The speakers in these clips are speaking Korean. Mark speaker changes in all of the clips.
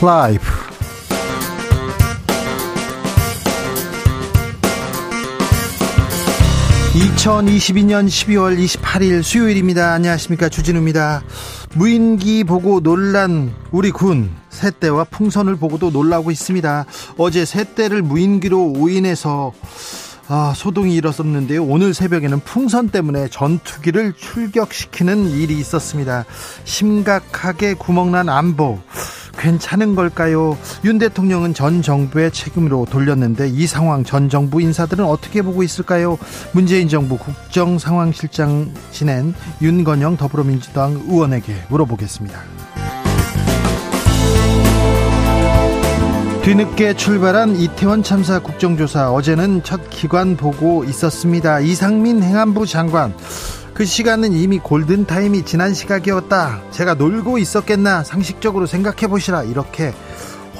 Speaker 1: 라이브 2022년 12월 28일 수요일입니다. 안녕하십니까. 주진우입니다. 무인기 보고 놀란 우리 군. 새떼와 풍선을 보고도 놀라고 있습니다. 어제 새떼를 무인기로 오인해서 아, 소동이 일었었는데요. 오늘 새벽에는 풍선 때문에 전투기를 출격시키는 일이 있었습니다. 심각하게 구멍난 안보. 괜찮은 걸까요? 윤 대통령은 전 정부의 책임으로 돌렸는데 이 상황 전 정부 인사들은 어떻게 보고 있을까요? 문재인 정부 국정 상황실장 지낸 윤건영 더불어민주당 의원에게 물어보겠습니다. 뒤늦게 출발한 이태원 참사 국정조사 어제는 첫 기관 보고 있었습니다. 이상민 행안부 장관 그 시간은 이미 골든 타임이 지난 시각이었다. 제가 놀고 있었겠나 상식적으로 생각해 보시라 이렇게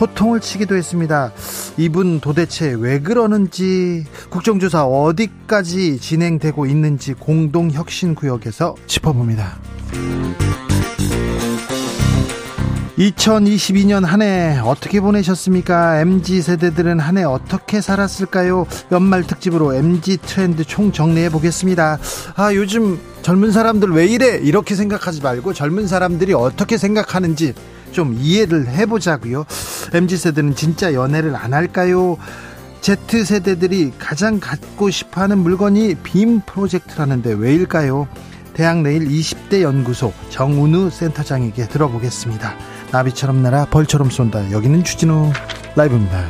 Speaker 1: 호통을 치기도 했습니다. 이분 도대체 왜 그러는지 국정조사 어디까지 진행되고 있는지 공동혁신구역에서 짚어봅니다. 2022년 한 해 어떻게 보내셨습니까? MZ 세대들은 한 해 어떻게 살았을까요? 연말 특집으로 MZ 트렌드 총 정리해 보겠습니다. 아, 요즘 젊은 사람들 왜 이래? 이렇게 생각하지 말고 젊은 사람들이 어떻게 생각하는지 좀 이해를 해 보자고요. MZ 세대는 진짜 연애를 안 할까요? Z 세대들이 가장 갖고 싶어 하는 물건이 빔 프로젝트라는데 왜일까요? 대학 내일 20대 연구소 정운우 센터장에게 들어보겠습니다. 나비처럼 날아 벌처럼 쏜다. 여기는 주진우 라이브입니다.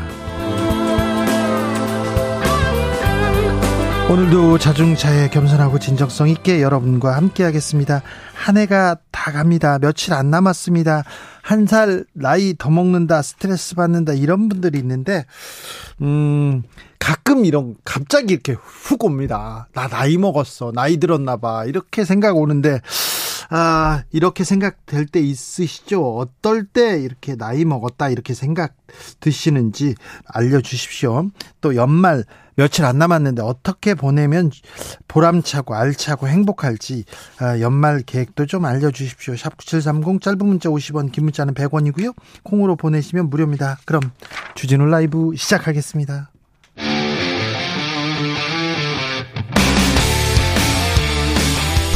Speaker 1: 오늘도 자중차에 겸손하고 진정성 있게 여러분과 함께 하겠습니다. 한 해가 다 갑니다. 며칠 안 남았습니다. 한 살 나이 더 먹는다, 스트레스 받는다, 이런 분들이 있는데, 음, 가끔 이런, 갑자기 이렇게 훅 옵니다. 나 나이 먹었어. 나이 들었나 봐. 이렇게 생각 오는데, 아, 이렇게 생각될 때 있으시죠? 어떨 때 이렇게 나이 먹었다 이렇게 생각 드시는지 알려주십시오. 또 연말 며칠 안 남았는데 어떻게 보내면 보람차고 알차고 행복할지 아, 연말 계획도 좀 알려주십시오. 샵 9730 짧은 문자 50원 긴 문자는 100원이고요. 콩으로 보내시면 무료입니다. 그럼 주진우 라이브 시작하겠습니다.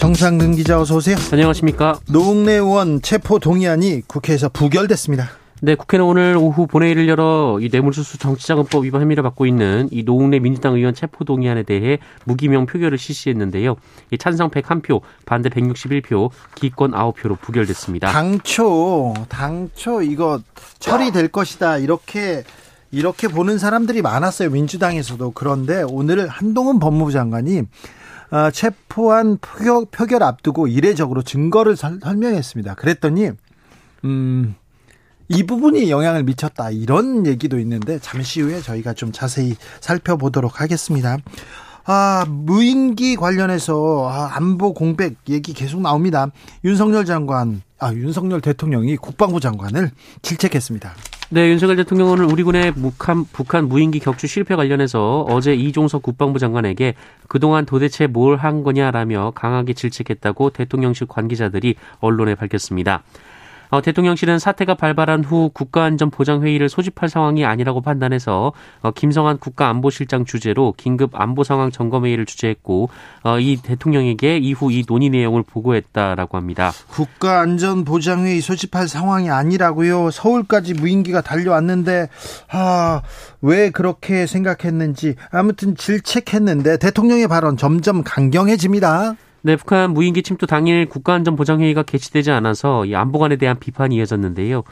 Speaker 1: 정상근 기자 어서 오세요.
Speaker 2: 안녕하십니까.
Speaker 1: 노웅래 의원 체포 동의안이 국회에서 부결됐습니다.
Speaker 2: 네, 국회는 오늘 오후 본회의를 열어 이 뇌물수수 정치자금법 위반 혐의를 받고 있는 이 노웅래 민주당 의원 체포 동의안에 대해 무기명 표결을 실시했는데요. 이 찬성 101표, 반대 161표, 기권 9표로 부결됐습니다.
Speaker 1: 당초 당초 이거 처리될 것이다 이렇게 이렇게 보는 사람들이 많았어요 민주당에서도 그런데 오늘 한동훈 법무부 장관이 어, 체포한 표결, 표결 앞두고 이례적으로 증거를 설, 설명했습니다. 그랬더니 음, 이 부분이 영향을 미쳤다 이런 얘기도 있는데 잠시 후에 저희가 좀 자세히 살펴보도록 하겠습니다. 아, 무인기 관련해서 아, 안보 공백 얘기 계속 나옵니다. 윤석열 장관, 아, 윤석열 대통령이 국방부 장관을 질책했습니다.
Speaker 2: 네, 윤석열 대통령은 우리 군의 북한, 북한 무인기 격추 실패 관련해서 어제 이종석 국방부 장관에게 그동안 도대체 뭘 한 거냐라며 강하게 질책했다고 대통령실 관계자들이 언론에 밝혔습니다. 어, 대통령실은 사태가 발발한 후 국가안전보장회의를 소집할 상황이 아니라고 판단해서 어, 김성한 국가안보실장 주재로 긴급 안보 상황 점검회의를 주재했고 어, 이 대통령에게 이후 이 논의 내용을 보고했다라고 합니다.
Speaker 1: 국가안전보장회의 소집할 상황이 아니라고요. 서울까지 무인기가 달려왔는데 아, 왜 그렇게 생각했는지 아무튼 질책했는데 대통령의 발언 점점 강경해집니다.
Speaker 2: 네, 북한 무인기 침투 당일 국가안전보장회의가 개최되지 않아서 이 안보관에 대한 비판이 이어졌는데요.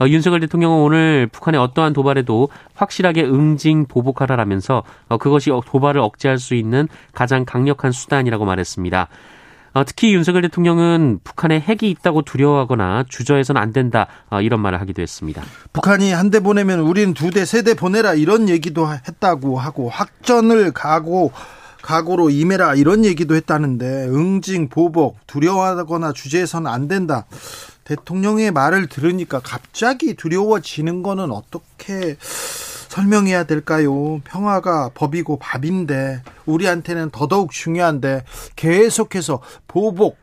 Speaker 2: 어, 윤석열 대통령은 오늘 북한의 어떠한 도발에도 확실하게 응징 보복하라라면서 어, 그것이 도발을 억제할 수 있는 가장 강력한 수단이라고 말했습니다. 어, 특히 윤석열 대통령은 북한에 핵이 있다고 두려워하거나 주저해서는 안 된다 어, 이런 말을 하기도 했습니다.
Speaker 1: 북한이 한 대 보내면 우리는 두 대, 세 대 보내라 이런 얘기도 했다고 하고 확전을 가고 각오로 임해라 이런 얘기도 했다는데 응징 보복 두려워하거나 주저해서는 안 된다. 대통령의 말을 들으니까 갑자기 두려워지는 거는 어떻게 설명해야 될까요? 평화가 법이고 밥인데 우리한테는 더더욱 중요한데 계속해서 보복,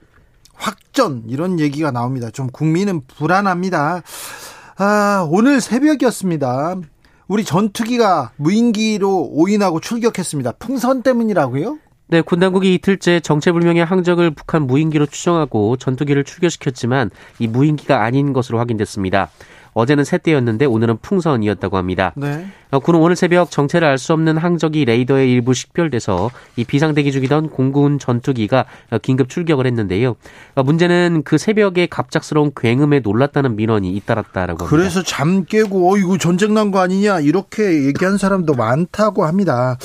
Speaker 1: 확전 이런 얘기가 나옵니다. 좀 국민은 불안합니다. 아, 오늘 새벽이었습니다. 우리 전투기가 무인기로 오인하고 출격했습니다. 풍선 때문이라고요?
Speaker 2: 네, 군 당국이 이틀째 정체불명의 항적을 북한 무인기로 추정하고 전투기를 출격시켰지만 이 무인기가 아닌 것으로 확인됐습니다. 어제는 새떼였는데 오늘은 풍선이었다고 합니다. 네. 어, 군은 오늘 새벽 정체를 알 수 없는 항적이 레이더에 일부 식별돼서 이 비상대기 중이던 공군 전투기가 긴급 출격을 했는데요. 어, 문제는 그 새벽에 갑작스러운 굉음에 놀랐다는 민원이 잇따랐다라고
Speaker 1: 합니다. 그래서 잠 깨고 어이구 전쟁 난 거 아니냐 이렇게 얘기한 사람도 많다고 합니다.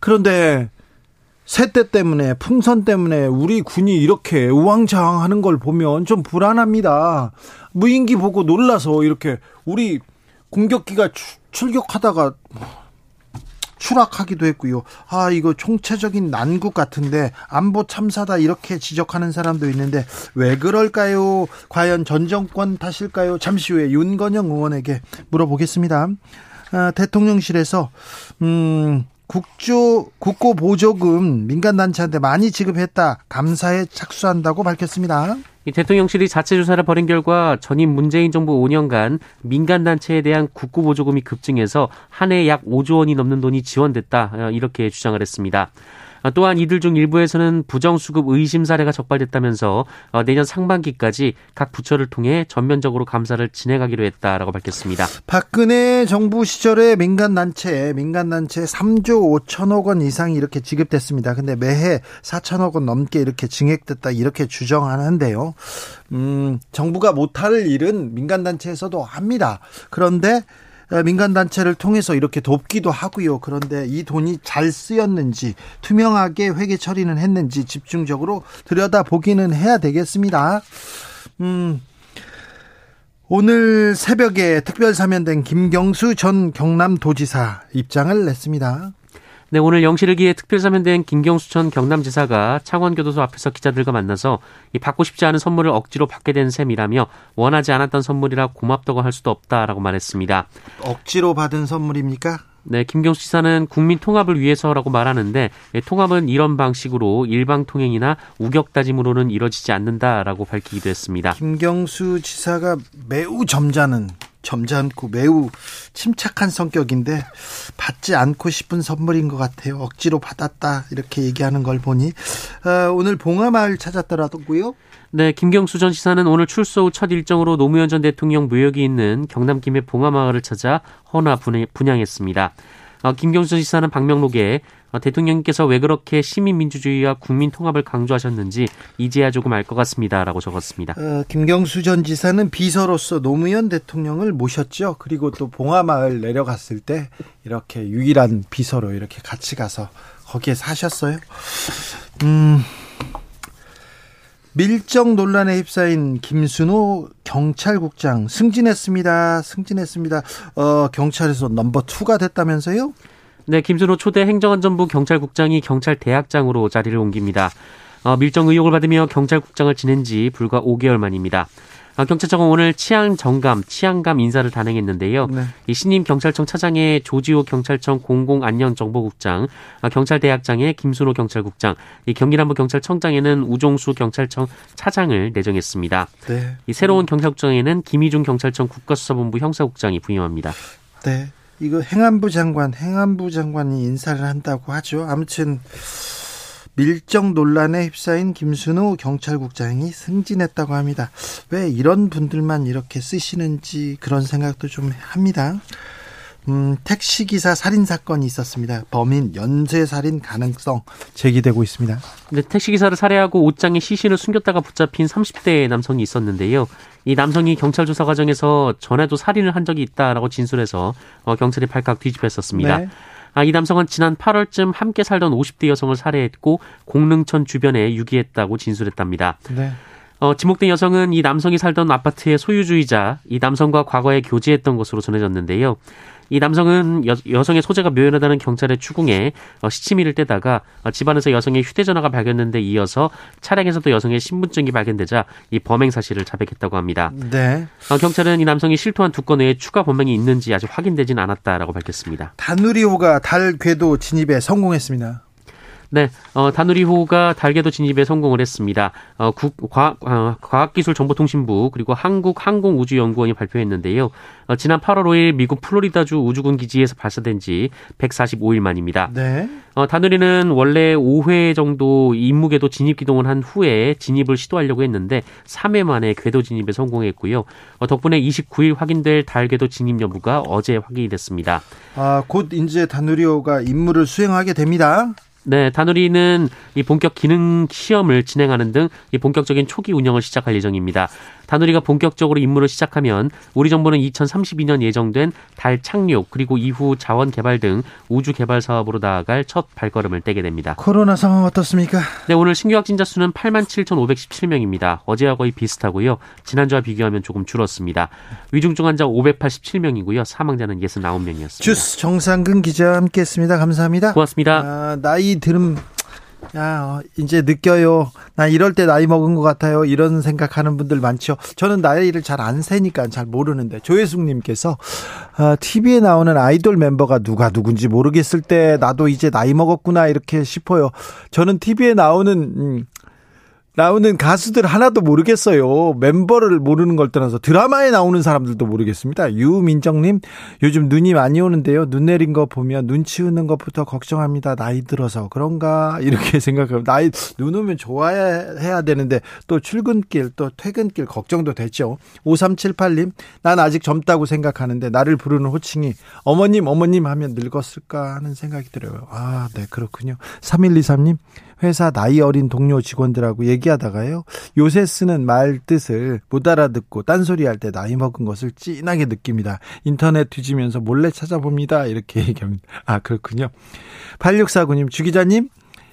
Speaker 1: 그런데 새떼 때문에 풍선 때문에 우리 군이 이렇게 우왕좌왕하는 걸 보면 좀 불안합니다. 무인기 보고 놀라서 이렇게 우리 공격기가 출격하다가 추락하기도 했고요. 아, 이거 총체적인 난국 같은데 안보 참사다 이렇게 지적하는 사람도 있는데 왜 그럴까요? 과연 전 정권 탓일까요? 잠시 후에 윤건영 의원에게 물어보겠습니다. 아, 대통령실에서 음 국조 국고 보조금 민간 단체한테 많이 지급했다 감사에 착수한다고 밝혔습니다.
Speaker 2: 이 대통령실이 자체 조사를 벌인 결과 전임 문재인 정부 5년간 민간 단체에 대한 국고 보조금이 급증해서 한 해 약 5조 원이 넘는 돈이 지원됐다 어, 이렇게 주장을 했습니다. 어, 또한 이들 중 일부에서는 부정수급 의심 사례가 적발됐다면서 어, 내년 상반기까지 각 부처를 통해 전면적으로 감사를 진행하기로 했다라고 밝혔습니다.
Speaker 1: 박근혜 정부 시절에 민간 단체, 민간 단체 3조 5천억 원 이상이 이렇게 지급됐습니다. 근데 매해 4천억 원 넘게 이렇게 증액됐다 이렇게 주장하는데요. 음, 정부가 못할 일은 민간 단체에서도 합니다. 그런데 민간 단체를 통해서 이렇게 돕기도 하고요. 그런데 이 돈이 잘 쓰였는지 투명하게 회계 처리는 했는지 집중적으로 들여다 보기는 해야 되겠습니다. 음, 오늘 새벽에 특별 사면된 김경수 전 경남도지사 입장을 냈습니다.
Speaker 2: 네, 오늘 영시를 기해 특별사면된 김경수 전 경남지사가 창원교도소 앞에서 기자들과 만나서 이 받고 싶지 않은 선물을 억지로 받게 된 셈이라며 원하지 않았던 선물이라 고맙다고 할 수도 없다라고 말했습니다.
Speaker 1: 억지로 받은 선물입니까?
Speaker 2: 네, 김경수 지사는 국민 통합을 위해서라고 말하는데 예, 통합은 이런 방식으로 일방 통행이나 우격 다짐으로는 이뤄지지 않는다라고 밝히기도 했습니다.
Speaker 1: 김경수 지사가 매우 점잖은 점잖고 매우 침착한 성격인데 받지 않고 싶은 선물인 것 같아요. 억지로 받았다 이렇게 얘기하는 걸 보니 어, 오늘 봉화마을 찾았더라고요.
Speaker 2: 네, 김경수 전 시사는 오늘 출소 후 첫 일정으로 노무현 전 대통령 묘역이 있는 경남 김해 봉화마을을 찾아 헌화 분양했습니다. 어, 김경수 지사는 박명록에 어, 대통령께서 왜 그렇게 시민민주주의와 국민 통합을 강조하셨는지 이제야 조금 알 것 같습니다라고 적었습니다.
Speaker 1: 어, 김경수 전 지사는 비서로서 노무현 대통령을 모셨죠. 그리고 또 봉화마을 내려갔을 때 이렇게 유일한 비서로 이렇게 같이 가서 거기에 사셨어요. 음. 밀정 논란에 휩싸인 김순호 경찰국장 승진했습니다. 승진했습니다. 어, 경찰에서 넘버 투가 됐다면서요?
Speaker 2: 네, 김순호 초대 행정안전부 경찰국장이 경찰 대학장으로 자리를 옮깁니다. 어, 밀정 의혹을 받으며 경찰국장을 지낸 지 불과 5개월 만입니다. 어, 경찰청은 오늘 치안 정감, 치안감 인사를 단행했는데요. 네. 이 신임 경찰청 차장의 조지호 경찰청 공공안전정보국장, 어, 경찰대학장의 김순호 경찰국장, 이 경기남부 경찰청장에는 우종수 경찰청 차장을 내정했습니다. 네. 이 새로운 경찰국장에는 김희중 경찰청 국가수사본부 형사국장이 부임합니다.
Speaker 1: 네. 이거 행안부 장관, 행안부 장관이 인사를 한다고 하죠. 아무튼 밀정 논란에 휩싸인 김순호 경찰국장이 승진했다고 합니다. 왜 이런 분들만 이렇게 쓰시는지 그런 생각도 좀 합니다. 음, 택시기사 살인 사건이 있었습니다. 범인 연쇄 살인 가능성 제기되고 있습니다.
Speaker 2: 네, 택시기사를 살해하고 옷장에 시신을 숨겼다가 붙잡힌 30대 남성이 있었는데요. 이 남성이 경찰 조사 과정에서 전에도 살인을 한 적이 있다라고 진술해서 어, 경찰이 발칵 뒤집혔었습니다. 네. 아, 이 남성은 지난 8월쯤 함께 살던 50대 여성을 살해했고 공릉천 주변에 유기했다고 진술했답니다. 네. 어, 지목된 여성은 이 남성이 살던 아파트의 소유주이자 이 남성과 과거에 교제했던 것으로 전해졌는데요. 이 남성은 여, 성의 소재가 묘연하다는 경찰의 추궁에 어, 시치미를 떼다가 어, 집안에서 여성의 휴대전화가 발견된데 이어서 차량에서도 여성의 신분증이 발견되자 이 범행 사실을 자백했다고 합니다. 네. 어, 경찰은 이 남성이 실토한 두건 외에 추가 범행이 있는지 아직 확인되진 않았다라고 밝혔습니다.
Speaker 1: 다누리호가 달 궤도 진입에 성공했습니다.
Speaker 2: 네, 어, 다누리호가 달궤도 진입에 성공을 했습니다. 어, 국, 과학, 어, 과학기술정보통신부 그리고 한국항공우주연구원이 발표했는데요. 어, 지난 8월 5일 미국 플로리다주 우주군 기지에서 발사된 지 145일 만입니다. 네. 어, 다누리는 원래 5회 정도 임무궤도 진입 기동을 한 후에 진입을 시도하려고 했는데 3회 만에 궤도 진입에 성공했고요. 어, 덕분에 29일 확인될 달 궤도 진입 여부가 어제 확인이 됐습니다.
Speaker 1: 아, 곧 이제 다누리호가 임무를 수행하게 됩니다.
Speaker 2: 네, 다누리는 이 본격 기능 시험을 진행하는 등 이 본격적인 초기 운영을 시작할 예정입니다. 다누리가 본격적으로 임무를 시작하면 우리 정부는 2032년 예정된 달 착륙 그리고 이후 자원 개발 등 우주 개발 사업으로 나아갈 첫 발걸음을 떼게 됩니다.
Speaker 1: 코로나 상황 어떻습니까?
Speaker 2: 네, 오늘 신규 확진자 수는 87,517명입니다. 어제와 거의 비슷하고요. 지난주와 비교하면 조금 줄었습니다. 위중증 환자 587명이고요. 사망자는 69명이었습니다.
Speaker 1: 주스 정상근 기자와 함께했습니다. 감사합니다.
Speaker 2: 고맙습니다.
Speaker 1: 아, 나이 들음 야, 어, 이제 느껴요. 나 이럴 때 나이 먹은 것 같아요. 이런 생각하는 분들 많죠. 저는 나이를 잘 안 세니까 잘 모르는데 조혜숙님께서 어, TV에 나오는 아이돌 멤버가 누가 누군지 모르겠을 때 나도 이제 나이 먹었구나 이렇게 싶어요. 저는 TV에 나오는 음, 나오는 가수들 하나도 모르겠어요. 멤버를 모르는 걸 떠나서 드라마에 나오는 사람들도 모르겠습니다. 유민정님, 요즘 눈이 많이 오는데요. 눈 내린 거 보면 눈 치우는 것부터 걱정합니다. 나이 들어서 그런가 이렇게 생각하면 나이 눈 오면 좋아해야 되는데 또 출근길 또 퇴근길 걱정도 되죠. 5378님, 난 아직 젊다고 생각하는데 나를 부르는 호칭이 어머님 어머님 하면 늙었을까 하는 생각이 들어요. 아, 네 그렇군요. 3123님, 회사 나이 어린 동료 직원들하고 얘기하다가요. 요새 쓰는 말 뜻을 못 알아듣고 딴소리 할 때 나이 먹은 것을 찐하게 느낍니다. 인터넷 뒤지면서 몰래 찾아봅니다. 이렇게 얘기합니다. 아, 그렇군요. 8649님, 주기자님,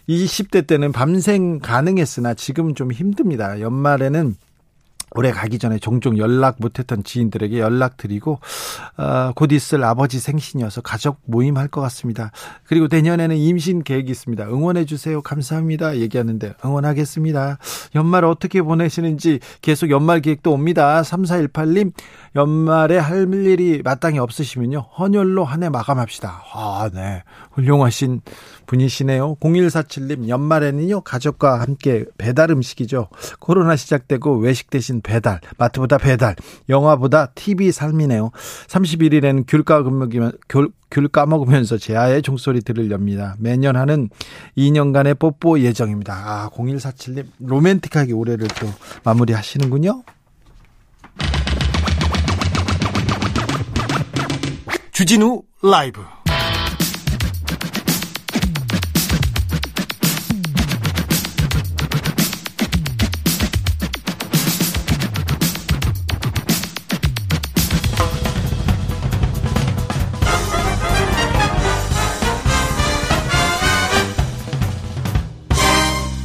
Speaker 1: 20대 때는 밤생 가능했으나 지금 좀 힘듭니다. 연말에는 올해 가기 전에 종종 연락 못했던 지인들에게 연락드리고 어, 곧 있을 아버지 생신이어서 가족 모임 할 것 같습니다. 그리고 내년에는 임신 계획이 있습니다. 응원해 주세요. 감사합니다. 얘기하는데 응원하겠습니다. 연말 어떻게 보내시는지 계속 연말 계획도 옵니다. 3418님 연말에 할 일이 마땅히 없으시면요. 헌혈로 한 해 마감합시다. 아, 네. 훌륭하신 분이시네요. 0147님 연말에는요. 가족과 함께 배달 음식이죠. 코로나 시작되고 외식 대신 배달, 마트보다 배달, 영화보다 TV 삶이네요. 31일에는 귤 까먹으면 귤, 귤 까먹으면서 제 아의 종소리 들으렵니다. 매년 하는 2년간의 뽀뽀 예정입니다. 아, 0147님 로맨틱하게 올해를 또 마무리 하시는군요. 주진우 라이브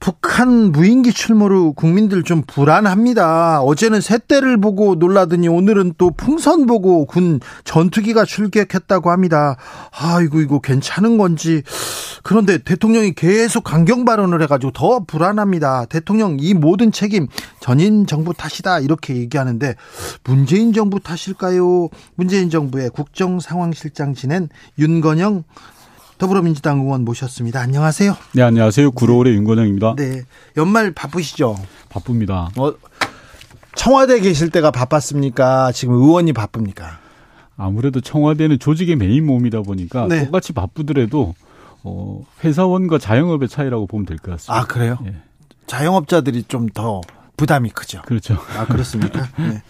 Speaker 1: 북한 무인기 출몰로 국민들 좀 불안합니다. 어제는 새떼를 보고 놀라더니 오늘은 또 풍선 보고 군 전투기가 출격했다고 합니다. 아이고 이거 괜찮은 건지 그런데 대통령이 계속 강경 발언을 해가지고 더 불안합니다. 대통령 이 모든 책임 전인 정부 탓이다 이렇게 얘기하는데 문재인 정부 탓일까요? 문재인 정부의 국정상황실장 지낸 윤건영 더불어민주당 의원 모셨습니다. 안녕하세요.
Speaker 3: 네, 안녕하세요. 구로울의 윤건영입니다.
Speaker 1: 네. 연말 바쁘시죠?
Speaker 3: 바쁩니다. 어,
Speaker 1: 청와대 계실 때가 바빴습니까? 지금 의원이 바쁩니까?
Speaker 3: 아무래도 청와대는 조직의 메인 몸이다 보니까 네. 똑같이 바쁘더라도 어, 회사원과 자영업의 차이라고 보면 될 것 같습니다.
Speaker 1: 아, 그래요? 예. 자영업자들이 좀 더 부담이 크죠.
Speaker 3: 그렇죠.
Speaker 1: 아, 그렇습니까? 네.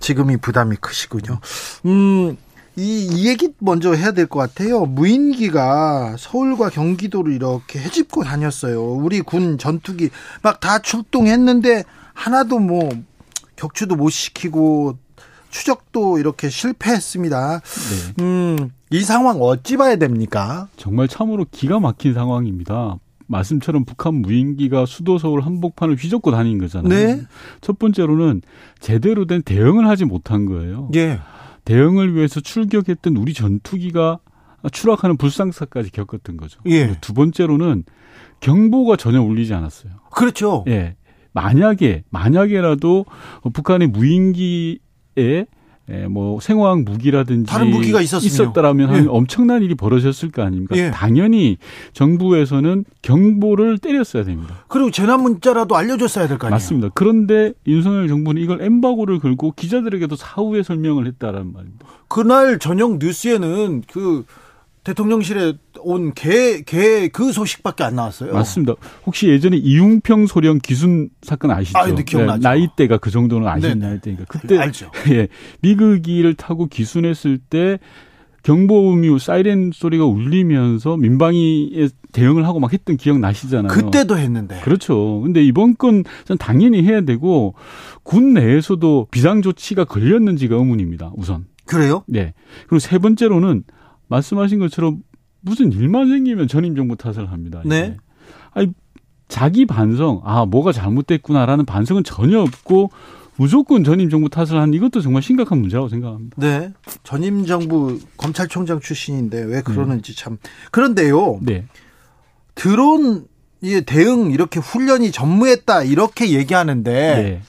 Speaker 1: 지금이 부담이 크시군요. 음, 이, 이 얘기 먼저 해야 될 것 같아요. 무인기가 서울과 경기도를 이렇게 해집고 다녔어요. 우리 군 전투기 막 다 출동했는데 하나도 뭐 격추도 못 시키고 추적도 이렇게 실패했습니다. 네. 음, 이 상황 어찌 봐야 됩니까?
Speaker 3: 정말 참으로 기가 막힌 상황입니다. 말씀처럼 북한 무인기가 수도 서울 한복판을 휘젓고 다닌 거잖아요. 네. 첫 번째로는 제대로 된 대응을 하지 못한 거예요. 예. 대응을 위해서 출격했던 우리 전투기가 추락하는 불상사까지 겪었던 거죠. 예. 두 번째로는 경보가 전혀 울리지 않았어요.
Speaker 1: 그렇죠.
Speaker 3: 예. 만약에 만약에라도 북한의 무인기에 예, 뭐 생화학 무기라든지
Speaker 1: 다른 무기가
Speaker 3: 있었다라면 예. 엄청난 일이 벌어졌을 거 아닙니까? 예. 당연히 정부에서는 경보를 때렸어야 됩니다.
Speaker 1: 그리고 재난 문자라도 알려줬어야 될 거 아니에요?
Speaker 3: 맞습니다. 그런데 윤석열 정부는 이걸 엠바고를 걸고 기자들에게도 사후에 설명을 했다라는 말입니다.
Speaker 1: 그날 저녁 뉴스에는 그 대통령실에 온 개 개 그 소식밖에 안 나왔어요.
Speaker 3: 맞습니다. 혹시 예전에 이웅평 소령 기순 사건 아시죠?
Speaker 1: 아, 네, 기억나죠.
Speaker 3: 네, 나이대가 그 정도는 아시는 나이대니까 그때
Speaker 1: 알죠.
Speaker 3: 예, 미그기를 타고 기순했을 때 경보음이 사이렌 소리가 울리면서 민방위에 대응을 하고 막 했던 기억 나시잖아요.
Speaker 1: 그때도 했는데.
Speaker 3: 그렇죠. 근데 이번 건 당연히 해야 되고 군 내에서도 비상 조치가 걸렸는지가 의문입니다. 우선.
Speaker 1: 그래요?
Speaker 3: 네. 그리고 세 번째로는 말씀하신 것처럼 무슨 일만 생기면 전임 정부 탓을 합니다.
Speaker 1: 네.
Speaker 3: 아니 자기 반성, 아 뭐가 잘못됐구나라는 반성은 전혀 없고 무조건 전임 정부 탓을 한 이것도 정말 심각한 문제라고 생각합니다.
Speaker 1: 네. 전임 정부 검찰총장 출신인데 왜 그러는지 네. 참. 그런데요.
Speaker 3: 네.
Speaker 1: 드론 대응 이렇게 훈련이 전무했다 이렇게 얘기하는데 네.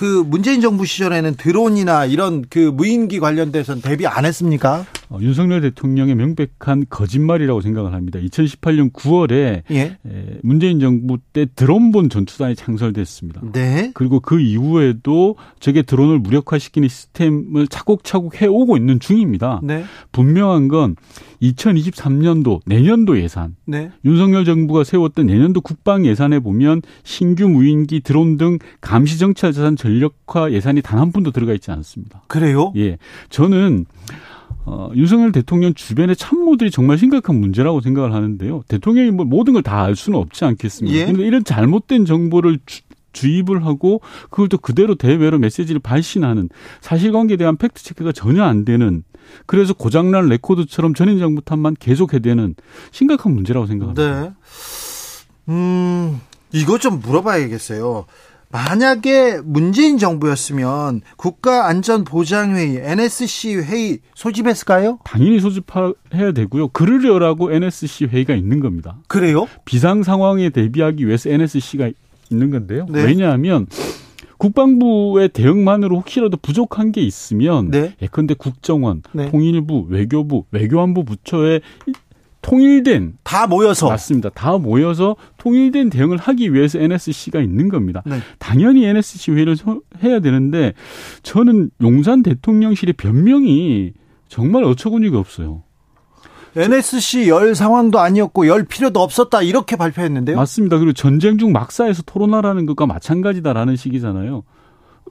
Speaker 1: 그 문재인 정부 시절에는 드론이나 이런 그 무인기 관련돼서는 대비 안 했습니까?
Speaker 3: 어, 윤석열 대통령의 명백한 거짓말이라고 생각을 합니다. 2018년 9월에 예? 문재인 정부 때 드론본 전투단이 창설됐습니다.
Speaker 1: 네.
Speaker 3: 그리고 그 이후에도 저게 드론을 무력화시키는 시스템을 차곡차곡 해오고 있는 중입니다.
Speaker 1: 네.
Speaker 3: 분명한 건 2023년도 내년도 예산
Speaker 1: 네.
Speaker 3: 윤석열 정부가 세웠던 내년도 국방 예산에 보면 신규 무인기 드론 등 감시 정찰 자산 전력화 예산이 단 한 푼도 들어가 있지 않습니다.
Speaker 1: 그래요?
Speaker 3: 예. 저는 어, 윤석열 대통령 주변의 참모들이 정말 심각한 문제라고 생각을 하는데요. 대통령이 뭐 모든 걸 다 알 수는 없지 않겠습니까? 예? 그런데 이런 잘못된 정보를 주, 주입을 하고 그걸 또 그대로 대외로 메시지를 발신하는 사실관계에 대한 팩트 체크가 전혀 안 되는 그래서 고장난 레코드처럼 전인 정부 탓만 계속해야 되는 심각한 문제라고 생각합니다.
Speaker 1: 네. 음, 이거 좀 물어봐야겠어요. 만약에 문재인 정부였으면 국가안전보장회의 NSC 회의 소집했을까요?
Speaker 3: 당연히 소집해야 되고요. 그러려라고 NSC 회의가 있는 겁니다.
Speaker 1: 그래요?
Speaker 3: 비상 상황에 대비하기 위해서 NSC가 있는 건데요. 네. 왜냐하면 국방부의 대응만으로 혹시라도 부족한 게 있으면
Speaker 1: 네.
Speaker 3: 예컨대 국정원, 네. 통일부, 외교부, 외교안보 부처의 통일된
Speaker 1: 다 모여서
Speaker 3: 맞습니다. 다 모여서 통일된 대응을 하기 위해서 NSC가 있는 겁니다.
Speaker 1: 네.
Speaker 3: 당연히 NSC 회의를 해야 되는데 저는 용산 대통령실의 변명이 정말 어처구니가 없어요.
Speaker 1: NSC 열 상황도 아니었고 열 필요도 없었다 이렇게 발표했는데요.
Speaker 3: 맞습니다. 그리고 전쟁 중 막사에서 토론하라는 것과 마찬가지다라는 식이잖아요.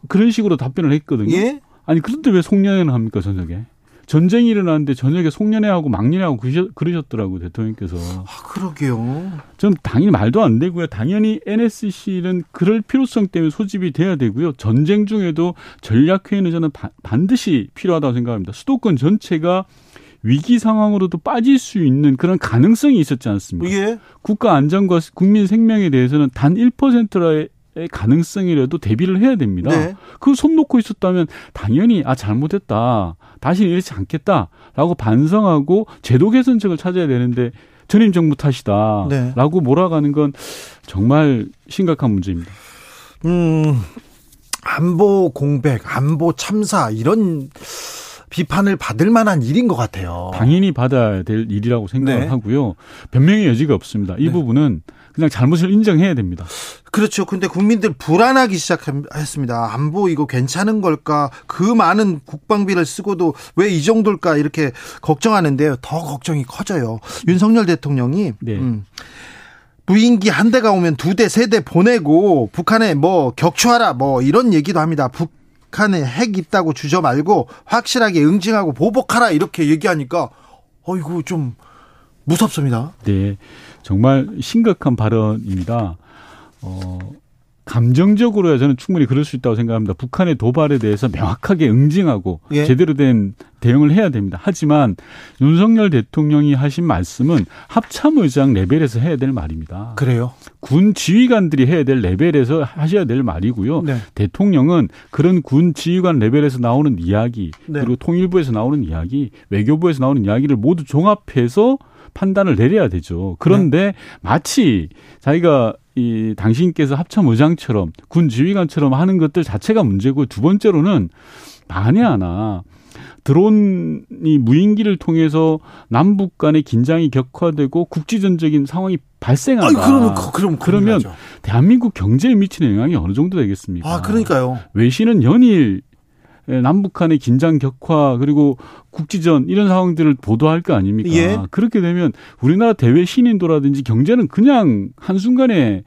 Speaker 3: 그런 식으로 답변을 했거든요.
Speaker 1: 예?
Speaker 3: 아니 그런데 왜 송년회는 합니까 저녁에? 전쟁이 일어났는데 저녁에 송년회하고 막년회하고 그러셨, 더라고요 대통령께서.
Speaker 1: 아, 그러게요.
Speaker 3: 전 당연히 말도 안 되고요. 당연히 NSC는 그럴 필요성 때문에 소집이 돼야 되고요. 전쟁 중에도 전략회의는 저는 바, 반드시 필요하다고 생각합니다. 수도권 전체가 위기 상황으로도 빠질 수 있는 그런 가능성이 있었지 않습니까?
Speaker 1: 예.
Speaker 3: 국가 안전과 국민 생명에 대해서는 단 1%의 가능성이라도 대비를 해야 됩니다.
Speaker 1: 네.
Speaker 3: 그손 놓고 있었다면 당연히 아 잘못했다. 다시는 이러지 않겠다라고 반성하고 제도 개선책을 찾아야 되는데 전임 정부 탓이다라고 네. 몰아가는 건 정말 심각한 문제입니다.
Speaker 1: 음. 안보 공백, 안보 참사 이런 비판을 받을 만한 일인 것 같아요.
Speaker 3: 당연히 받아야 될 일이라고 생각을 네. 하고요. 변명의 여지가 없습니다. 이 네. 부분은 그냥 잘못을 인정해야 됩니다.
Speaker 1: 그렇죠. 근데 국민들 불안하기 시작했습니다. 안보 이거 괜찮은 걸까? 그 많은 국방비를 쓰고도 왜 이 정도일까? 이렇게 걱정하는데요. 더 걱정이 커져요. 윤석열 대통령이
Speaker 3: 네.
Speaker 1: 음, 무인기 한 대가 오면 두 대, 세 대 보내고 북한에 뭐 격추하라 뭐 이런 얘기도 합니다. 북 한에 핵 있다고 주저 말고 확실하게 응징하고 보복하라 이렇게 얘기하니까 어이구 좀 무섭습니다.
Speaker 3: 네. 정말 심각한 발언입니다. 어, 감정적으로야 저는 충분히 그럴 수 있다고 생각합니다. 북한의 도발에 대해서 명확하게 응징하고 예. 제대로 된 대응을 해야 됩니다. 하지만 윤석열 대통령이 하신 말씀은 합참의장 레벨에서 해야 될 말입니다.
Speaker 1: 그래요?
Speaker 3: 군 지휘관들이 해야 될 레벨에서 하셔야 될 말이고요. 네. 대통령은 그런 군 지휘관 레벨에서 나오는 이야기 네. 그리고 통일부에서 나오는 이야기, 외교부에서 나오는 이야기를 모두 종합해서 판단을 내려야 되죠. 그런데 네. 마치 자기가 이 당신께서 합참의장처럼 군 지휘관처럼 하는 것들 자체가 문제고 두 번째로는 만에 하나 드론이 무인기를 통해서 남북 간의 긴장이 격화되고 국지전적인 상황이 발생하다. 아니,
Speaker 1: 그러면 그럼
Speaker 3: 그러면 대한민국 경제에 미치는 영향이 어느 정도 되겠습니까?
Speaker 1: 아, 그러니까요.
Speaker 3: 외신은 연일 예, 남북 간의 긴장 격화 그리고 국지전 이런 상황들을 보도할 거 아닙니까? 예. 그렇게 되면 우리나라 대외 신인도라든지 경제는 그냥 한순간에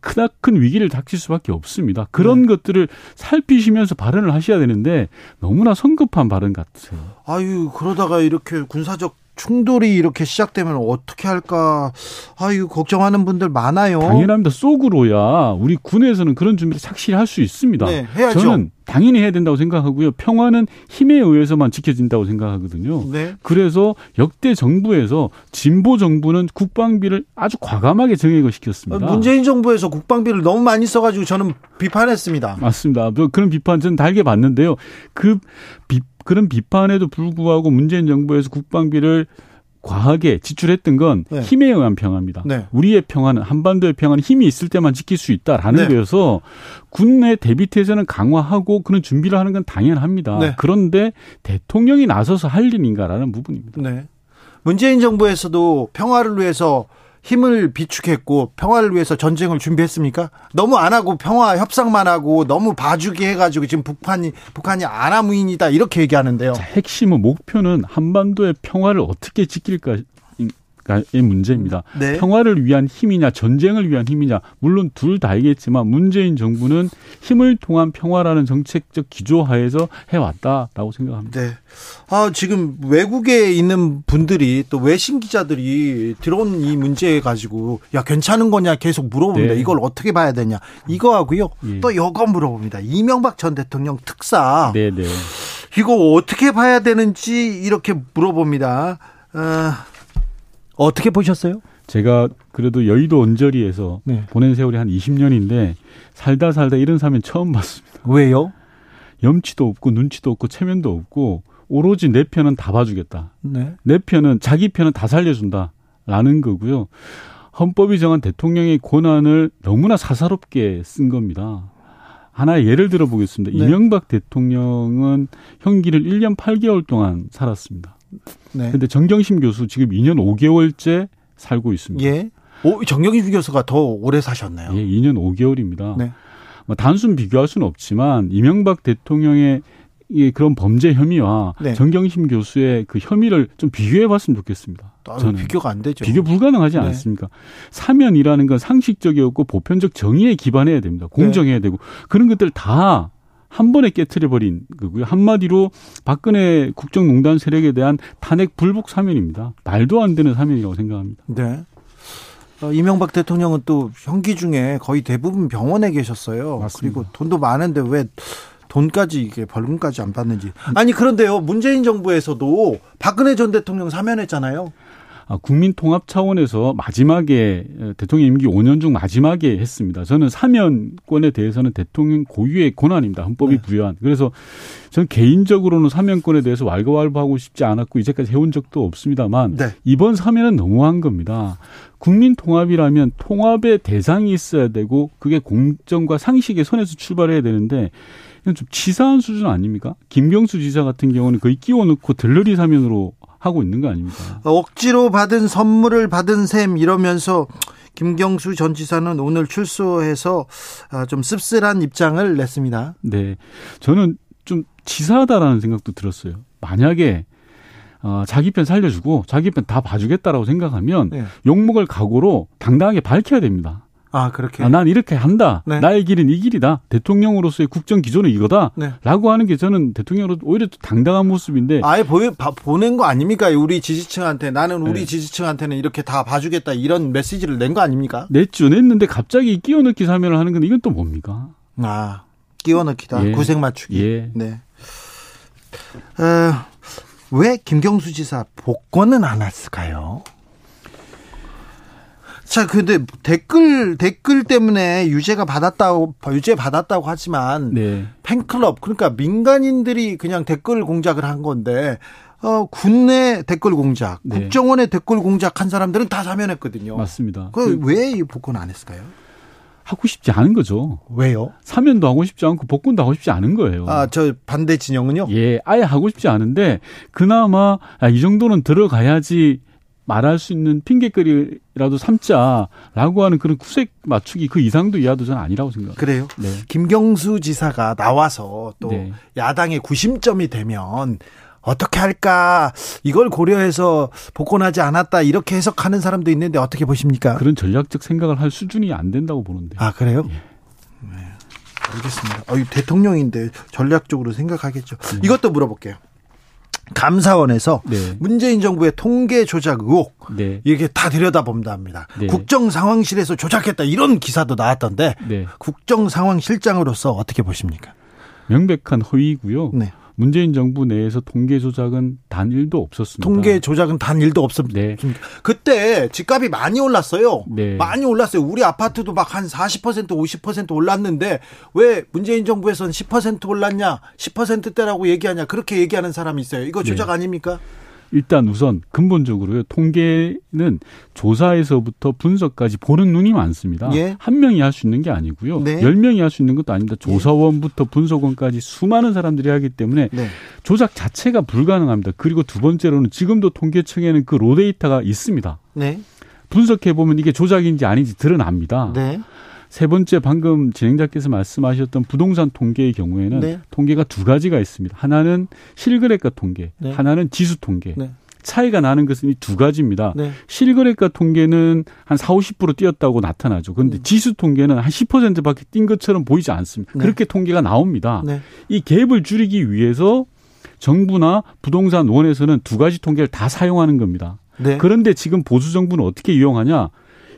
Speaker 3: 크나큰 위기를 닥칠 수밖에 없습니다. 그런 네. 것들을 살피시면서 발언을 하셔야 되는데 너무나 성급한 발언 같아요.
Speaker 1: 아유 그러다가 이렇게 군사적 충돌이 이렇게 시작되면 어떻게 할까? 아유 걱정하는 분들 많아요.
Speaker 3: 당연합니다. 속으로야 우리 군에서는 그런 준비를 착실히 할 수 있습니다. 네, 해야죠. 저는 당연히 해야 된다고 생각하고요. 평화는 힘에 의해서만 지켜진다고 생각하거든요. 네. 그래서 역대 정부에서 진보 정부는 국방비를 아주 과감하게 정액을 시켰습니다.
Speaker 1: 문재인 정부에서 국방비를 너무 많이 써가지고 저는 비판했습니다.
Speaker 3: 맞습니다. 그런 비판 저는 달게 봤는데요. 그 비, 그런 비판에도 불구하고 문재인 정부에서 국방비를 과하게 지출했던 건 네. 힘에 의한 평화입니다. 네. 우리의 평화는 한반도의 평화는 힘이 있을 때만 지킬 수 있다라는 네. 거여서 군내 대비태세는 강화하고 그런 준비를 하는 건 당연합니다. 네. 그런데 대통령이 나서서 할 일인가라는 부분입니다.
Speaker 1: 네. 문재인 정부에서도 평화를 위해서 힘을 비축했고 평화를 위해서 전쟁을 준비했습니까? 너무 안 하고 평화 협상만 하고 너무 봐주기 해가지고 지금 북한이 북한이 아나무인이다 이렇게 얘기하는데요.
Speaker 3: 자, 핵심은 목표는 한반도의 평화를 어떻게 지킬까 의 문제입니다. 네. 평화를 위한 힘이냐 전쟁을 위한 힘이냐 물론 둘 다이겠지만 문재인 정부는 힘을 통한 평화라는 정책적 기조하에서 해왔다라고 생각합니다. 네.
Speaker 1: 아 지금 외국에 있는 분들이 또 외신 기자들이 들어온 이 문제 가지고 야 괜찮은 거냐 계속 물어봅니다. 네. 이걸 어떻게 봐야 되냐 이거 하고요. 예. 또 이거 물어봅니다. 이명박 전 대통령 특사. 네, 네. 이거 어떻게 봐야 되는지 이렇게 물어봅니다. 어, 어떻게 보셨어요?
Speaker 3: 제가 그래도 여의도 언저리에서 네. 보낸 세월이 한 20년인데 살다 살다 이런 사면 처음 봤습니다.
Speaker 1: 왜요?
Speaker 3: 염치도 없고 눈치도 없고 체면도 없고 오로지 내 편은 다 봐주겠다. 네. 내 편은 자기 편은 다 살려준다라는 거고요. 헌법이 정한 대통령의 권한을 너무나 사사롭게 쓴 겁니다. 하나의 예를 들어 보겠습니다. 네. 이명박 대통령은 형기를 1년 8개월 동안 살았습니다. 네. 근데 정경심 교수 지금 2년 5개월째 살고 있습니다.
Speaker 1: 예. 오, 정경심 교수가 더 오래 사셨나요?
Speaker 3: 예, 2년 5개월입니다. 네. 뭐 단순 비교할 수는 없지만 이명박 대통령의 이 그런 범죄 혐의와 네. 정경심 교수의 그 혐의를 좀 비교해 봤으면 좋겠습니다.
Speaker 1: 아, 저는 비교가 안 되죠.
Speaker 3: 비교 불가능하지 네. 않습니까? 사면이라는 건 상식적이었고 보편적 정의에 기반해야 됩니다. 공정해야 네. 되고 그런 것들 다 한 번에 깨트려 버린 거고요. 한마디로 박근혜 국정농단 세력에 대한 탄핵 불복 사면입니다. 말도 안 되는 사면이라고 생각합니다.
Speaker 1: 네. 어, 이명박 대통령은 또 형기 중에 거의 대부분 병원에 계셨어요. 맞습니다. 그리고 돈도 많은데 왜 돈까지 이게 벌금까지 안 받는지. 아니 그런데요. 문재인 정부에서도 박근혜 전 대통령 사면했잖아요.
Speaker 3: 아, 국민 통합 차원에서 마지막에 대통령 임기 5년 중 마지막에 했습니다. 저는 사면권에 대해서는 대통령 고유의 권한입니다. 헌법이 네. 부여한. 그래서 저는 개인적으로는 사면권에 대해서 왈가왈부하고 싶지 않았고 이제까지 해온 적도 없습니다만 네. 이번 사면은 너무한 겁니다. 국민 통합이라면 통합의 대상이 있어야 되고 그게 공정과 상식의 선에서 출발해야 되는데 이건 좀 치사한 수준 아닙니까? 김경수 지사 같은 경우는 거의 끼워놓고 들러리 사면으로 하고 있는 거 아닙니까?
Speaker 1: 억지로 받은 선물을 받은 셈 이러면서 김경수 전 지사는 오늘 출소해서 아, 좀 씁쓸한 입장을 냈습니다.
Speaker 3: 네. 저는 좀 치사하다라는 생각도 들었어요. 만약에 어, 자기 편 살려주고 자기 편 다 봐주겠다라고 생각하면 네. 욕먹을 각오로 당당하게 밝혀야 됩니다.
Speaker 1: 아, 그렇게.
Speaker 3: 아, 난 이렇게 한다.
Speaker 1: 네.
Speaker 3: 나의 길은 이 길이다. 대통령으로서의 국정 기조는 이거다.
Speaker 1: 네.
Speaker 3: 라고 하는 게 저는 대통령으로 오히려 당당한 모습인데
Speaker 1: 아예 보, 바, 보낸 거 아닙니까? 우리 지지층한테 나는 우리
Speaker 3: 네.
Speaker 1: 지지층한테는 이렇게 다 봐주겠다 이런 메시지를 낸 거 아닙니까?
Speaker 3: 냈죠. 냈는데 갑자기 끼워넣기 사면을 하는 건 이건 또 뭡니까?
Speaker 1: 아 끼워넣기다
Speaker 3: 예.
Speaker 1: 구색 맞추기.
Speaker 3: 예.
Speaker 1: 네. 어, 왜 김경수 지사 복권은 안 했을까요? 자, 근데 댓글 댓글 때문에 유죄가 받았다고 유죄 받았다고 하지만
Speaker 3: 네.
Speaker 1: 팬클럽 그러니까 민간인들이 그냥 댓글 공작을 한 건데 어 국내 댓글 공작,
Speaker 3: 네.
Speaker 1: 국정원의 댓글 공작한 사람들은 다 사면했거든요.
Speaker 3: 맞습니다.
Speaker 1: 그왜이 복권 안 했을까요?
Speaker 3: 하고 싶지 않은 거죠.
Speaker 1: 왜요?
Speaker 3: 사면도 하고 싶지 않고 복권도 하고 싶지 않은 거예요.
Speaker 1: 아, 저 반대 진영은요?
Speaker 3: 예, 아예 하고 싶지 않은데 그나마 아, 이 정도는 들어가야지 말할 수 있는 핑계거리라도 삼자라고 하는 그런 구색 맞추기 그 이상도 이하도 저는 아니라고 생각합니다.
Speaker 1: 그래요?
Speaker 3: 네.
Speaker 1: 김경수 지사가 나와서 또
Speaker 3: 네.
Speaker 1: 야당의 구심점이 되면 어떻게 할까? 이걸 고려해서 복권하지 않았다 이렇게 해석하는 사람도 있는데 어떻게 보십니까?
Speaker 3: 그런 전략적 생각을 할 수준이 안 된다고 보는데.
Speaker 1: 아 그래요?
Speaker 3: 예.
Speaker 1: 네. 알겠습니다. 어, 이 대통령인데 전략적으로 생각하겠죠.
Speaker 3: 네.
Speaker 1: 이것도 물어볼게요. 감사원에서
Speaker 3: 네.
Speaker 1: 문재인 정부의 통계 조작 의혹
Speaker 3: 네.
Speaker 1: 이게 다 들여다본답니다.
Speaker 3: 네.
Speaker 1: 국정 상황실에서 조작했다 이런 기사도 나왔던데
Speaker 3: 네.
Speaker 1: 국정 상황실장으로서 어떻게 보십니까?
Speaker 3: 명백한 허위고요.
Speaker 1: 네.
Speaker 3: 문재인 정부 내에서 통계 조작은 단 1도 없었습니다.
Speaker 1: 통계 조작은 단 일도 없습니다.
Speaker 3: 네.
Speaker 1: 그때 집값이 많이 올랐어요.
Speaker 3: 네.
Speaker 1: 많이 올랐어요. 우리 아파트도 막 한 40% 50% 올랐는데 왜 문재인 정부에서는 10% 올랐냐? 10%대라고 얘기하냐? 그렇게 얘기하는 사람이 있어요. 이거 조작
Speaker 3: 네.
Speaker 1: 아닙니까?
Speaker 3: 일단 우선 근본적으로요. 통계는 조사에서부터 분석까지 보는 눈이 많습니다.
Speaker 1: 예.
Speaker 3: 한 명이 할 수 있는 게 아니고요.
Speaker 1: 네.
Speaker 3: 열 명이 할 수 있는 것도 아닙니다. 조사원부터 분석원까지 수많은 사람들이 하기 때문에
Speaker 1: 네.
Speaker 3: 조작 자체가 불가능합니다. 그리고 두 번째로는 지금도 통계청에는 그 로데이터가 있습니다.
Speaker 1: 네.
Speaker 3: 분석해 보면 이게 조작인지 아닌지 드러납니다.
Speaker 1: 네.
Speaker 3: 세 번째 방금 진행자께서 말씀하셨던 부동산 통계의 경우에는
Speaker 1: 네.
Speaker 3: 통계가 두 가지가 있습니다. 하나는 실거래가 통계,
Speaker 1: 네.
Speaker 3: 하나는 지수 통계.
Speaker 1: 네.
Speaker 3: 차이가 나는 것은 이 두 가지입니다.
Speaker 1: 네.
Speaker 3: 실거래가 통계는 한 4, 50% 뛰었다고 나타나죠. 그런데
Speaker 1: 음.
Speaker 3: 지수 통계는 한 10%밖에 뛴 것처럼 보이지 않습니다.
Speaker 1: 네.
Speaker 3: 그렇게 통계가 나옵니다.
Speaker 1: 네.
Speaker 3: 이 갭을 줄이기 위해서 정부나 부동산 원에서는 두 가지 통계를 다 사용하는 겁니다.
Speaker 1: 네.
Speaker 3: 그런데 지금 보수 정부는 어떻게 이용하냐?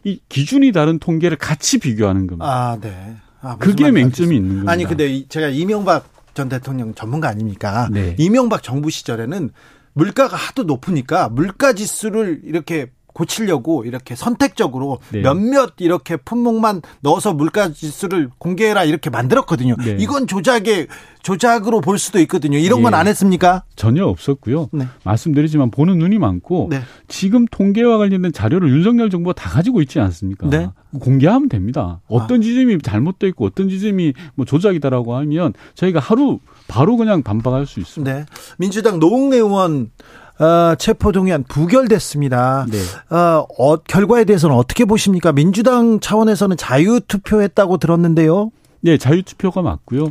Speaker 3: 이 기준이 다른 통계를 같이 비교하는 겁니다.
Speaker 1: 아, 네. 아,
Speaker 3: 그게 맹점이 있는 겁니다.
Speaker 1: 아니 근데 이- 제가 이명박 전 대통령 전문가 아닙니까?
Speaker 3: 네.
Speaker 1: 이명박 정부 시절에는 물가가 하도 높으니까 물가 지수를 이렇게 고치려고 이렇게 선택적으로
Speaker 3: 네.
Speaker 1: 몇몇 이렇게 품목만 넣어서 물가 지수를 공개해라 이렇게 만들었거든요.
Speaker 3: 네.
Speaker 1: 이건 조작의 조작으로 볼 수도 있거든요. 이런 건
Speaker 3: 예.
Speaker 1: 안 했습니까?
Speaker 3: 전혀 없었고요.
Speaker 1: 네.
Speaker 3: 말씀드리지만 보는 눈이 많고
Speaker 1: 네.
Speaker 3: 지금 통계와 관련된 자료를 윤석열 정부가 다 가지고 있지 않습니까?
Speaker 1: 네.
Speaker 3: 공개하면 됩니다. 어떤 지점이 잘못돼 있고 어떤 지점이 뭐 조작이다라고 하면 저희가 하루 바로 그냥 반박할 수 있습니다.
Speaker 1: 네. 민주당 노웅래 의원 어, 체포동의안 부결됐습니다.
Speaker 3: 네.
Speaker 1: 어, 어, 결과에 대해서는 어떻게 보십니까? 민주당 차원에서는 자유투표했다고 들었는데요.
Speaker 3: 네, 자유투표가 맞고요.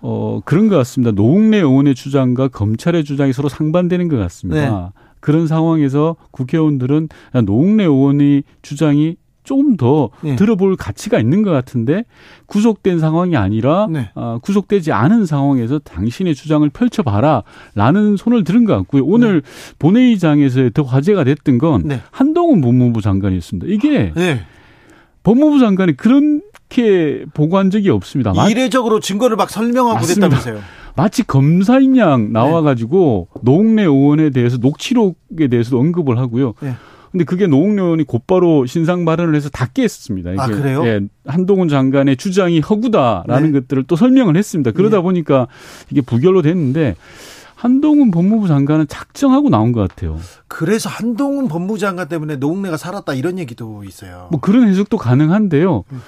Speaker 3: 어, 그런 것 같습니다. 노웅래 의원의 주장과 검찰의 주장이 서로 상반되는 것 같습니다.
Speaker 1: 네.
Speaker 3: 그런 상황에서 국회의원들은 노웅래 의원의 주장이 조금 더
Speaker 1: 네.
Speaker 3: 들어볼 가치가 있는 것 같은데 구속된 상황이 아니라
Speaker 1: 네.
Speaker 3: 아, 구속되지 않은 상황에서 당신의 주장을 펼쳐봐라라는 손을 들은 것 같고요. 오늘 본회의장에서 더 화제가 됐던 건
Speaker 1: 네.
Speaker 3: 한동훈 법무부 장관이었습니다. 이게
Speaker 1: 네.
Speaker 3: 법무부 장관이 그렇게 보고한 적이 없습니다. 마,
Speaker 1: 이례적으로 증거를 막 설명하고
Speaker 3: 맞습니다.
Speaker 1: 됐다면서요.
Speaker 3: 마치 검사인
Speaker 1: 네.
Speaker 3: 양 나와가지고 노웅래 의원에 대해서 녹취록에 대해서도 언급을 하고요.
Speaker 1: 네.
Speaker 3: 근데 그게 노웅래 의원이 곧바로 신상 발언을 해서 다 깼습니다. 이게
Speaker 1: 아, 그래요?
Speaker 3: 예, 한동훈 장관의 주장이 허구다라는
Speaker 1: 네.
Speaker 3: 것들을 또 설명을 했습니다. 그러다
Speaker 1: 네.
Speaker 3: 보니까 이게 부결로 됐는데 한동훈 법무부 장관은 작정하고 나온 것 같아요.
Speaker 1: 그래서 한동훈 법무부 장관 때문에 노웅래가 살았다 이런 얘기도 있어요.
Speaker 3: 뭐 그런 해석도 가능한데요.
Speaker 1: 음.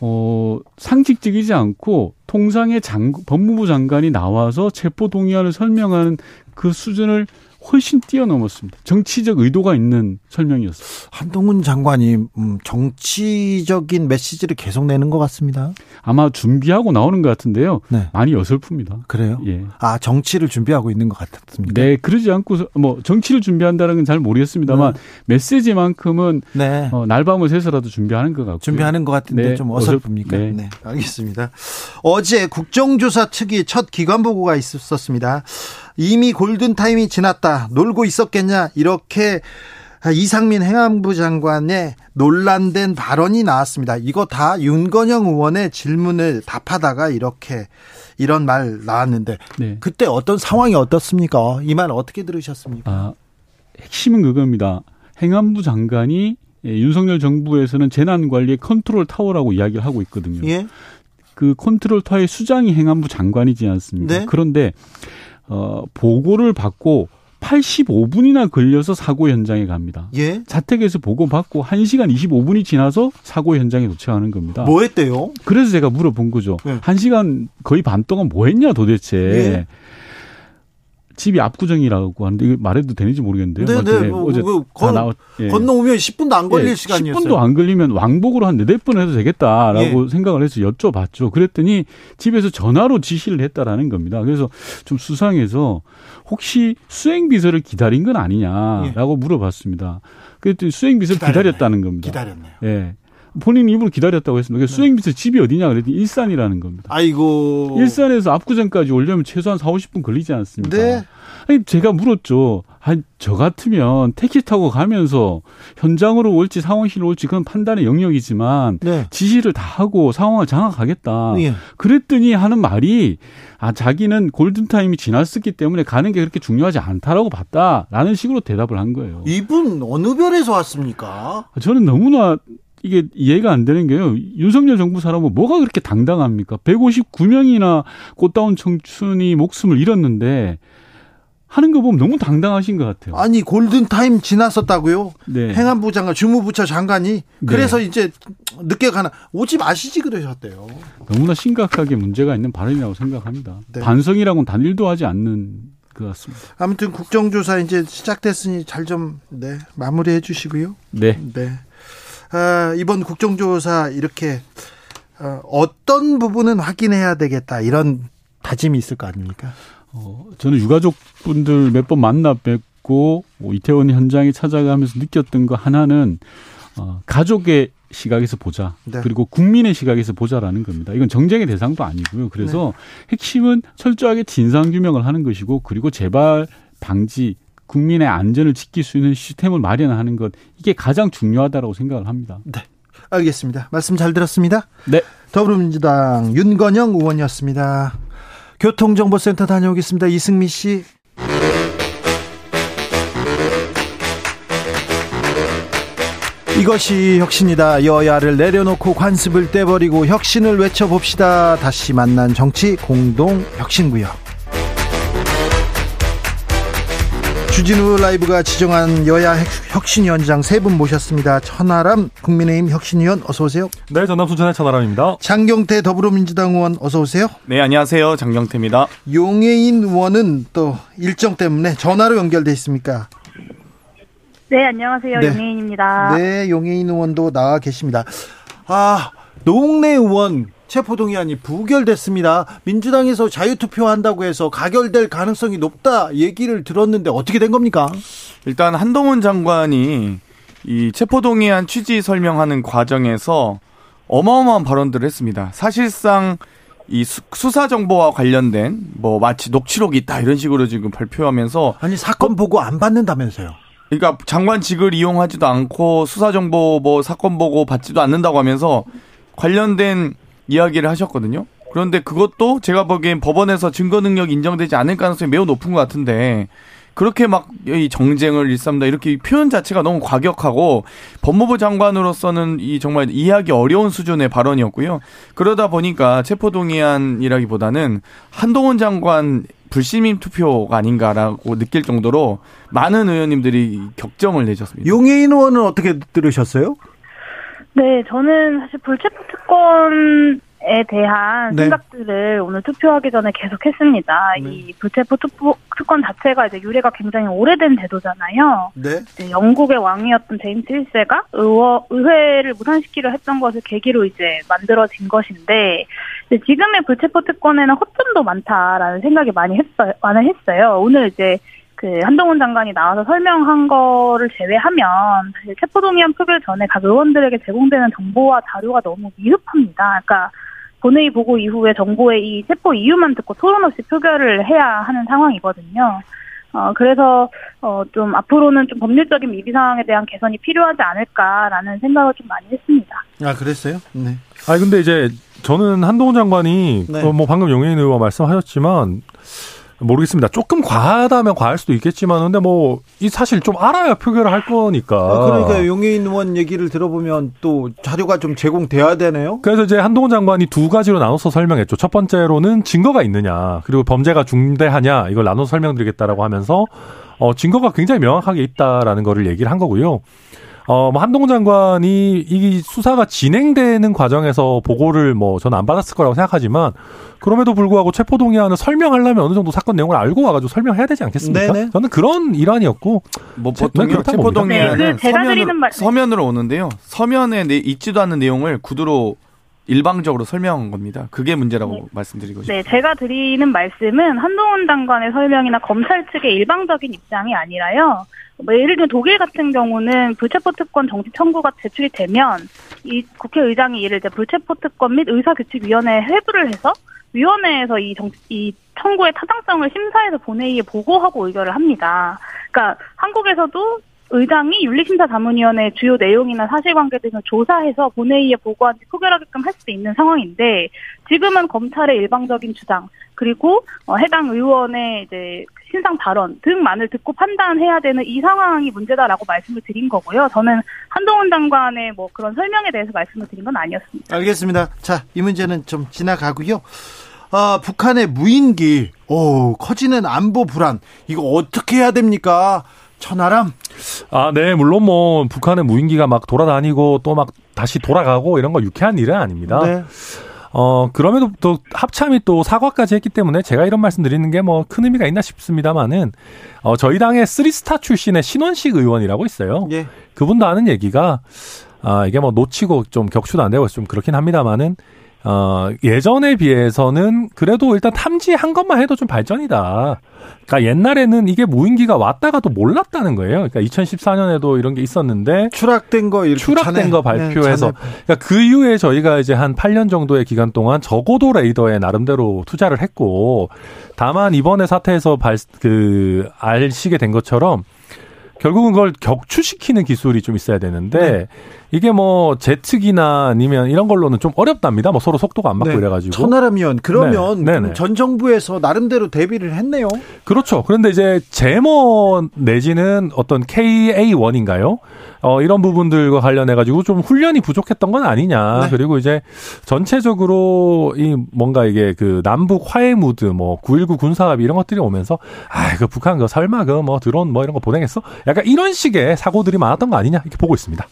Speaker 3: 어, 상식적이지 않고 통상의 장, 법무부 장관이 나와서 체포 동의안을 설명하는 그 수준을 훨씬 뛰어넘었습니다. 정치적 의도가 있는 설명이었어요.
Speaker 1: 한동훈 장관이 음, 정치적인 메시지를 계속 내는 것 같습니다.
Speaker 3: 아마 준비하고 나오는 것 같은데요. 네. 많이 어설픕니다.
Speaker 1: 그래요? 예. 아 정치를 준비하고 있는 것 같았습니다.
Speaker 3: 네, 그러지 않고 뭐 정치를 준비한다는 건 잘 모르겠습니다만 네. 메시지만큼은 네. 어, 날밤을 새서라도 준비하는 것 같고
Speaker 1: 준비하는 것 같은데 네. 좀 어설픕니까? 네. 네, 알겠습니다. 어제 국정조사 특위 첫 기관 보고가 있었습니다. 이미 골든타임이 지났다. 놀고 있었겠냐. 이렇게 이상민 행안부 장관의 논란된 발언이 나왔습니다. 이거 다 윤건영 의원의 질문을 답하다가 이렇게 이런 말 나왔는데 네. 그때 어떤 상황이 어떻습니까? 이 말 어떻게 들으셨습니까? 아,
Speaker 3: 핵심은 그겁니다. 행안부 장관이 윤석열 정부에서는 재난관리의 컨트롤 타워라고 이야기를 하고 있거든요. 예? 그 컨트롤 타워의 수장이 행안부 장관이지 않습니까? 네? 그런데 어, 보고를 받고 85분이나 걸려서 사고 현장에 갑니다. 예? 자택에서 보고받고 1시간 25분이 지나서 사고 현장에 도착하는 겁니다.
Speaker 1: 뭐 했대요?
Speaker 3: 그래서 제가 물어본 거죠. 예. 1시간 거의 반 동안 뭐 했냐 도대체. 예. 집이 압구정이라고 하는데 이거 말해도 되는지 모르겠는데요.
Speaker 1: 네네. 네. 뭐, 어제 뭐, 건, 나왔, 예. 건너오면 10분도 안 걸릴 예, 시간이었어요.
Speaker 3: 10분도 안 걸리면 왕복으로 한 네댓 번 해도 되겠다라고 예. 생각을 해서 여쭤봤죠. 그랬더니 집에서 전화로 지시를 했다라는 겁니다. 그래서 좀 수상해서 혹시 수행 비서를 기다린 건 아니냐라고 예. 물어봤습니다. 그랬더니 수행 비서를 기다렸다는 겁니다.
Speaker 1: 기다렸네요.
Speaker 3: 예. 본인 입으로 기다렸다고 했습니다. 네. 수행비서 집이 어디냐 그랬더니 일산이라는 겁니다.
Speaker 1: 아이고.
Speaker 3: 일산에서 압구정까지 오려면 최소한 4, 50분 걸리지 않습니까? 네. 아니, 제가 물었죠. 아니, 저 같으면 택시 타고 가면서 현장으로 올지 상황실로 올지 그건 판단의 영역이지만 네. 지시를 다 하고 상황을 장악하겠다. 네. 그랬더니 하는 말이 아, 자기는 골든타임이 지났었기 때문에 가는 게 그렇게 중요하지 않다라고 봤다라는 식으로 대답을 한 거예요.
Speaker 1: 이분 어느 별에서 왔습니까?
Speaker 3: 저는 너무나 이게 이해가 안 되는 게요. 윤석열 정부 사람은 뭐가 그렇게 당당합니까? 159명이나 꽃다운 청춘이 목숨을 잃었는데 하는 거 보면 너무 당당하신 것 같아요.
Speaker 1: 아니 골든 타임 지났었다고요? 네. 행안부 장관, 주무부처 장관이 네. 그래서 네. 이제 늦게 가나 오지 마시지 그러셨대요.
Speaker 3: 너무나 심각하게 문제가 있는 발언이라고 생각합니다. 네. 반성이라고는 단일도 하지 않는 것 같습니다.
Speaker 1: 아무튼 국정조사 이제 시작됐으니 잘 좀 네, 마무리해 주시고요.
Speaker 3: 네.
Speaker 1: 네. 어, 이번 국정조사 이렇게 어, 어떤 부분은 확인해야 되겠다 이런 다짐이 있을 거 아닙니까?
Speaker 3: 어, 저는 유가족분들 몇 번 만나 뵙고 뭐 이태원 현장에 찾아가면서 느꼈던 거 하나는 어, 가족의 시각에서 보자. 네. 그리고 국민의 시각에서 보자라는 겁니다. 이건 정쟁의 대상도 아니고요. 그래서 네. 핵심은 철저하게 진상 규명을 하는 것이고 그리고 재발 방지 국민의 안전을 지킬 수 있는 시스템을 마련하는 것 이게 가장 중요하다고 생각을 합니다.
Speaker 1: 네. 알겠습니다. 말씀 잘 들었습니다.
Speaker 3: 네.
Speaker 1: 더불어민주당 윤건영 의원이었습니다. 교통정보센터 다녀오겠습니다. 이승미 씨. 이것이 혁신이다. 여야를 내려놓고 관습을 떼버리고 혁신을 외쳐봅시다. 다시 만난 정치 공동 혁신구역. 주진우 라이브가 지정한 여야 혁신위원장 세 분 모셨습니다. 천하람 국민의힘 혁신위원 어서 오세요.
Speaker 4: 네, 전남 순천의 천하람입니다.
Speaker 1: 장경태 더불어민주당 의원 어서 오세요.
Speaker 5: 네, 안녕하세요. 장경태입니다.
Speaker 1: 용해인 의원은 또 일정 때문에 전화로 연결돼 있습니까?
Speaker 6: 네, 안녕하세요. 네. 용해인입니다.
Speaker 1: 네, 용해인 의원도 나와 계십니다. 아, 노웅래 의원 체포동의안이 부결됐습니다. 민주당에서 자유투표한다고 해서 가결될 가능성이 높다 얘기를 들었는데 어떻게 된 겁니까?
Speaker 5: 일단 한동훈 장관이 이 체포동의안 취지 설명하는 과정에서 어마어마한 발언들을 했습니다. 사실상 이 수사 정보와 관련된 뭐 마치 녹취록이 있다 이런 식으로 지금 발표하면서
Speaker 1: 아니 사건 보고 안 받는다면서요.
Speaker 5: 그러니까 장관직을 이용하지도 않고 수사 정보 뭐 사건 보고 받지도 않는다고 하면서 관련된 이야기를 하셨거든요. 그런데 그것도 제가 보기엔 법원에서 증거 능력 인정되지 않을 가능성이 매우 높은 것 같은데 그렇게 막 이 정쟁을 일삼다 이렇게 표현 자체가 너무 과격하고 법무부 장관으로서는 이 정말 이해하기 어려운 수준의 발언이었고요. 그러다 보니까 체포동의안이라기보다는 한동훈 장관 불시민 투표가 아닌가라고 느낄 정도로 많은 의원님들이 격정을 내셨습니다.
Speaker 1: 용해인 의원은 어떻게 들으셨어요?
Speaker 6: 네, 저는 사실 불체포 특권에 대한 네. 생각들을 오늘 투표하기 전에 계속 했습니다. 네. 이 불체포 특권 자체가 이제 유래가 굉장히 오래된 제도잖아요. 네. 영국의 왕이었던 제임스 1세가 의회, 의회를 무산시키려 했던 것을 계기로 이제 만들어진 것인데 지금의 불체포 특권에는 허점도 많다라는 생각이 많이 했어요. 많이 했어요. 오늘 이제 그 한동훈 장관이 나와서 설명한 거를 제외하면 사실 체포동의안 표결 전에 각 의원들에게 제공되는 정보와 자료가 너무 미흡합니다. 그러니까 본회의 보고 이후에 정보의 이 체포 이유만 듣고 토론 없이 표결을 해야 하는 상황이거든요. 어, 그래서, 어, 좀 앞으로는 좀 법률적인 미비 상황에 대한 개선이 필요하지 않을까라는 생각을 좀 많이 했습니다.
Speaker 1: 아, 그랬어요? 네.
Speaker 4: 아니, 근데 이제 저는 한동훈 장관이 네. 뭐 방금 용해인 의원 말씀하셨지만 모르겠습니다. 조금 과하다면 과할 수도 있겠지만, 근데 뭐, 이 사실 좀 알아야 표결을 할 거니까. 아,
Speaker 1: 그러니까 용해인 의원 얘기를 들어보면 또 자료가 좀 제공돼야 되네요?
Speaker 4: 그래서 이제 한동훈 장관이 두 가지로 나눠서 설명했죠. 첫 번째로는 증거가 있느냐, 그리고 범죄가 중대하냐, 이걸 나눠서 설명드리겠다라고 하면서, 어, 증거가 굉장히 명확하게 있다라는 거를 얘기를 한 거고요. 어, 뭐 한동훈 장관이 이 수사가 진행되는 과정에서 보고를 뭐 저는 안 받았을 거라고 생각하지만 그럼에도 불구하고 체포 동의안을 설명하려면 어느 정도 사건 내용을 알고 와가지고 설명해야 되지 않겠습니까? 네네. 저는 그런 일환이었고
Speaker 5: 뭐 보통 체포 동의안은 네, 그 서면, 서면으로 오는데요. 서면에 있지도 않은 내용을 구두로 일방적으로 설명한 겁니다. 그게 문제라고 네. 말씀드리고 싶습니다.
Speaker 6: 네, 제가 드리는 말씀은 한동훈 장관의 설명이나 검찰 측의 일방적인 입장이 아니라요. 뭐 예를 들면 독일 같은 경우는 불체포 특권 정지 청구가 제출이 되면 이 국회의장이 이를 이제 불체포 특권 및 의사규칙위원회에 회부를 해서 위원회에서 이, 정, 이 청구의 타당성을 심사해서 본회의에 보고하고 의결을 합니다. 그러니까 한국에서도 의장이 윤리심사자문위원회 주요 내용이나 사실관계 등을 조사해서 본회의에 보고한 뒤 표결하게끔 할 수 있는 상황인데 지금은 검찰의 일방적인 주장 그리고 어, 해당 의원의 이제 신상 발언 등만을 듣고 판단해야 되는 이 상황이 문제다라고 말씀을 드린 거고요. 저는 한동훈 장관의 뭐 그런 설명에 대해서 말씀을 드린 건 아니었습니다.
Speaker 1: 알겠습니다. 자, 이 문제는 좀 지나가고요. 아, 북한의 무인기, 오, 커지는 안보 불안, 이거 어떻게 해야 됩니까? 천하람?
Speaker 4: 아, 네, 물론 뭐 북한의 무인기가 막 돌아다니고 또 막 다시 돌아가고 이런 거 유쾌한 일은 아닙니다. 네. 어, 그럼에도 또 합참이 또 사과까지 했기 때문에 제가 이런 말씀 드리는 게 뭐 큰 의미가 있나 싶습니다만은 어, 저희 당의 쓰리스타 출신의 신원식 의원이라고 있어요. 예. 그분도 하는 얘기가 아, 이게 뭐 놓치고 좀 격추도 안 되고 좀 그렇긴 합니다만은 어, 예전에 비해서는 그래도 일단 탐지한 것만 해도 좀 발전이다. 그러니까 옛날에는 이게 무인기가 왔다가도 몰랐다는 거예요. 그러니까 2014년에도 이런 게 있었는데
Speaker 1: 추락된 거 이렇게
Speaker 4: 추락된 잔해, 거 발표해서 네, 그러니까 그 이후에 저희가 이제 한 8년 정도의 기간 동안 저고도 레이더에 나름대로 투자를 했고 다만 이번에 사태에서 발, 그 알시게 된 것처럼 결국은 그걸 격추시키는 기술이 좀 있어야 되는데 네. 이게 뭐 제트기나 아니면 이런 걸로는 좀 어렵답니다. 뭐 서로 속도가 안 맞고 네. 이래가지고.
Speaker 1: 천하라면 그러면 네. 전 정부에서 나름대로 대비를 했네요.
Speaker 4: 그렇죠. 그런데 이제 제모 내지는 어떤 KA1인가요? 어, 이런 부분들과 관련해가지고 좀 훈련이 부족했던 건 아니냐. 네. 그리고 이제 전체적으로 이 뭔가 이게 그 남북 화해 무드 뭐 9.19 군사합의 이런 것들이 오면서 아, 그 북한 그 설마 그 뭐 드론 뭐 이런 거 보내겠어? 약간 이런 식의 사고들이 많았던 거 아니냐 이렇게 보고 있습니다.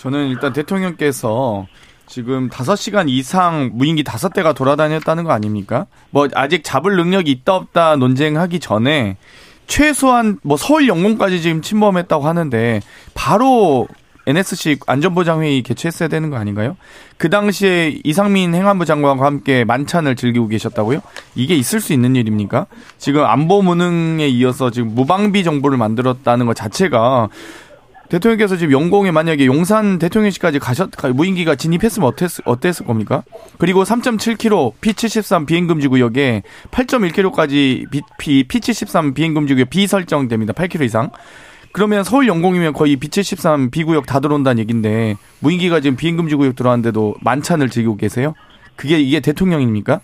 Speaker 5: 저는 일단 대통령께서 지금 5시간 이상 무인기 5대가 돌아다녔다는 거 아닙니까? 뭐 아직 잡을 능력이 있다 없다 논쟁하기 전에 최소한 뭐 서울 영공까지 지금 침범했다고 하는데 바로 NSC 안전보장회의 개최했어야 되는 거 아닌가요? 그 당시에 이상민 행안부 장관과 함께 만찬을 즐기고 계셨다고요? 이게 있을 수 있는 일입니까? 지금 안보 무능에 이어서 지금 무방비 정보를 만들었다는 것 자체가 대통령께서 지금 영공에 만약에 용산 대통령실까지 가셨 무인기가 진입했으면 어땠, 어땠을 겁니까? 그리고 3.7km P73 비행금지 구역에 8.1km까지 P, P73 비행금지 구역 비설정됩니다. 8km 이상. 그러면 서울 영공이면 거의 B73 비구역 다 들어온다는 얘기인데 무인기가 지금 비행금지 구역 들어왔는데도 만찬을 즐기고 계세요? 그게 이게 대통령입니까?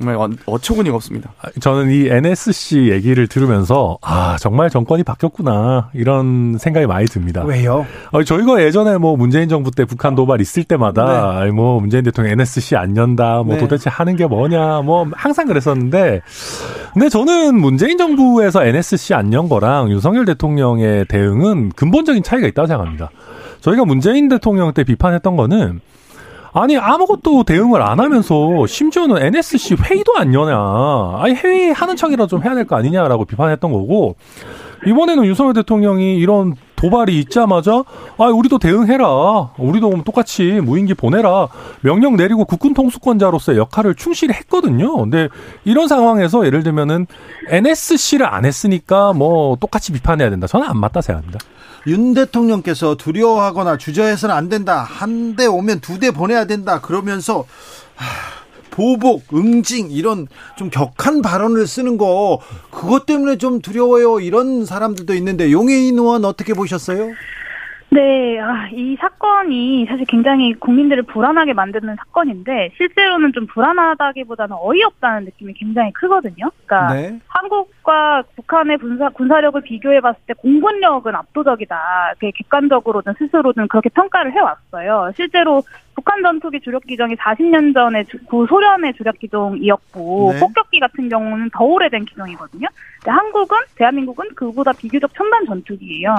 Speaker 5: 정말 어처구니가 없습니다.
Speaker 4: 아, 저는 이 NSC 얘기를 들으면서 아 정말 정권이 바뀌었구나 이런 생각이 많이 듭니다.
Speaker 1: 왜요?
Speaker 4: 어, 저희가 예전에 뭐 문재인 정부 때 북한 도발 있을 때마다 네. 뭐 문재인 대통령 NSC 안 연다, 뭐 네. 도대체 하는 게 뭐냐, 뭐 항상 그랬었는데, 근데 저는 문재인 정부에서 NSC 안 연 거랑 윤석열 대통령의 대응은 근본적인 차이가 있다고 생각합니다. 저희가 문재인 대통령 때 비판했던 거는 아니 아무것도 대응을 안 하면서 심지어는 NSC 회의도 안 여냐. 아니 회의 하는 척이라도 좀 해야 될 거 아니냐라고 비판했던 거고 이번에는 윤석열 대통령이 이런 도발이 있자마자 아 우리도 대응해라. 우리도 똑같이 무인기 보내라. 명령 내리고 국군 통수권자로서의 역할을 충실히 했거든요. 근데 이런 상황에서 예를 들면은 NSC를 안 했으니까 뭐 똑같이 비판해야 된다. 저는 안 맞다 생각합니다.
Speaker 1: 윤 대통령께서 두려워하거나 주저해서는 안 된다. 한 대 오면 두 대 보내야 된다. 그러면서 보복, 응징 이런 좀 격한 발언을 쓰는 거 그것 때문에 좀 두려워요. 이런 사람들도 있는데 용해인 의원 어떻게 보셨어요?
Speaker 6: 네, 아, 이 사건이 사실 굉장히 국민들을 불안하게 만드는 사건인데 실제로는 좀 불안하다기보다는 어이없다는 느낌이 굉장히 크거든요. 그러니까 네. 한국 과 북한의 군사 군사력을 비교해 봤을 때 공군력은 압도적이다. 객관적으로든 스스로든 그렇게 평가를 해왔어요. 실제로 북한 전투기 주력 기종이 40년 전에 구 소련의 주력 기종이었고 네. 폭격기 같은 경우는 더 오래된 기종이거든요. 근데 한국은 대한민국은 그보다 비교적 첨단 전투기예요.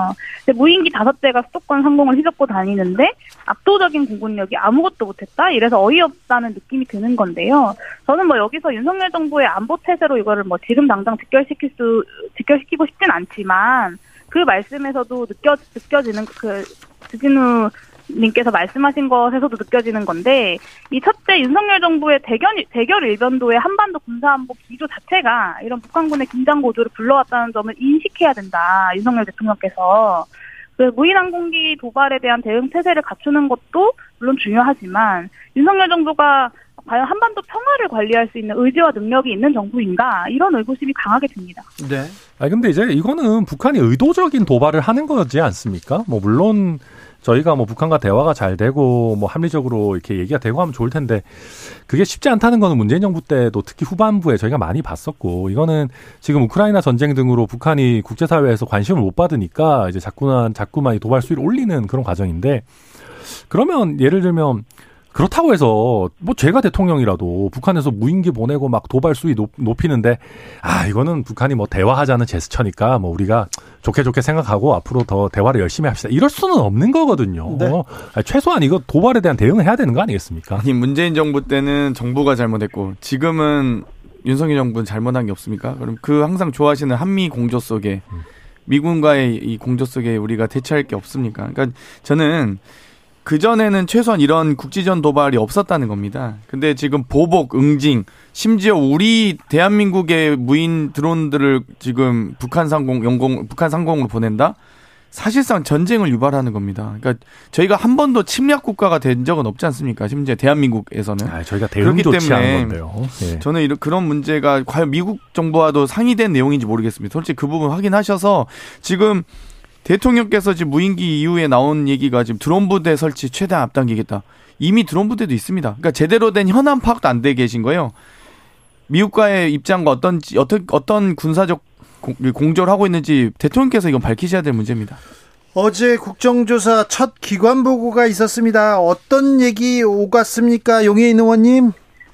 Speaker 6: 무인기 다섯 대가 수도권 상공을 휘젓고 다니는데 압도적인 공군력이 아무것도 못했다. 이래서 어이없다는 느낌이 드는 건데요. 저는 뭐 여기서 윤석열 정부의 안보 태세로 이거를 뭐 지금 당장 직결시 킬 수 직결시키고 싶진 않지만 그 말씀에서도 느껴 느껴지는 그 주진우 님께서 말씀하신 것에서도 느껴지는 건데 이 첫째 윤석열 정부의 대결 대결 일변도의 한반도 군사안보 기조 자체가 이런 북한군의 긴장 고조를 불러왔다는 점을 인식해야 된다 윤석열 대통령께서. 그 무인 항공기 도발에 대한 대응 태세를 갖추는 것도 물론 중요하지만 윤석열 정부가 과연 한반도 평화를 관리할 수 있는 의지와 능력이 있는 정부인가 이런 의구심이 강하게 듭니다.
Speaker 4: 네. 아 근데 이제 이거는 북한이 의도적인 도발을 하는 거지 않습니까? 뭐 물론 저희가 뭐 북한과 대화가 잘 되고 뭐 합리적으로 이렇게 얘기가 되고 하면 좋을 텐데 그게 쉽지 않다는 거는 문재인 정부 때도 특히 후반부에 저희가 많이 봤었고 이거는 지금 우크라이나 전쟁 등으로 북한이 국제사회에서 관심을 못 받으니까 이제 자꾸만 자꾸만 도발 수위를 올리는 그런 과정인데 그러면 예를 들면 그렇다고 해서 뭐 제가 대통령이라도 북한에서 무인기 보내고 막 도발 수위 높, 높이는데 아 이거는 북한이 뭐 대화하자는 제스처니까 뭐 우리가 좋게 좋게 생각하고 앞으로 더 대화를 열심히 합시다 이럴 수는 없는 거거든요. 네. 아니, 최소한 이거 도발에 대한 대응을 해야 되는 거 아니겠습니까?
Speaker 5: 아니 문재인 정부 때는 정부가 잘못했고 지금은 윤석열 정부는 잘못한 게 없습니까? 그럼 그 항상 좋아하시는 한미 공조 속에 미군과의 이 공조 속에 우리가 대처할 게 없습니까? 그러니까 저는 그 전에는 최소한 이런 국지전 도발이 없었다는 겁니다. 근데 지금 보복, 응징, 심지어 우리 대한민국의 무인 드론들을 지금 북한 상공, 영공, 북한 상공으로 보낸다? 사실상 전쟁을 유발하는 겁니다. 그러니까 저희가 한 번도 침략 국가가 된 적은 없지 않습니까? 심지어 대한민국에서는.
Speaker 4: 아, 저희가 대응이 그렇기 때문에 건데요.
Speaker 5: 예. 저는 이런 그런 문제가 과연 미국 정부와도 상의된 내용인지 모르겠습니다. 솔직히 그 부분 확인하셔서 지금 대통령께서 지금 무인기 이후에 나온 얘기가 지금 드론 부대 설치 최대한 앞당기겠다. 이미 드론 부대도 있습니다. 그러니까 제대로 된 현안 파악도 안 돼 계신 거예요. 미국과의 입장과 어떤 어떤 어떤 군사적 공조를 하고 있는지 대통령께서 이건 밝히셔야 될 문제입니다.
Speaker 1: 어제 국정조사 첫 기관 보고가 있었습니다. 어떤 얘기 오갔습니까, 용해인 의원님?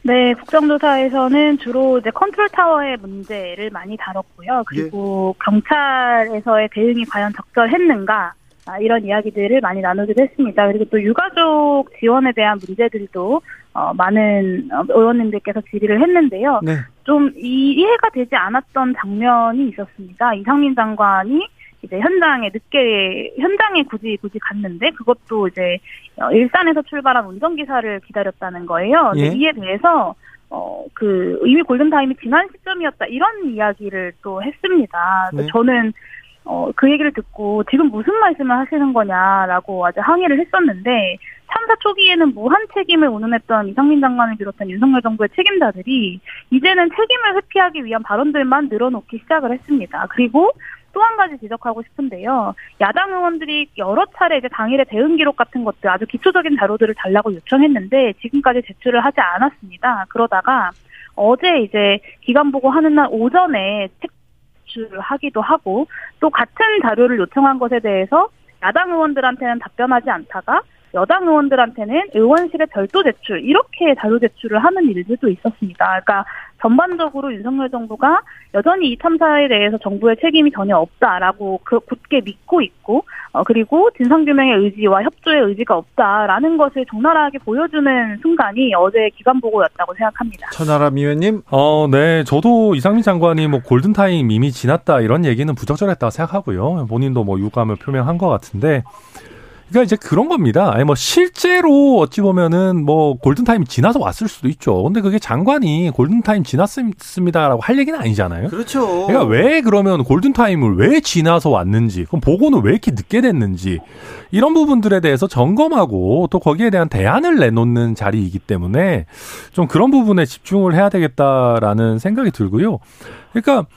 Speaker 6: 네, 국정조사에서는 주로 이제 컨트롤 타워의 문제를 많이 다뤘고요. 그리고 예. 경찰에서의 대응이 과연 적절했는가 아, 이런 이야기들을 많이 나누기도 했습니다. 그리고 또 유가족 지원에 대한 문제들도 어, 많은 어, 의원님들께서 질의를 했는데요. 네. 좀 이, 이해가 되지 않았던 장면이 있었습니다. 이상민 장관이 이제 현장에 늦게 현장에 굳이 굳이 갔는데 그것도 이제 어, 일산에서 출발한 운전기사를 기다렸다는 거예요. 예. 이에 대해서 어, 그, 이미 골든타임이 지난 시점이었다, 이런 이야기를 또 했습니다. 네. 저는, 어, 그 얘기를 듣고 지금 무슨 말씀을 하시는 거냐라고 아주 항의를 했었는데, 참사 초기에는 무한 책임을 운운했던 이상민 장관을 비롯한 윤석열 정부의 책임자들이 이제는 책임을 회피하기 위한 발언들만 늘어놓기 시작을 했습니다. 그리고 또 한 가지 지적하고 싶은데요. 야당 의원들이 여러 차례 이제 당일의 대응 기록 같은 것들 아주 기초적인 자료들을 달라고 요청했는데 지금까지 제출을 하지 않았습니다. 그러다가 어제 이제 기간 보고 하는 날 오전에 제출을 하기도 하고 또 같은 자료를 요청한 것에 대해서 야당 의원들한테는 답변하지 않다가 여당 의원들한테는 의원실에 별도 제출 이렇게 자료 제출을 하는 일들도 있었습니다. 그러니까 전반적으로 윤석열 정부가 여전히 이 참사에 대해서 정부의 책임이 전혀 없다라고 그 굳게 믿고 있고 어, 그리고 진상규명의 의지와 협조의 의지가 없다라는 것을 적나라하게 보여주는 순간이 어제 기관 보고였다고 생각합니다.
Speaker 1: 천하람 의원님.
Speaker 4: 어, 네. 저도 이상민 장관이 뭐 골든타임 이미 지났다 이런 얘기는 부적절했다고 생각하고요. 본인도 뭐 유감을 표명한 것 같은데 그러니까 이제 그런 겁니다. 아니 뭐 실제로 어찌 보면은 뭐 골든 타임이 지나서 왔을 수도 있죠. 근데 그게 장관이 골든 타임 지났습니다라고 할 얘기는 아니잖아요.
Speaker 1: 그렇죠.
Speaker 4: 그러니까 왜 그러면 골든 타임을 왜 지나서 왔는지, 그럼 보고는 왜 이렇게 늦게 됐는지 이런 부분들에 대해서 점검하고 또 거기에 대한 대안을 내놓는 자리이기 때문에 좀 그런 부분에 집중을 해야 되겠다라는 생각이 들고요. 그러니까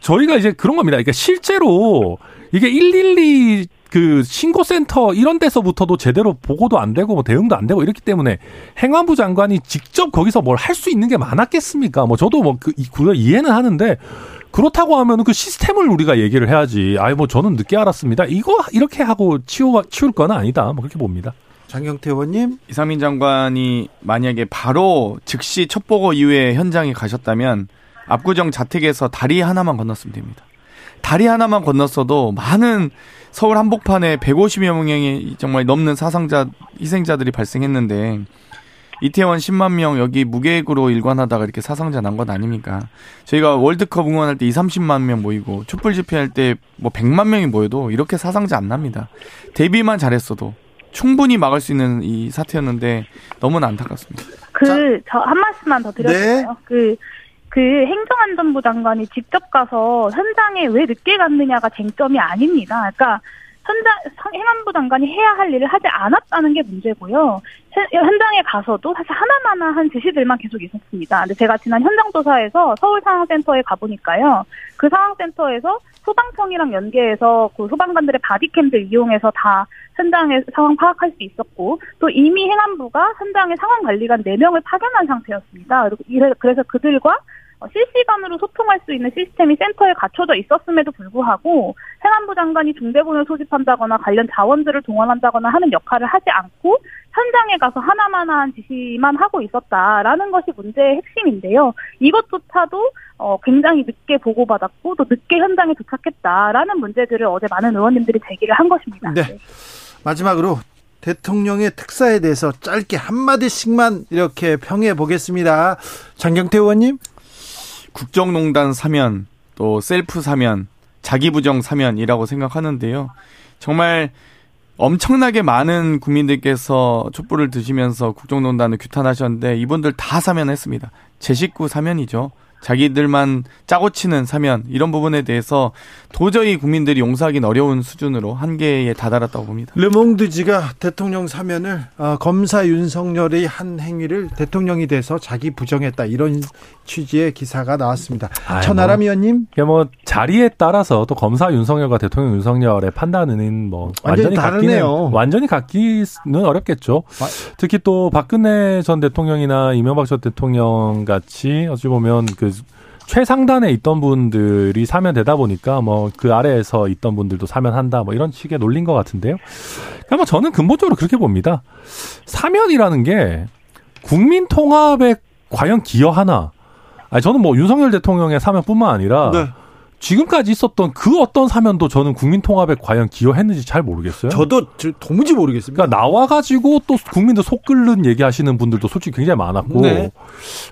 Speaker 4: 저희가 이제 그런 겁니다. 그러니까 실제로 이게 112 그 신고센터 이런 데서부터도 제대로 보고도 안 되고 뭐 대응도 안 되고 이렇기 때문에 행안부 장관이 직접 거기서 뭘 할 수 있는 게 많았겠습니까? 뭐 저도 뭐 그, 그걸 이해는 하는데 그렇다고 하면 그 시스템을 우리가 얘기를 해야지. 아이 뭐 저는 늦게 알았습니다. 이거 이렇게 하고 치우 치울 건 아니다. 뭐 그렇게 봅니다.
Speaker 1: 장경태 의원님
Speaker 5: 이상민 장관이 만약에 바로 즉시 첫 보고 이후에 현장에 가셨다면 압구정 자택에서 다리 하나만 건넜으면 됩니다. 다리 하나만 건넜어도 많은 서울 한복판에 150여 명이 정말 넘는 사상자 희생자들이 발생했는데 이태원 10만 명 여기 무계획으로 일관하다가 이렇게 사상자 난것 아닙니까? 저희가 월드컵 응원할 때 2, 30만 명 모이고 촛불 집회할 때 뭐 100만 명이 모여도 이렇게 사상자 안 납니다. 대비만 잘했어도 충분히 막을 수 있는 이 사태였는데 너무나 안타깝습니다.
Speaker 6: 그 저 한 말씀만 더 드려도 될까요? 네. 그 그 행정안전부 장관이 직접 가서 현장에 왜 늦게 갔느냐가 쟁점이 아닙니다. 그러니까 현장 행안부 장관이 해야 할 일을 하지 않았다는 게 문제고요. 현장에 가서도 사실 하나마나한 지시들만 계속 있었습니다. 근데 제가 지난 현장 조사에서 서울 상황센터에 가보니까요. 그 상황센터에서 소방청이랑 연계해서 그 소방관들의 바디캠들 이용해서 다 현장의 상황 파악할 수 있었고 또 이미 행안부가 현장의 상황 관리관 4명을 파견한 상태였습니다. 그래서 그들과 어, 실시간으로 소통할 수 있는 시스템이 센터에 갖춰져 있었음에도 불구하고 행안부 장관이 중대본을 소집한다거나 관련 자원들을 동원한다거나 하는 역할을 하지 않고 현장에 가서 하나만한 지시만 하고 있었다라는 것이 문제의 핵심인데요. 이것조차도 어, 굉장히 늦게 보고받았고 또 늦게 현장에 도착했다라는 문제들을 어제 많은 의원님들이 제기를 한 것입니다.
Speaker 1: 네. 네. 마지막으로 대통령의 특사에 대해서 짧게 한마디씩만 이렇게 평해 보겠습니다. 장경태 의원님.
Speaker 5: 국정농단 사면, 또 셀프 사면, 자기부정 사면이라고 생각하는데요. 정말 엄청나게 많은 국민들께서 촛불을 드시면서 국정농단을 규탄하셨는데 이분들 다 사면했습니다. 제 식구 사면이죠. 자기들만 짜고 치는 사면 이런 부분에 대해서 도저히 국민들이 용서하기는 어려운 수준으로 한계에 다다랐다고 봅니다.
Speaker 1: 르몽드지가 대통령 사면을 어, 검사 윤석열의 한 행위를 대통령이 돼서 자기 부정했다 이런 취지의 기사가 나왔습니다. 아이, 천하람 뭐, 의원님,
Speaker 4: 뭐 자리에 따라서 또 검사 윤석열과 대통령 윤석열의 판단은 뭐 완전히, 다르네요. 완전히 갖기는 어렵겠죠. 아. 특히 또 박근혜 전 대통령이나 이명박 전 대통령 같이 어찌 보면 그 최상단에 있던 분들이 사면되다 보니까 뭐 그 아래에서 있던 분들도 사면한다 뭐 이런 식의 논리인 것 같은데요. 그러니까 뭐 저는 근본적으로 그렇게 봅니다. 사면이라는 게 국민 통합에 과연 기여하나? 아니 저는 뭐 윤석열 대통령의 사면뿐만 아니라 네. 지금까지 있었던 그 어떤 사면도 저는 국민 통합에 과연 기여했는지 잘 모르겠어요.
Speaker 1: 저도 도무지 모르겠습니다.
Speaker 4: 그러니까 나와가지고 또 국민들 속 끓는 얘기하시는 분들도 솔직히 굉장히 많았고. 네.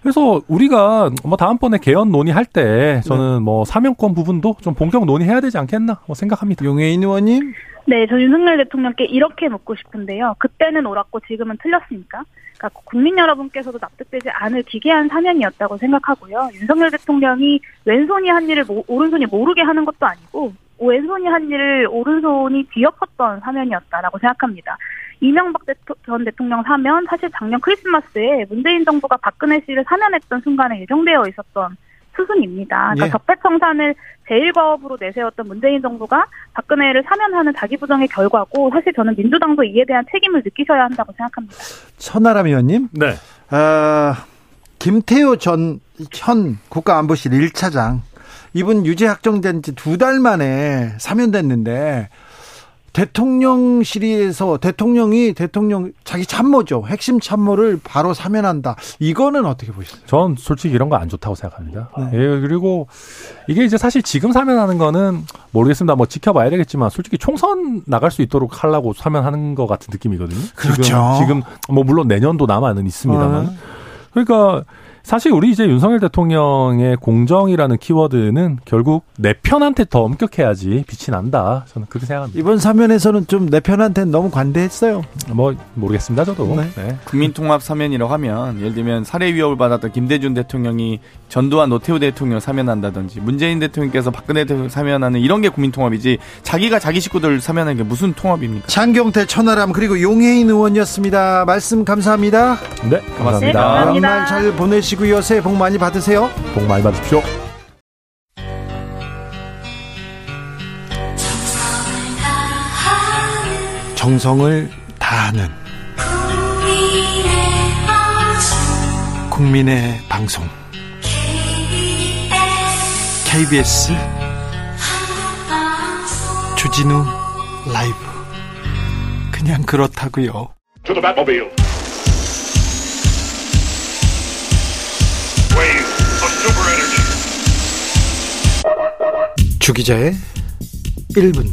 Speaker 4: 그래서 우리가 뭐 다음번에 개헌 논의할 때 저는 네. 뭐 사면권 부분도 좀 본격 논의해야 되지 않겠나 뭐 생각합니다.
Speaker 1: 용혜인 의원님.
Speaker 6: 네, 저 윤석열 대통령께 이렇게 묻고 싶은데요. 그때는 옳았고 지금은 틀렸습니까? 그러니까 국민 여러분께서도 납득되지 않을 기괴한 사면이었다고 생각하고요. 윤석열 대통령이 왼손이 한 일을 오른손이 모르게 하는 것도 아니고 왼손이 한 일을 오른손이 뒤엎었던 사면이었다라고 생각합니다. 이명박 전 대통령 사면 사실 작년 크리스마스에 문재인 정부가 박근혜 씨를 사면했던 순간에 예정되어 있었던 수순입니다. 그러니까 예. 적폐청산을 제일과업으로 내세웠던 문재인 정부가 박근혜를 사면하는 자기 부정의 결과고 사실 저는 민주당도 이에 대한 책임을 느끼셔야 한다고 생각합니다.
Speaker 1: 천하람 의원님.
Speaker 4: 네.
Speaker 1: 아, 김태호 전 현 국가안보실 1차장 이분 유죄 확정된 지 두 달 만에 사면됐는데 대통령실에서 대통령이 대통령 자기 참모죠. 핵심 참모를 바로 사면한다. 이거는 어떻게 보시나요?
Speaker 4: 전 솔직히 이런 거 안 좋다고 생각합니다. 네. 예, 그리고 이게 이제 사실 지금 사면하는 거는 모르겠습니다. 뭐 지켜봐야 되겠지만 솔직히 총선 나갈 수 있도록 하려고 사면하는 것 같은 느낌이거든요.
Speaker 1: 그렇죠.
Speaker 4: 지금, 지금 뭐 물론 내년도 남아는 있습니다만. 어. 그러니까 사실 우리 이제 윤석열 대통령의 공정이라는 키워드는 결국 내 편한테 더 엄격해야지 빛이 난다. 저는 그렇게 생각합니다.
Speaker 1: 이번 사면에서는 좀 내 편한테는 너무 관대했어요.
Speaker 4: 뭐 모르겠습니다, 저도. 네.
Speaker 5: 네. 국민통합 사면이라고 하면 예를 들면 살해 위협을 받았던 김대중 대통령이 전두환 노태우 대통령 사면한다든지 문재인 대통령께서 박근혜 대통령 사면하는 이런 게 국민통합이지 자기가 자기 식구들 사면하는 게 무슨 통합입니까?
Speaker 1: 장경태 천하람 그리고 용해인 의원이었습니다. 말씀 감사합니다.
Speaker 4: 네, 고맙습니다. 네,
Speaker 6: 감사합니다.
Speaker 1: 연말 잘 보내시. 보시고요. 새해 복 많이 받으세요.
Speaker 4: 복 많이 받으십시오.
Speaker 1: 정성을 다하는 국민의 방송 KBS 주진우 라이브 그냥 그렇다고요. 주기자의 1분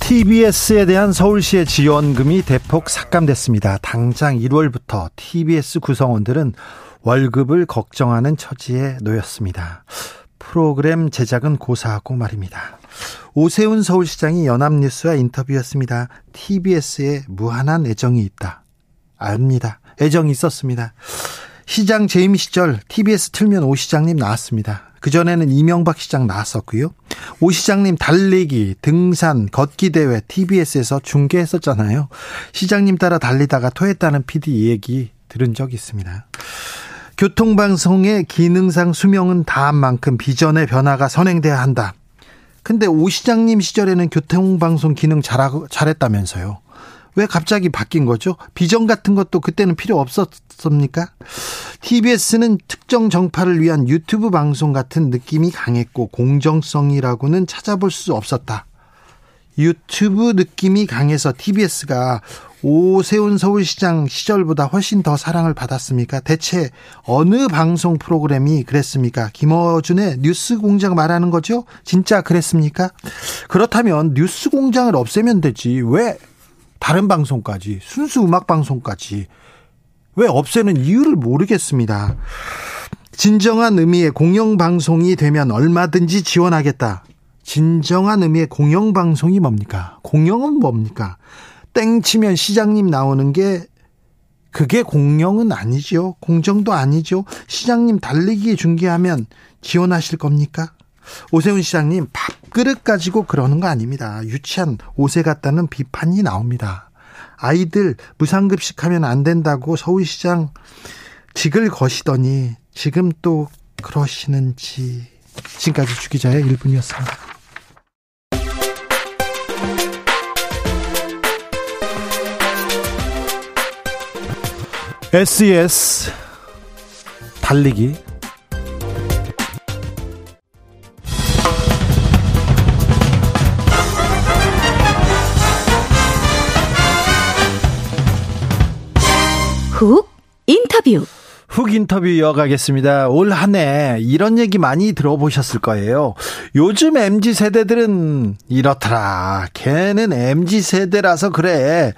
Speaker 1: TBS에 대한 서울시의 지원금이 대폭 삭감됐습니다. 당장 1월부터 TBS 구성원들은 월급을 걱정하는 처지에 놓였습니다. 프로그램 제작은 고사하고 말입니다. 오세훈 서울시장이 연합뉴스와 인터뷰였습니다. TBS에 무한한 애정이 있다. 압니다. 애정이 있었습니다. 시장 재임 시절 TBS 틀면 오 시장님 나왔습니다. 그전에는 이명박 시장 나왔었고요. 오 시장님 달리기, 등산, 걷기 대회 TBS에서 중계했었잖아요. 시장님 따라 달리다가 토했다는 PD 얘기 들은 적 있습니다. 교통방송의 기능상 수명은 다한 만큼 비전의 변화가 선행돼야 한다. 근데 오 시장님 시절에는 교통방송 기능 잘하고, 잘했다면서요. 왜 갑자기 바뀐 거죠? 비전 같은 것도 그때는 필요 없었습니까? TBS는 특정 정파를 위한 유튜브 방송 같은 느낌이 강했고 공정성이라고는 찾아볼 수 없었다. 유튜브 느낌이 강해서 TBS가 오세훈 서울시장 시절보다 훨씬 더 사랑을 받았습니까? 대체 어느 방송 프로그램이 그랬습니까? 김어준의 뉴스 공장 말하는 거죠? 진짜 그랬습니까? 그렇다면 뉴스 공장을 없애면 되지. 왜 다른 방송까지 순수 음악 방송까지 왜 없애는 이유를 모르겠습니다. 진정한 의미의 공영방송이 되면 얼마든지 지원하겠다. 진정한 의미의 공영방송이 뭡니까? 공영은 뭡니까? 땡 치면 시장님 나오는 게 그게 공영은 아니죠. 공정도 아니죠. 시장님 달리기 중계하면 지원하실 겁니까? 오세훈 시장님 밥그릇 가지고 그러는 거 아닙니다. 유치한 옷에 같다는 비판이 나옵니다. 아이들 무상급식 하면 안 된다고 서울시장 직을 거시더니 지금 또 그러시는지 지금까지 주기자의 1분이었습니다. SES 달리기
Speaker 7: 훅 인터뷰.
Speaker 1: 훅 인터뷰 이어가겠습니다. 올 한 해 이런 얘기 많이 들어보셨을 거예요. 요즘 MZ 세대들은 이렇더라. 걔는 MZ 세대라서 그래.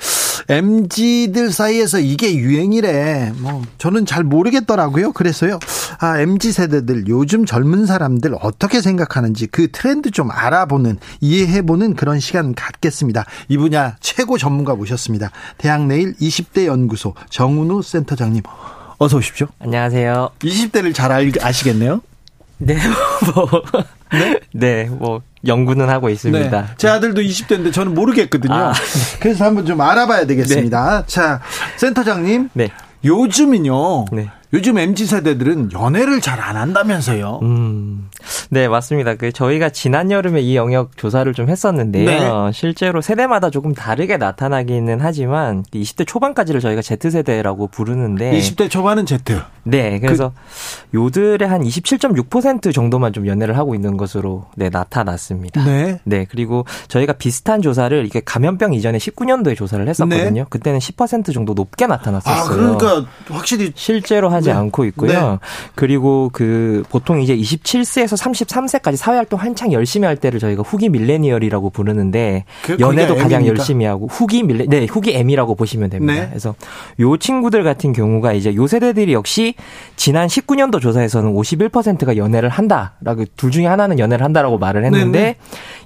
Speaker 1: MZ들 사이에서 이게 유행이래. 뭐 저는 잘 모르겠더라고요. 그래서요. 아, MZ 세대들 요즘 젊은 사람들 어떻게 생각하는지 그 트렌드 좀 알아보는 이해해 보는 그런 시간 갖겠습니다. 이 분야 최고 전문가 모셨습니다. 대학내일 20대 연구소 정은우 센터장님 어서 오십시오.
Speaker 8: 안녕하세요.
Speaker 1: 20대를 잘 알, 아시겠네요.
Speaker 8: 네, 뭐, 네? 네, 뭐, 연구는 하고 있습니다. 네.
Speaker 1: 제 아들도 20대인데 저는 모르겠거든요. 아, 네. 그래서 한번 좀 알아봐야 되겠습니다. 네. 자, 센터장님. 네. 요즘은요. 네. 요즘 MZ 세대들은 연애를 잘 안 한다면서요. 음.
Speaker 8: 네, 맞습니다. 그 저희가 지난 여름에 이 영역 조사를 좀 했었는데요. 네. 실제로 세대마다 조금 다르게 나타나기는 하지만 20대 초반까지를 저희가 Z 세대라고 부르는데
Speaker 1: 20대 초반은 Z.
Speaker 8: 네, 그래서 그, 요들의 한 27.6% 정도만 좀 연애를 하고 있는 것으로 네, 나타났습니다. 네. 네, 그리고 저희가 비슷한 조사를 이게 감염병 이전에 19년도에 조사를 했었거든요. 네. 그때는 10% 정도 높게 나타났었어요. 아,
Speaker 1: 그러니까 확실히
Speaker 8: 실제로 하지 네. 않고 있고요. 네. 그리고 그 보통 이제 27세에서 33세까지 사회 활동 한창 열심히 할 때를 저희가 후기 밀레니얼이라고 부르는데 그, 연애도 가장 M입니까? 열심히 하고 후기 밀레 네, 후기 M이라고 보시면 됩니다. 네. 그래서 요 친구들 같은 경우가 이제 요 세대들이 역시 지난 19년도 조사에서는 51%가 연애를 한다라고 둘 중에 하나는 연애를 한다라고 말을 했는데 네네.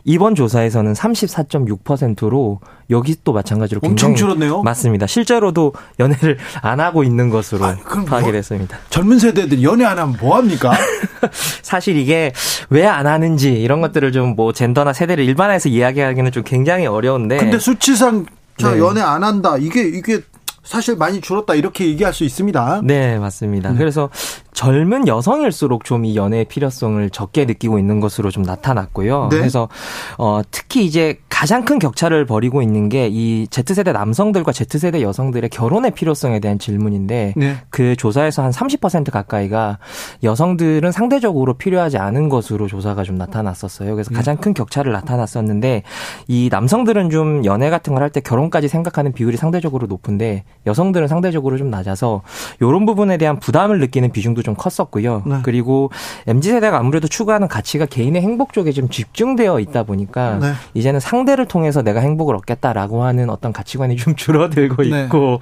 Speaker 8: 이번 조사에서는 34.6%로 여기 또 마찬가지로
Speaker 1: 엄청 줄었네요.
Speaker 8: 맞습니다. 실제로도 연애를 안 하고 있는 것으로 아, 파악이 뭐, 됐습니다.
Speaker 1: 젊은 세대들 연애 안 하면 뭐 합니까?
Speaker 8: 사실 이게 왜 안 하는지 이런 것들을 좀 뭐 젠더나 세대를 일반화해서 이야기하기는 좀 굉장히 어려운데.
Speaker 1: 근데 수치상 자 네. 연애 안 한다. 이게 이게 사실 많이 줄었다 이렇게 얘기할 수 있습니다.
Speaker 8: 네, 맞습니다. 네. 그래서 젊은 여성일수록 좀 이 연애의 필요성을 적게 느끼고 있는 것으로 좀 나타났고요. 네. 그래서 어 특히 이제 가장 큰 격차를 벌이고 있는 게 이 Z세대 남성들과 Z세대 여성들의 결혼의 필요성에 대한 질문인데 네. 그 조사에서 한 30% 가까이가 여성들은 상대적으로 필요하지 않은 것으로 조사가 좀 나타났었어요. 그래서 네. 가장 큰 격차를 나타났었는데 이 남성들은 좀 연애 같은 걸 할 때 결혼까지 생각하는 비율이 상대적으로 높은데 여성들은 상대적으로 좀 낮아서 이런 부분에 대한 부담을 느끼는 비중도 좀 컸었고요. 네. 그리고 mz 세대가 아무래도 추구하는 가치가 개인의 행복 쪽에 좀 집중되어 있다 보니까 네. 이제는 상대를 통해서 내가 행복을 얻겠다라고 하는 어떤 가치관이 좀 줄어들고 네. 있고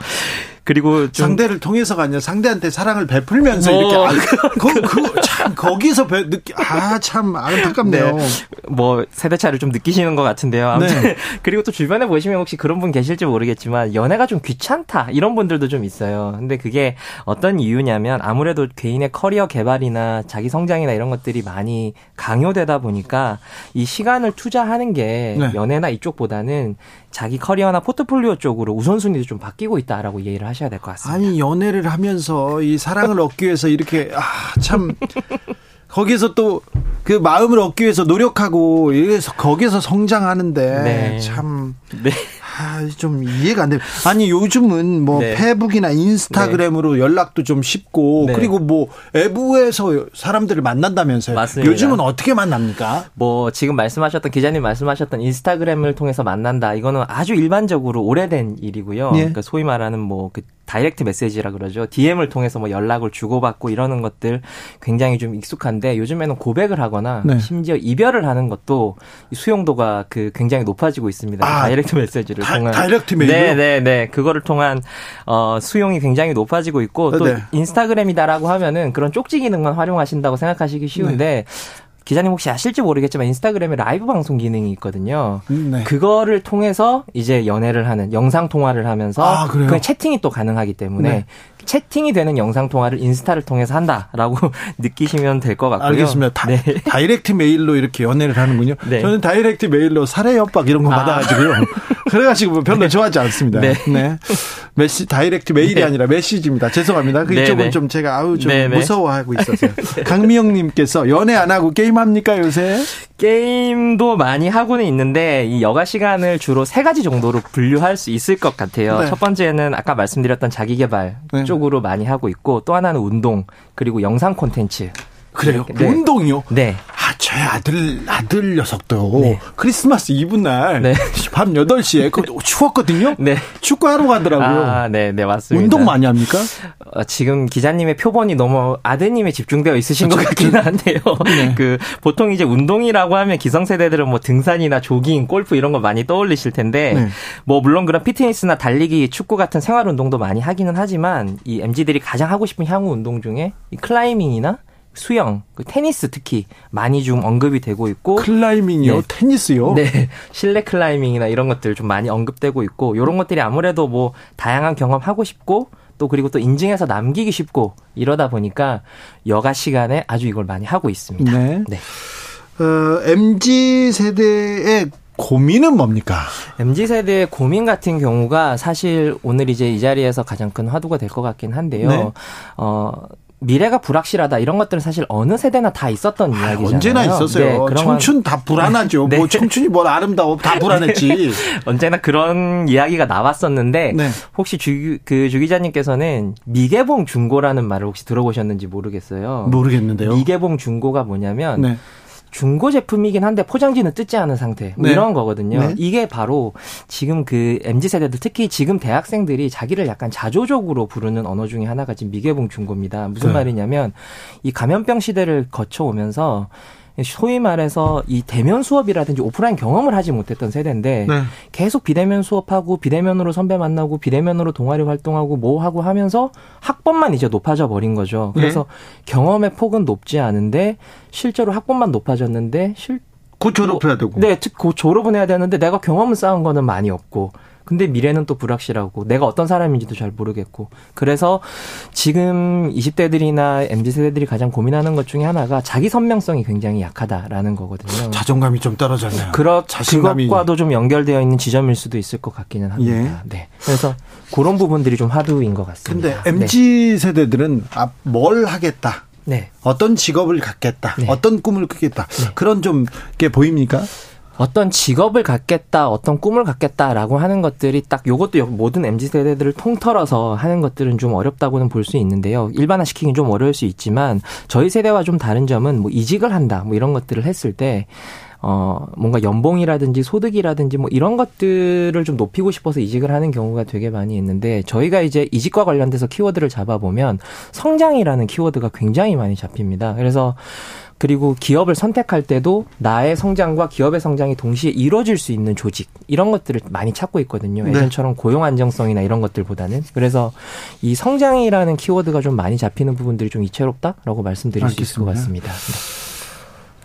Speaker 8: 그리고
Speaker 1: 상대를 통해서가 아니라 상대한테 사랑을 베풀면서 뭐. 이렇게 아, 그, 그, 참 거기서 배, 느끼 아참 안타깝네요. 네.
Speaker 8: 뭐 세대 차를 좀 느끼시는 것 같은데요. 아무튼 네. 그리고 또 주변에 보시면 혹시 그런 분 계실지 모르겠지만 연애가 좀 귀찮다 이런 분들도 좀 있어요. 근데 그게 어떤 이유냐면 아무래도 개인의 커리어 개발이나 자기 성장이나 이런 것들이 많이 강요되다 보니까 이 시간을 투자하는 게 네. 연애나 이쪽보다는 자기 커리어나 포트폴리오 쪽으로 우선순위도 좀 바뀌고 있다라고 이해를 하셔야 될 것 같습니다.
Speaker 1: 아니 연애를 하면서 이 사랑을 얻기 위해서 이렇게 아참 거기서 또 그 마음을 얻기 위해서 노력하고 거기서 성장하는데 네. 참 네. 아, 좀 이해가 안 돼. 아니 요즘은 뭐 네. 페북이나 인스타그램으로 네. 연락도 좀 쉽고 네. 그리고 뭐 외부에서 사람들을 만난다면서요. 맞습니다. 요즘은 어떻게 만납니까?
Speaker 8: 뭐 지금 말씀하셨던 기자님 말씀하셨던 인스타그램을 통해서 만난다. 이거는 아주 일반적으로 오래된 일이고요. 예. 그러니까 소위 말하는 뭐 그 다이렉트 메시지라 그러죠. DM을 통해서 뭐 연락을 주고받고 이러는 것들 굉장히 좀 익숙한데 요즘에는 고백을 하거나 네. 심지어 이별을 하는 것도 수용도가 그 굉장히 높아지고 있습니다. 아, 다이렉트 메시지를
Speaker 1: 다, 통한 다이렉트 메일
Speaker 8: 네, 네, 네. 그거를 통한 어 수용이 굉장히 높아지고 있고 또 네. 인스타그램이다라고 하면은 그런 쪽지 기능만 활용하신다고 생각하시기 쉬운데 네. 기자님 혹시 아실지 모르겠지만 인스타그램에 라이브 방송 기능이 있거든요. 음, 네. 그거를 통해서 이제 연애를 하는 영상 통화를 하면서 아, 그 채팅이 또 가능하기 때문에 네. 채팅이 되는 영상 통화를 인스타를 통해서 한다라고 느끼시면 될 것 같고요.
Speaker 1: 알겠습니다. 다, 네. 이렉트 메일로 이렇게 연애를 하는군요. 네. 저는 다이렉트 메일로 살해 협박 이런 거 아. 받아가지고요. 그래가지고 별로 네. 좋아하지 않습니다. 네. 네. 메시 다이렉트 메일이 네. 아니라 메시지입니다. 죄송합니다. 그 네, 이쪽은 네. 좀 제가 아우 좀 무서워하고 있었어요. 강미영님께서 연애 안 하고 게임 합니까 요새?
Speaker 8: 게임도 많이 하고는 있는데 이 여가 시간을 주로 세 가지 정도로 분류할 수 있을 것 같아요. 첫 번째는 아까 말씀드렸던 자기 개발 쪽 으로 많이 하고 있고 또 하나는 운동 그리고 영상 콘텐츠
Speaker 1: 그래요? 네. 운동이요?
Speaker 8: 네.
Speaker 1: 아, 제 아들, 아들 녀석도 네. 크리스마스 이브 날, 네. 밤 8시에, 그 추웠거든요? 네. 축구하러 가더라고요.
Speaker 8: 아, 네, 네, 맞습니다.
Speaker 1: 운동 많이 합니까?
Speaker 8: 어, 지금 기자님의 표본이 너무 아드님에 집중되어 있으신 것 같기는 한데요. 네. 그, 보통 이제 운동이라고 하면 기성세대들은 뭐 등산이나 조깅, 골프 이런 거 많이 떠올리실 텐데, 네. 뭐, 물론 그런 피트니스나 달리기, 축구 같은 생활 운동도 많이 하기는 하지만, 이 MG들이 가장 하고 싶은 향후 운동 중에 이 클라이밍이나 수영, 그 테니스 특히 많이 좀 언급이 되고 있고
Speaker 1: 클라이밍이요, 네. 테니스요?
Speaker 8: 네, 실내 클라이밍이나 이런 것들 좀 많이 언급되고 있고 이런 것들이 아무래도 뭐 다양한 경험 하고 싶고 또 그리고 또 인증해서 남기기 쉽고 이러다 보니까 여가 시간에 아주 이걸 많이 하고 있습니다. 네. 네.
Speaker 1: 어, MZ 세대의 고민은 뭡니까?
Speaker 8: MZ 세대의 고민 같은 경우가 사실 오늘 이제 이 자리에서 가장 큰 화두가 될 것 같긴 한데요. 네. 어 미래가 불확실하다 이런 것들은 사실 어느 세대나 다 있었던 아, 이야기잖아요.
Speaker 1: 언제나 있었어요. 네, 청춘 다 불안하죠. 뭐 네. 뭐 청춘이 뭘 아름다워 다 불안했지. 네.
Speaker 8: 언제나 그런 이야기가 나왔었는데 네. 혹시 주, 그 주기자님께서는 미개봉 중고라는 말을 혹시 들어보셨는지 모르겠어요.
Speaker 1: 모르겠는데요.
Speaker 8: 미개봉 중고가 뭐냐면 네. 중고 제품이긴 한데 포장지는 뜯지 않은 상태 뭐 네. 이런 거거든요. 네. 이게 바로 지금 그 mz 세대들 특히 지금 대학생들이 자기를 약간 자조적으로 부르는 언어 중에 하나가 지금 미개봉 중고입니다. 무슨 네. 말이냐면 이 감염병 시대를 거쳐오면서 소위 말해서 이 대면 수업이라든지 오프라인 경험을 하지 못했던 세대인데 네. 계속 비대면 수업하고 비대면으로 선배 만나고 비대면으로 동아리 활동하고 뭐 하고 하면서 학번만 이제 높아져 버린 거죠. 그래서 네. 경험의 폭은 높지 않은데 실제로 학번만 높아졌는데 실
Speaker 1: 곧 졸업해야 되고.
Speaker 8: 네, 곧 졸업은 해야 되는데 내가 경험을 쌓은 거는 많이 없고. 근데 미래는 또 불확실하고 내가 어떤 사람인지도 잘 모르겠고 그래서 지금 20대들이나 MZ 세대들이 가장 고민하는 것 중에 하나가 자기 선명성이 굉장히 약하다라는 거거든요.
Speaker 1: 자존감이 좀 떨어졌네요.
Speaker 8: 그렇 자신감이. 그것과도 좀 연결되어 있는 지점일 수도 있을 것 같기는 합니다. 예. 네. 그래서 그런 부분들이 좀 화두인 것 같습니다.
Speaker 1: 근데 MZ 네. 세대들은 아, 뭘 하겠다. 네. 어떤 직업을 갖겠다. 네. 어떤 꿈을 꾸겠다. 네. 그런 좀 게 보입니까?
Speaker 8: 어떤 직업을 갖겠다, 어떤 꿈을 갖겠다라고 하는 것들이 딱 요것도 모든 MZ 세대들을 통틀어서 하는 것들은 좀 어렵다고는 볼 수 있는데요. 일반화시키긴 좀 어려울 수 있지만 저희 세대와 좀 다른 점은 뭐 이직을 한다, 뭐 이런 것들을 했을 때 어, 뭔가 연봉이라든지 소득이라든지 뭐 이런 것들을 좀 높이고 싶어서 이직을 하는 경우가 되게 많이 있는데 저희가 이제 이직과 관련돼서 키워드를 잡아보면 성장이라는 키워드가 굉장히 많이 잡힙니다. 그래서 그리고 기업을 선택할 때도 나의 성장과 기업의 성장이 동시에 이루어질 수 있는 조직 이런 것들을 많이 찾고 있거든요. 네. 예전처럼 고용 안정성이나 이런 것들보다는 그래서 이 성장이라는 키워드가 좀 많이 잡히는 부분들이 좀 이채롭다라고 말씀드릴 알겠습니다. 수 있을 것 같습니다. 네.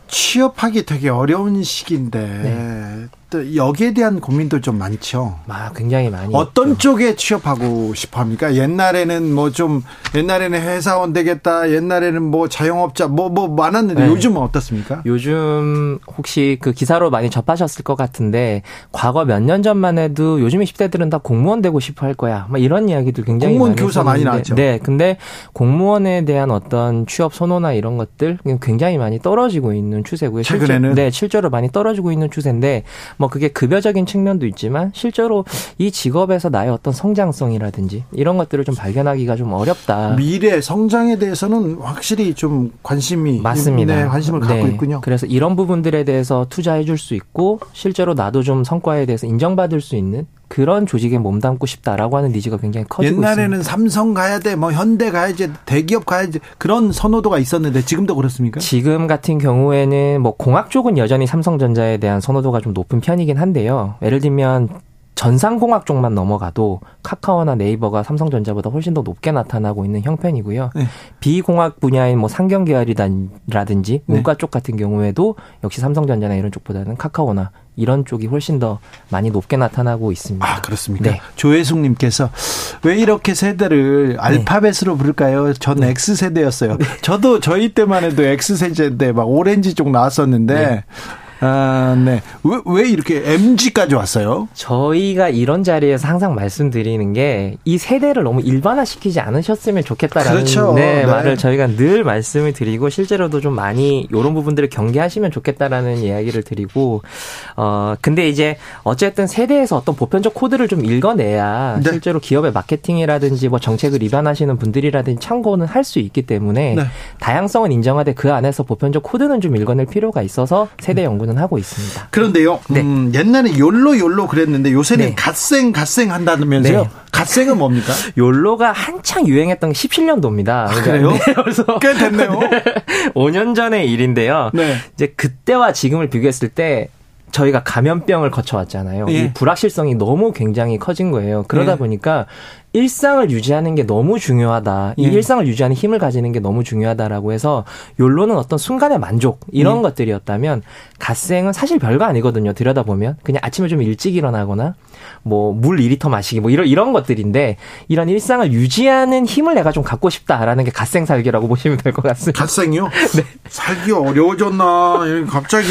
Speaker 1: 취업하기 되게 어려운 시기인데 네. 또 여기에 대한 고민도 좀 많죠.
Speaker 8: 아, 굉장히 많이.
Speaker 1: 어떤 있죠. 쪽에 취업하고 싶어 합니까? 옛날에는 뭐 좀 옛날에는 회사원 되겠다. 옛날에는 뭐 자영업자 뭐뭐 뭐 많았는데 네. 요즘은 어떻습니까?
Speaker 8: 요즘 혹시 그 기사로 많이 접하셨을 것 같은데 과거 몇 년 전만 해도 요즘 20대들은 다 공무원 되고 싶어 할 거야. 뭐 이런 이야기들 굉장히
Speaker 1: 공무원 많이 교사 많이 나왔죠.
Speaker 8: 네. 근데 공무원에 대한 어떤 취업 선호나 이런 것들 굉장히 많이 떨어지고 있는 추세고요.
Speaker 1: 최근에는
Speaker 8: 실제, 네, 실제로 많이 떨어지고 있는 추세인데 뭐 그게 급여적인 측면도 있지만 실제로 이 직업에서 나의 어떤 성장성이라든지 이런 것들을 좀 발견하기가 좀 어렵다.
Speaker 1: 미래 성장에 대해서는 확실히 좀 관심이
Speaker 8: 맞습니다.
Speaker 1: 네, 관심을 갖고
Speaker 8: 네.
Speaker 1: 있군요.
Speaker 8: 그래서 이런 부분들에 대해서 투자해 줄 수 있고 실제로 나도 좀 성과에 대해서 인정받을 수 있는 그런 조직에 몸담고 싶다라고 하는 니즈가 굉장히 커지고
Speaker 1: 옛날에는
Speaker 8: 있습니다.
Speaker 1: 삼성 가야 돼, 뭐 현대 가야지, 대기업 가야지 그런 선호도가 있었는데 지금도 그렇습니까?
Speaker 8: 지금 같은 경우에는 뭐 공학 쪽은 여전히 삼성전자에 대한 선호도가 좀 높은 편이긴 한데요. 예를 들면 전상공학 쪽만 넘어가도 카카오나 네이버가 삼성전자보다 훨씬 더 높게 나타나고 있는 형편이고요. 네. 비공학 분야인 뭐 상경 계열이라든지 네. 문과 네. 쪽 같은 경우에도 역시 삼성전자나 이런 쪽보다는 카카오나 이런 쪽이 훨씬 더 많이 높게 나타나고 있습니다.
Speaker 1: 아, 그렇습니까? 네. 조혜숙님께서 왜 이렇게 세대를 네. 알파벳으로 부를까요? 전 네. X세대였어요. 네. 저도 저희 때만 해도 X세대인데 막 오렌지 쪽 나왔었는데 네. 아, 네. 왜, 왜 이렇게 MG까지 왔어요?
Speaker 8: 저희가 이런 자리에서 항상 말씀드리는 게 이 세대를 너무 일반화시키지 않으셨으면 좋겠다라는 그렇죠. 네, 네. 말을 저희가 늘 말씀을 드리고 실제로도 좀 많이 이런 부분들을 경계하시면 좋겠다라는 이야기를 드리고 어 근데 이제 어쨌든 세대에서 어떤 보편적 코드를 좀 읽어내야 네. 실제로 기업의 마케팅이라든지 뭐 정책을 입안하시는 분들이라든지 참고는 할 수 있기 때문에 네. 다양성은 인정하되 그 안에서 보편적 코드는 좀 읽어낼 필요가 있어서 세대 연구는 생각은 하고 있습니다.
Speaker 1: 그런데요. 네. 음, 옛날에 욜로 욜로 그랬는데 요새는 네. 갓생 갓생 한다면서요? 네. 갓생은 뭡니까?
Speaker 8: 욜로가 한창 유행했던 게 17년도입니다.
Speaker 1: 아, 그래요? 네, 그래서 꽤 됐네요.
Speaker 8: 5년 전의 일인데요. 네. 이제 그때와 지금을 비교했을 때 저희가 감염병을 거쳐왔잖아요. 예. 이 불확실성이 너무 굉장히 커진 거예요. 그러다 예. 보니까 일상을 유지하는 게 너무 중요하다. 이 예. 일상을 유지하는 힘을 가지는 게 너무 중요하다라고 해서 욜로는 어떤 순간의 만족 이런 예. 것들이었다면 갓생은 사실 별거 아니거든요. 들여다보면 그냥 아침에 좀 일찍 일어나거나 뭐 물 2리터 마시기 뭐 이런 이런 것들인데 이런 일상을 유지하는 힘을 내가 좀 갖고 싶다라는 게 갓생 살기라고 보시면 될 것 같습니다.
Speaker 1: 갓생이요? 네. 살기 어려워졌나? 갑자기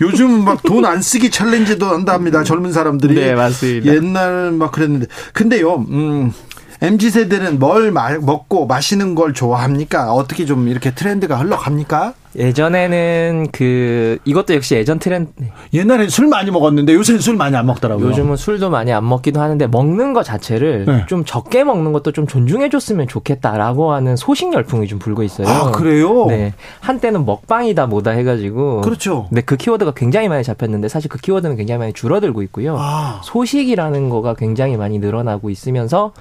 Speaker 1: 요즘 막 돈 안 쓰기 챌린지도 한답니다. 젊은 사람들이.
Speaker 8: 네, 맞습니다.
Speaker 1: 옛날 막 그랬는데. 근데요, 음, MZ 세대는 뭘 먹고 마시는 걸 좋아합니까? 어떻게 좀 이렇게 트렌드가 흘러갑니까?
Speaker 8: 예전에는 그 이것도 역시 예전 트렌드
Speaker 1: 옛날엔 술 많이 먹었는데 요새는 술 많이 안 먹더라고요.
Speaker 8: 요즘은 술도 많이 안 먹기도 하는데 먹는 거 자체를 네. 좀 적게 먹는 것도 좀 존중해 줬으면 좋겠다라고 하는 소식 열풍이 좀 불고 있어요.
Speaker 1: 아, 그래요?
Speaker 8: 네. 한때는 먹방이다 뭐다 해 가지고
Speaker 1: 그렇죠.
Speaker 8: 네, 그 키워드가 굉장히 많이 잡혔는데 사실 그 키워드는 굉장히 많이 줄어들고 있고요. 아. 소식이라는 거가 굉장히 많이 늘어나고 있으면서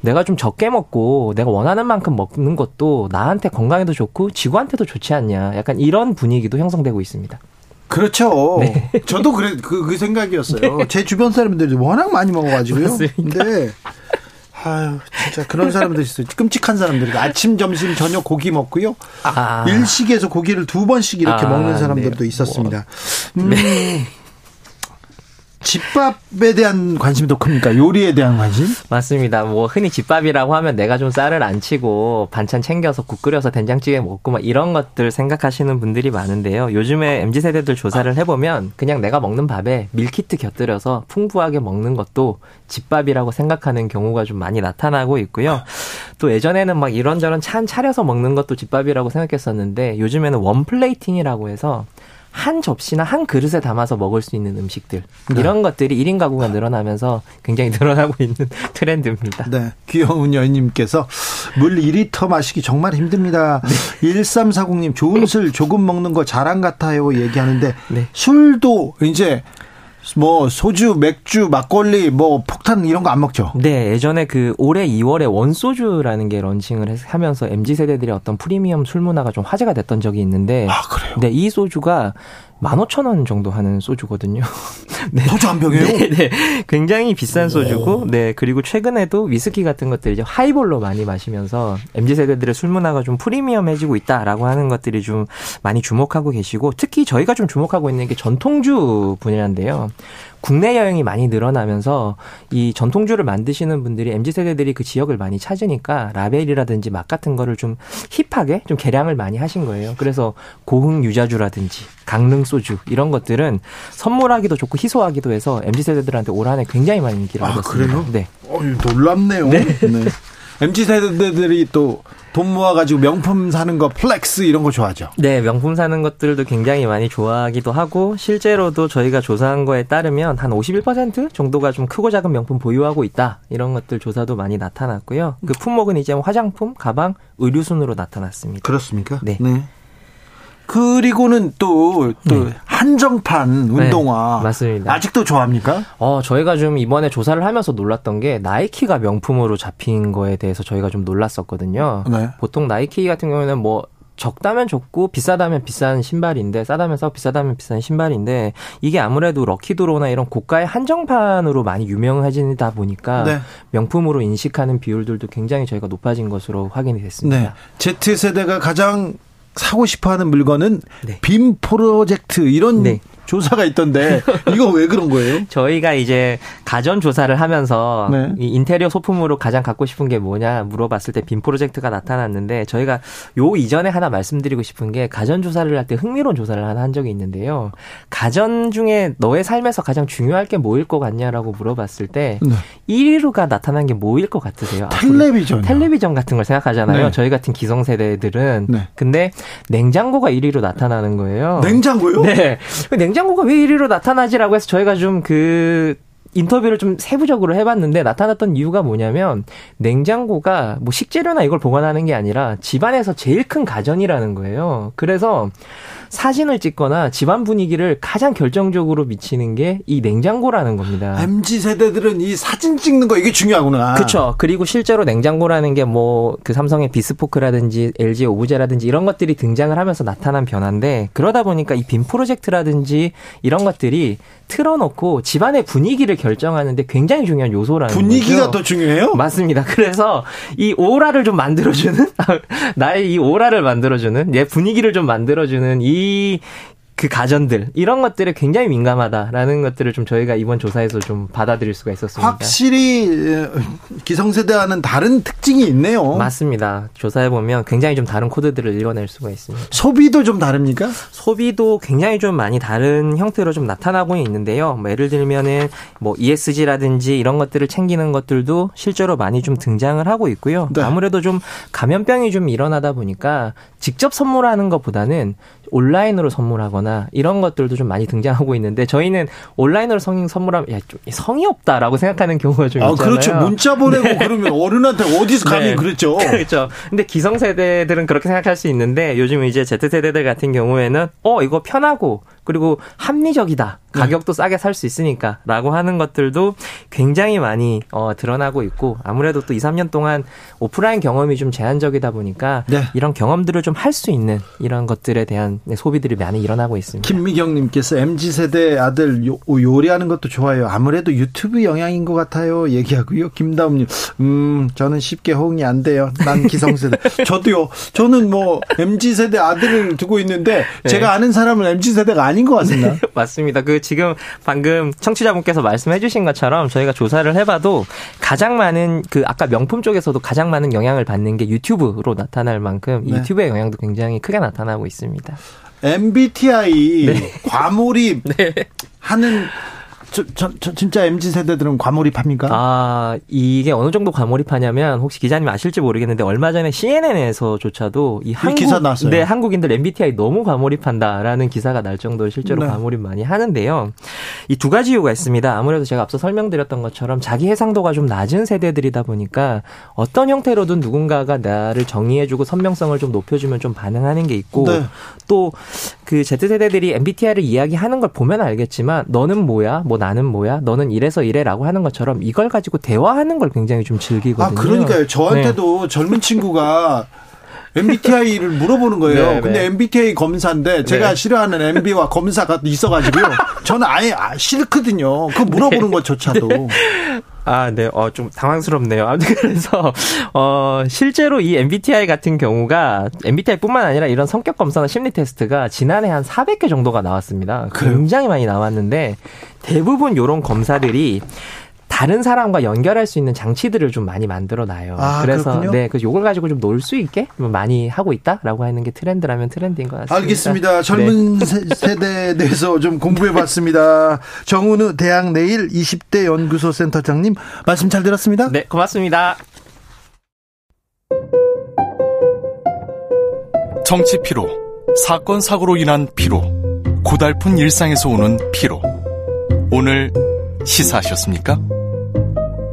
Speaker 8: 내가 좀 적게 먹고 내가 원하는 만큼 먹는 것도 나한테 건강에도 좋고 지구한테도 좋지 않냐. 약간 이런 분위기도 형성되고 있습니다.
Speaker 1: 그렇죠. 네. 저도 그래 그, 그 생각이었어요. 네. 제 주변 사람들이 워낙 많이 먹어가지고요. 맞습니다. 근데 아유 진짜 그런 사람들 있어요. 끔찍한 사람들이 아침, 점심, 저녁 고기 먹고요. 아. 일식에서 고기를 두 번씩 이렇게 아, 먹는 사람들도 네. 있었습니다. 뭐. 음. 네. 집밥에 대한 관심이 더 큽니까? 요리에 대한 관심?
Speaker 8: 맞습니다. 뭐 흔히 집밥이라고 하면 내가 좀 쌀을 안치고 반찬 챙겨서 국 끓여서 된장찌개 먹고 막 이런 것들 생각하시는 분들이 많은데요. 요즘에 MZ 세대들 조사를 해보면 그냥 내가 먹는 밥에 밀키트 곁들여서 풍부하게 먹는 것도 집밥이라고 생각하는 경우가 좀 많이 나타나고 있고요. 또 예전에는 막 이런저런 찬 차려서 먹는 것도 집밥이라고 생각했었는데 요즘에는 one plating이라고 해서 한 접시나 한 그릇에 담아서 먹을 수 있는 음식들 네. 이런 것들이 1인 가구가 늘어나면서 굉장히 늘어나고 있는 트렌드입니다.
Speaker 1: 네. 귀여운 여인님께서 물 2리터 마시기 정말 힘듭니다. 네. 1340님 좋은 술 조금 먹는 거 자랑 같아요 얘기하는데 네. 술도 이제 뭐 소주, 맥주, 막걸리, 뭐 폭탄 이런 거 안 먹죠?
Speaker 8: 네, 예전에 그 올해 2월에 원소주라는 게 런칭을 하면서 mz 세대들의 어떤 프리미엄 술 문화가 좀 화제가 됐던 적이 있는데,
Speaker 1: 아 그래요?
Speaker 8: 네, 이 소주가 15,000원 정도 하는 소주거든요.
Speaker 1: 네. 소주 한 병이에요?
Speaker 8: 네, 네. 굉장히 비싼 소주고, 네. 그리고 최근에도 위스키 같은 것들 이제 하이볼로 많이 마시면서 MZ 세대들의 술 문화가 좀 프리미엄해지고 있다라고 하는 것들이 좀 많이 주목하고 계시고, 특히 저희가 좀 주목하고 있는 게 전통주 분야인데요. 국내 여행이 많이 늘어나면서 이 전통주를 만드시는 분들이 MZ 세대들이 그 지역을 많이 찾으니까 라벨이라든지 맛 같은 거를 좀 힙하게 좀 개량을 많이 하신 거예요. 그래서 고흥 유자주라든지 강릉 소주 이런 것들은 선물하기도 좋고 희소하기도 해서 MZ 세대들한테 올 한해 굉장히 많이 인기를
Speaker 1: 아,
Speaker 8: 얻었습니다.
Speaker 1: 그래요? 네. 어, 놀랍네요. 네. 네. MZ 세대들이 또 돈 모아가지고 명품 사는 거, 플렉스 이런 거 좋아하죠?
Speaker 8: 네, 명품 사는 것들도 굉장히 많이 좋아하기도 하고, 실제로도 저희가 조사한 거에 따르면 한 51% 정도가 좀 크고 작은 명품 보유하고 있다. 이런 것들 조사도 많이 나타났고요. 그 품목은 이제 화장품, 가방, 의류 순으로 나타났습니다.
Speaker 1: 그렇습니까? 네. 네. 그리고는 또, 또, 네. 한정판 네, 운동화. 네, 맞습니다. 아직도 좋아합니까?
Speaker 8: 어, 저희가 좀 이번에 조사를 하면서 놀랐던 게 나이키가 명품으로 잡힌 거에 대해서 저희가 좀 놀랐었거든요. 네. 보통 나이키 같은 경우에는 뭐, 적다면 적고 비싸다면 비싼 신발인데 싸다면 싸고 비싸다면 비싼 신발인데 이게 아무래도 럭키드로나 이런 고가의 한정판으로 많이 유명해지다 보니까 네. 명품으로 인식하는 비율들도 굉장히 저희가 높아진 것으로 확인이 됐습니다. 네.
Speaker 1: Z 세대가 가장 사고 싶어 하는 물건은 네. 빔 프로젝트 이런 네. 조사가 있던데 이거 왜 그런 거예요?
Speaker 8: 저희가 이제 가전 조사를 하면서 네. 이 인테리어 소품으로 가장 갖고 싶은 게 뭐냐 물어봤을 때 빔 프로젝트가 나타났는데 저희가 요 이전에 하나 말씀드리고 싶은 게 가전 조사를 할 때 흥미로운 조사를 하나 한 적이 있는데요. 가전 중에 너의 삶에서 가장 중요할 게 뭐일 것 같냐라고 물어봤을 때 네. 1위로가 나타난 게 뭐일 것 같으세요?
Speaker 1: 텔레비전.
Speaker 8: 텔레비전 같은 걸 생각하잖아요. 네. 저희 같은 기성세대들은. 네. 근데 냉장고가 1위로 나타나는 거예요.
Speaker 1: 냉장고요?
Speaker 8: 네. 냉장고 가 왜 1위로 나타나지라고 해서 저희가 좀그 인터뷰를 좀 세부적으로 해봤는데 나타났던 이유가 뭐냐면 냉장고가 뭐 식재료나 이걸 보관하는 게 아니라 집안에서 제일 큰 가전이라는 거예요. 그래서 사진을 찍거나 집안 분위기를 가장 결정적으로 미치는 게 이 냉장고라는 겁니다.
Speaker 1: MZ 세대들은 이 사진 찍는 거 이게 중요하구나.
Speaker 8: 그렇죠. 그리고 실제로 냉장고라는 게 뭐 그 삼성의 비스포크라든지 LG 오브제라든지 이런 것들이 등장을 하면서 나타난 변화인데 그러다 보니까 이 빔 프로젝트라든지 이런 것들이 틀어놓고 집안의 분위기를 결정하는데 굉장히 중요한 요소라는
Speaker 1: 분위기가
Speaker 8: 거죠.
Speaker 1: 더 중요해요?
Speaker 8: 맞습니다. 그래서 이 오라를 좀 만들어주는 나의 이 오라를 만들어주는 내 분위기를 좀 만들어주는 이그 가전들 이런 것들에 굉장히 민감하다라는 것들을 좀 저희가 이번 조사에서 좀 받아들일 수가 있었습니다.
Speaker 1: 확실히 기성세대와는 다른 특징이 있네요.
Speaker 8: 맞습니다. 조사해 보면 굉장히 좀 다른 코드들을 읽어낼 수가 있습니다.
Speaker 1: 소비도 좀 다릅니까?
Speaker 8: 소비도 굉장히 좀 많이 다른 형태로 좀 나타나고 있는데요. 뭐 예를 들면은 뭐 ESG라든지 이런 것들을 챙기는 것들도 실제로 많이 좀 등장을 하고 있고요. 네. 아무래도 좀 감염병이 좀 일어나다 보니까 직접 선물하는 것보다는 온라인으로 선물하거나 이런 것들도 좀 많이 등장하고 있는데 저희는 온라인으로 성 선물하면 야, 좀 성의 없다라고 생각하는 경우가 좀 아,
Speaker 1: 있잖아요. 그렇죠. 문자 보내고 네. 그러면 어른한테 어디서 감히 네. 그랬죠.
Speaker 8: 그렇죠. 근데 기성세대들은 그렇게 생각할 수 있는데 요즘 이제 Z세대들 같은 경우에는 어 이거 편하고 그리고 합리적이다. 네. 가격도 싸게 살 수 있으니까 라고 하는 것들도 굉장히 많이 어, 드러나고 있고 아무래도 또 2, 3년 동안 오프라인 경험이 좀 제한적이다 보니까 네. 이런 경험들을 좀 할 수 있는 이런 것들에 대한 네, 소비들이 많이 일어나고 있습니다.
Speaker 1: 김미경님께서 mz 세대 아들 요, 요리하는 것도 좋아요. 아무래도 유튜브 영향인 것 같아요. 얘기하고요. 김다음님, 음 저는 쉽게 호응이 안 돼요. 난 기성세대. 저도요. 저는 뭐 mz 세대 아들을 두고 있는데 네. 제가 아는 사람은 mz 세대가 아닌 것 같습니다.
Speaker 8: 맞습니다. 그 지금 방금 청취자분께서 말씀해 주신 것처럼 저희가 조사를 해봐도 가장 많은 그 아까 명품 쪽에서도 가장 많은 영향을 받는 게 유튜브로 나타날 만큼 네. 유튜브의 영향도 굉장히 크게 나타나고 있습니다.
Speaker 1: MBTI 네. 과몰입 네. 하는 저, 저, 저 진짜 MZ 세대들은 과몰입합니까?
Speaker 8: 아 이게 어느 정도 과몰입하냐면 혹시 기자님 아실지 모르겠는데 얼마 전에 CNN에서조차도 이 한국 기사 났어요. 네 한국인들 MBTI 너무 과몰입한다라는 기사가 날 정도로 실제로 네. 과몰입 많이 하는데요. 이 두 가지 이유가 있습니다. 아무래도 제가 앞서 설명드렸던 것처럼 자기 해상도가 좀 낮은 세대들이다 보니까 어떤 형태로든 누군가가 나를 정의해주고 선명성을 좀 높여주면 좀 반응하는 게 있고 네. 또 그 Z 세대들이 MBTI를 이야기하는 걸 보면 알겠지만 너는 뭐야 뭐 나는 뭐야? 너는 이래서 이래라고 하는 것처럼 이걸 가지고 대화하는 걸 굉장히 좀 즐기거든요.
Speaker 1: 아, 그러니까요. 저한테도 네. 젊은 친구가 MBTI를 물어보는 거예요. 네, 근데 네. MBTI 검사인데 제가 네. 싫어하는 MB와 검사가 있어가지고요. 저는 아예 아, 싫거든요. 그 물어보는 네. 것조차도. 네.
Speaker 8: 아, 네. 어, 좀 당황스럽네요. 아무튼 그래서, 어, 실제로 이 MBTI 같은 경우가 MBTI 뿐만 아니라 이런 성격 검사나 심리 테스트가 지난해 한 400개 정도가 나왔습니다. 굉장히 많이 나왔는데 대부분 요런 검사들이 다른 사람과 연결할 수 있는 장치들을 좀 많이 만들어 놔요. 아, 그래서 그렇군요? 네, 그래서 요걸 가지고 좀 놀 수 있게 많이 하고 있다라고 하는 게 트렌드라면 트렌드인 것 같습니다.
Speaker 1: 알겠습니다. 네. 젊은 네. 세대에 대해서 좀 공부해 봤습니다. 정은우 대학 내일 20대 연구소 센터장님 말씀 잘 들었습니다.
Speaker 8: 네, 고맙습니다.
Speaker 9: 정치 피로, 사건 사고로 인한 피로, 고달픈 일상에서 오는 피로. 오늘 시사하셨습니까?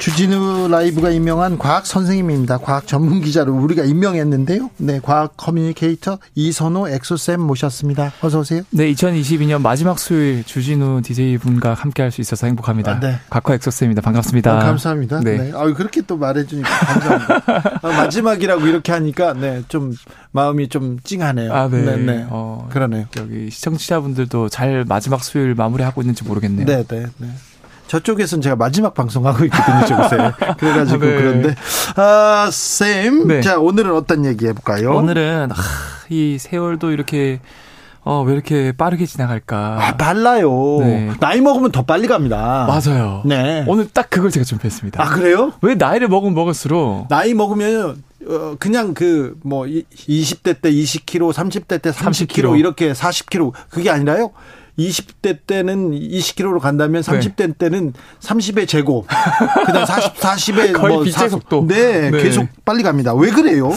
Speaker 1: 주진우 라이브가 임명한 과학 선생님입니다. 과학 전문 기자로 우리가 임명했는데요. 네, 과학 커뮤니케이터 이선호 엑소쌤 모셨습니다. 어서 오세요.
Speaker 10: 네, 2022년 마지막 수요일 주진우 DJ 분과 함께 할 수 있어서 행복합니다. 아, 네. 과커 엑소쌤입니다. 반갑습니다.
Speaker 1: 아, 감사합니다. 네. 네. 아, 그렇게 또 말해 주니까 감사합니다. 아, 마지막이라고 이렇게 하니까 네, 좀 마음이 좀 찡하네요. 아, 네. 네, 네. 어,
Speaker 10: 그러네요. 여기 시청자분들도 잘 마지막 수요일 마무리하고 있는지 모르겠네요.
Speaker 1: 네, 네, 네. 저쪽에서는 제가 마지막 방송하고 있거든요, 저곳에. 그래가지고 네. 그런데. 아, 쌤. 네. 자, 오늘은 어떤 얘기 해볼까요?
Speaker 10: 오늘은, 아, 이 세월도 이렇게, 어, 왜 이렇게 빠르게 지나갈까.
Speaker 1: 아, 빨라요. 네. 나이 먹으면 더 빨리 갑니다.
Speaker 10: 맞아요. 네. 오늘 딱 그걸 제가 준비했습니다.
Speaker 1: 아, 그래요?
Speaker 10: 왜 나이를 먹으면 먹을수록.
Speaker 1: 나이 먹으면, 어, 그냥 그, 뭐, 20대 때 20kg, 30대 때 30kg, 30kg. 이렇게 40kg. 그게 아니라요? 20대 때는 20km로 간다면 30대 네. 때는 30의 제곱, 그다음 40, 40의
Speaker 10: 거의 뭐 빛의 40, 속도.
Speaker 1: 네, 네, 계속 빨리 갑니다. 왜 그래요?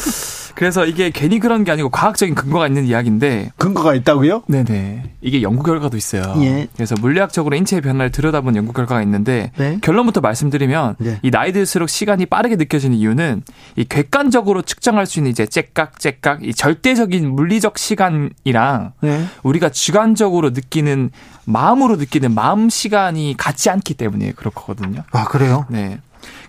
Speaker 10: 그래서 이게 괜히 그런 게 아니고 과학적인 근거가 있는 이야기인데
Speaker 1: 근거가 있다고요?
Speaker 10: 네네. 이게 연구 결과도 있어요. 예. 그래서 물리학적으로 인체의 변화를 들여다본 연구 결과가 있는데 네. 결론부터 말씀드리면 네. 이 나이 들수록 시간이 빠르게 느껴지는 이유는 이 객관적으로 측정할 수 있는 이제 째깍 째깍 이 절대적인 물리적 시간이랑 네. 우리가 주관적으로 느끼는 마음으로 느끼는 마음 시간이 같지 않기 때문에 그렇거든요.
Speaker 1: 아 그래요?
Speaker 10: 네.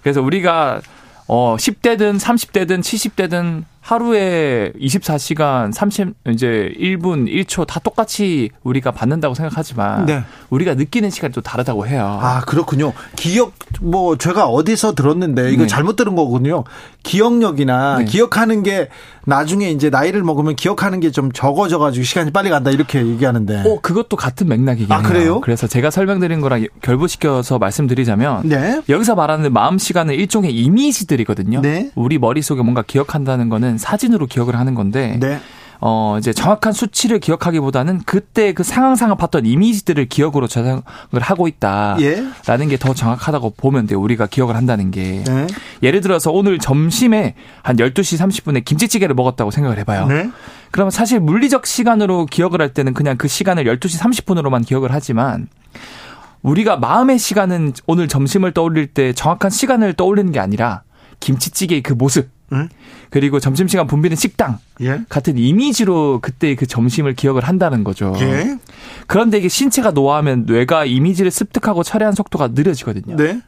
Speaker 10: 그래서 우리가 어 10대든 30대든 70대든 하루에 24시간 30 이제 1분 1초 다 똑같이 우리가 받는다고 생각하지만 네. 우리가 느끼는 시간이 또 다르다고 해요.
Speaker 1: 아 그렇군요. 기억 뭐 제가 어디서 들었는데 이거 네. 잘못 들은 거군요. 기억력이나 네. 기억하는 게 나중에 이제 나이를 먹으면 기억하는 게 좀 적어져 가지고 시간이 빨리 간다 이렇게 얘기하는데.
Speaker 10: 어 그것도 같은 맥락이긴 아, 해요. 그래요? 그래서 제가 설명드린 거랑 결부시켜서 말씀드리자면 네. 여기서 말하는 마음 시간은 일종의 이미지들이거든요. 네. 우리 머릿 속에 뭔가 기억한다는 거는 사진으로 기억을 하는 건데 네. 어, 이제 정확한 수치를 기억하기보다는 그때 그 상황상을 봤던 이미지들을 기억으로 저장을 하고 있다. 예? 라는 게더 정확하다고 보면 돼요. 우리가 기억을 한다는 게. 네. 예를 들어서 오늘 점심에 한 12시 30분에 김치찌개를 먹었다고 생각을 해봐요. 네? 그러면 사실 물리적 시간으로 기억을 할 때는 그냥 그 시간을 12시 30분으로만 기억을 하지만 우리가 마음의 시간은 오늘 점심을 떠올릴 때 정확한 시간을 떠올리는 게 아니라 김치찌개의 그 모습, 응? 그리고 점심시간 붐비는 식당 예? 같은 이미지로 그때 그 점심을 기억을 한다는 거죠. 예? 그런데 이게 신체가 노화하면 뇌가 이미지를 습득하고 처리하는 속도가 느려지거든요. 네?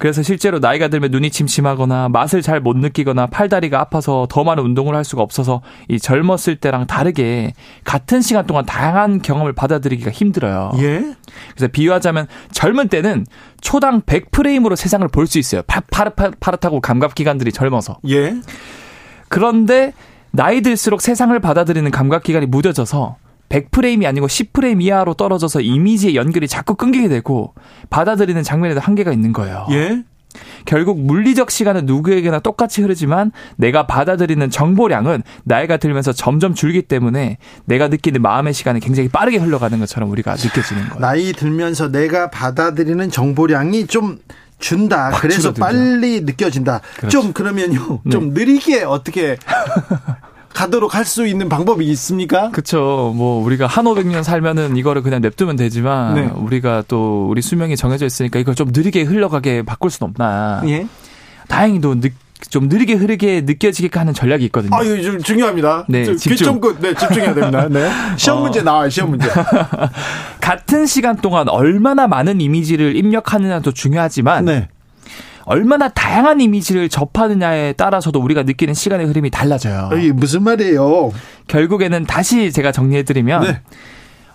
Speaker 10: 그래서 실제로 나이가 들면 눈이 침침하거나 맛을 잘 못 느끼거나 팔다리가 아파서 더 많은 운동을 할 수가 없어서 이 젊었을 때랑 다르게 같은 시간 동안 다양한 경험을 받아들이기가 힘들어요. 예? 그래서 비유하자면 젊은 때는 초당 100프레임으로 세상을 볼 수 있어요. 파릇파릇하고 감각 기관들이 젊어서. 예? 그런데 나이 들수록 세상을 받아들이는 감각 기관이 무뎌져서 100프레임이 아니고 10프레임 이하로 떨어져서 이미지의 연결이 자꾸 끊기게 되고 받아들이는 장면에도 한계가 있는 거예요. 예? 결국 물리적 시간은 누구에게나 똑같이 흐르지만 내가 받아들이는 정보량은 나이가 들면서 점점 줄기 때문에 내가 느끼는 마음의 시간이 굉장히 빠르게 흘러가는 것처럼 우리가 느껴지는 거예요.
Speaker 1: 나이 들면서 내가 받아들이는 정보량이 좀 준다. 그래서 줄어들죠. 빨리 느껴진다. 그렇죠. 좀 그러면요. 네. 좀 느리게 어떻게 가도록 할 수 있는 방법이 있습니까?
Speaker 10: 그렇죠. 뭐 우리가 한 500년 살면은 이거를 그냥 냅두면 되지만 네. 우리가 또 우리 수명이 정해져 있으니까 이걸 좀 느리게 흘러가게 바꿀 수는 없나. 예. 다행히도 느, 좀 느리게 흐르게 느껴지게 하는 전략이 있거든요.
Speaker 1: 아, 이거 좀 중요합니다. 네, 집중. 네, 집중해야 됩니다. 네. 시험 어. 문제 나와요, 시험 문제.
Speaker 10: 같은 시간 동안 얼마나 많은 이미지를 입력하느냐도 중요하지만 네. 얼마나 다양한 이미지를 접하느냐에 따라서도 우리가 느끼는 시간의 흐름이 달라져요.
Speaker 1: 이게 무슨 말이에요?
Speaker 10: 결국에는 다시 제가 정리해드리면 네.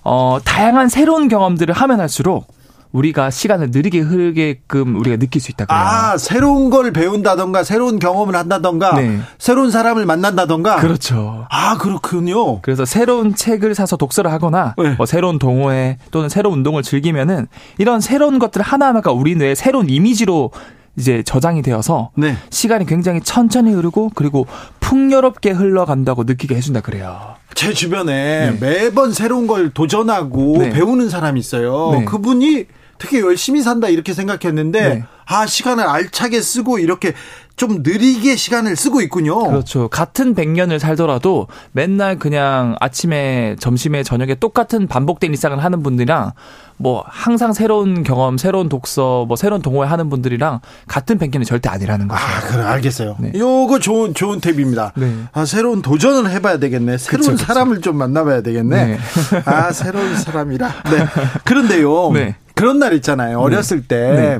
Speaker 10: 어, 다양한 새로운 경험들을 하면 할수록 우리가 시간을 느리게 흐르게끔 우리가 느낄 수 있다고요.
Speaker 1: 아, 새로운 걸 배운다던가 새로운 경험을 한다던가 네. 새로운 사람을 만난다던가.
Speaker 10: 그렇죠.
Speaker 1: 아, 그렇군요.
Speaker 10: 그래서 새로운 책을 사서 독서를 하거나 네. 뭐 새로운 동호회 또는 새로운 운동을 즐기면은 이런 새로운 것들 하나하나가 우리 뇌에 새로운 이미지로 이제 저장이 되어서 네. 시간이 굉장히 천천히 흐르고 그리고 풍요롭게 흘러간다고 느끼게 해준다 그래요.
Speaker 1: 제 주변에 네. 매번 새로운 걸 도전하고 네. 배우는 사람이 있어요. 네. 그분이 되게 열심히 산다 이렇게 생각했는데 네. 아 시간을 알차게 쓰고 이렇게 좀 느리게 시간을 쓰고 있군요.
Speaker 10: 그렇죠. 같은 100년을 살더라도 맨날 그냥 아침에 점심에 저녁에 똑같은 반복된 일상을 하는 분들이랑 뭐 항상 새로운 경험, 새로운 독서, 뭐 새로운 동호회 하는 분들이랑 같은 100년이 절대 아니라는 거죠.
Speaker 1: 아, 그래 알겠어요. 네. 요거 좋은 좋은 팁입니다. 네. 아, 새로운 도전을 해 봐야 되겠네. 새로운 그쵸, 그쵸. 사람을 좀 만나 봐야 되겠네. 네. 아, 새로운 사람이라. 네. 그런데요. 네. 그런 날 있잖아요. 어렸을 네. 때 네.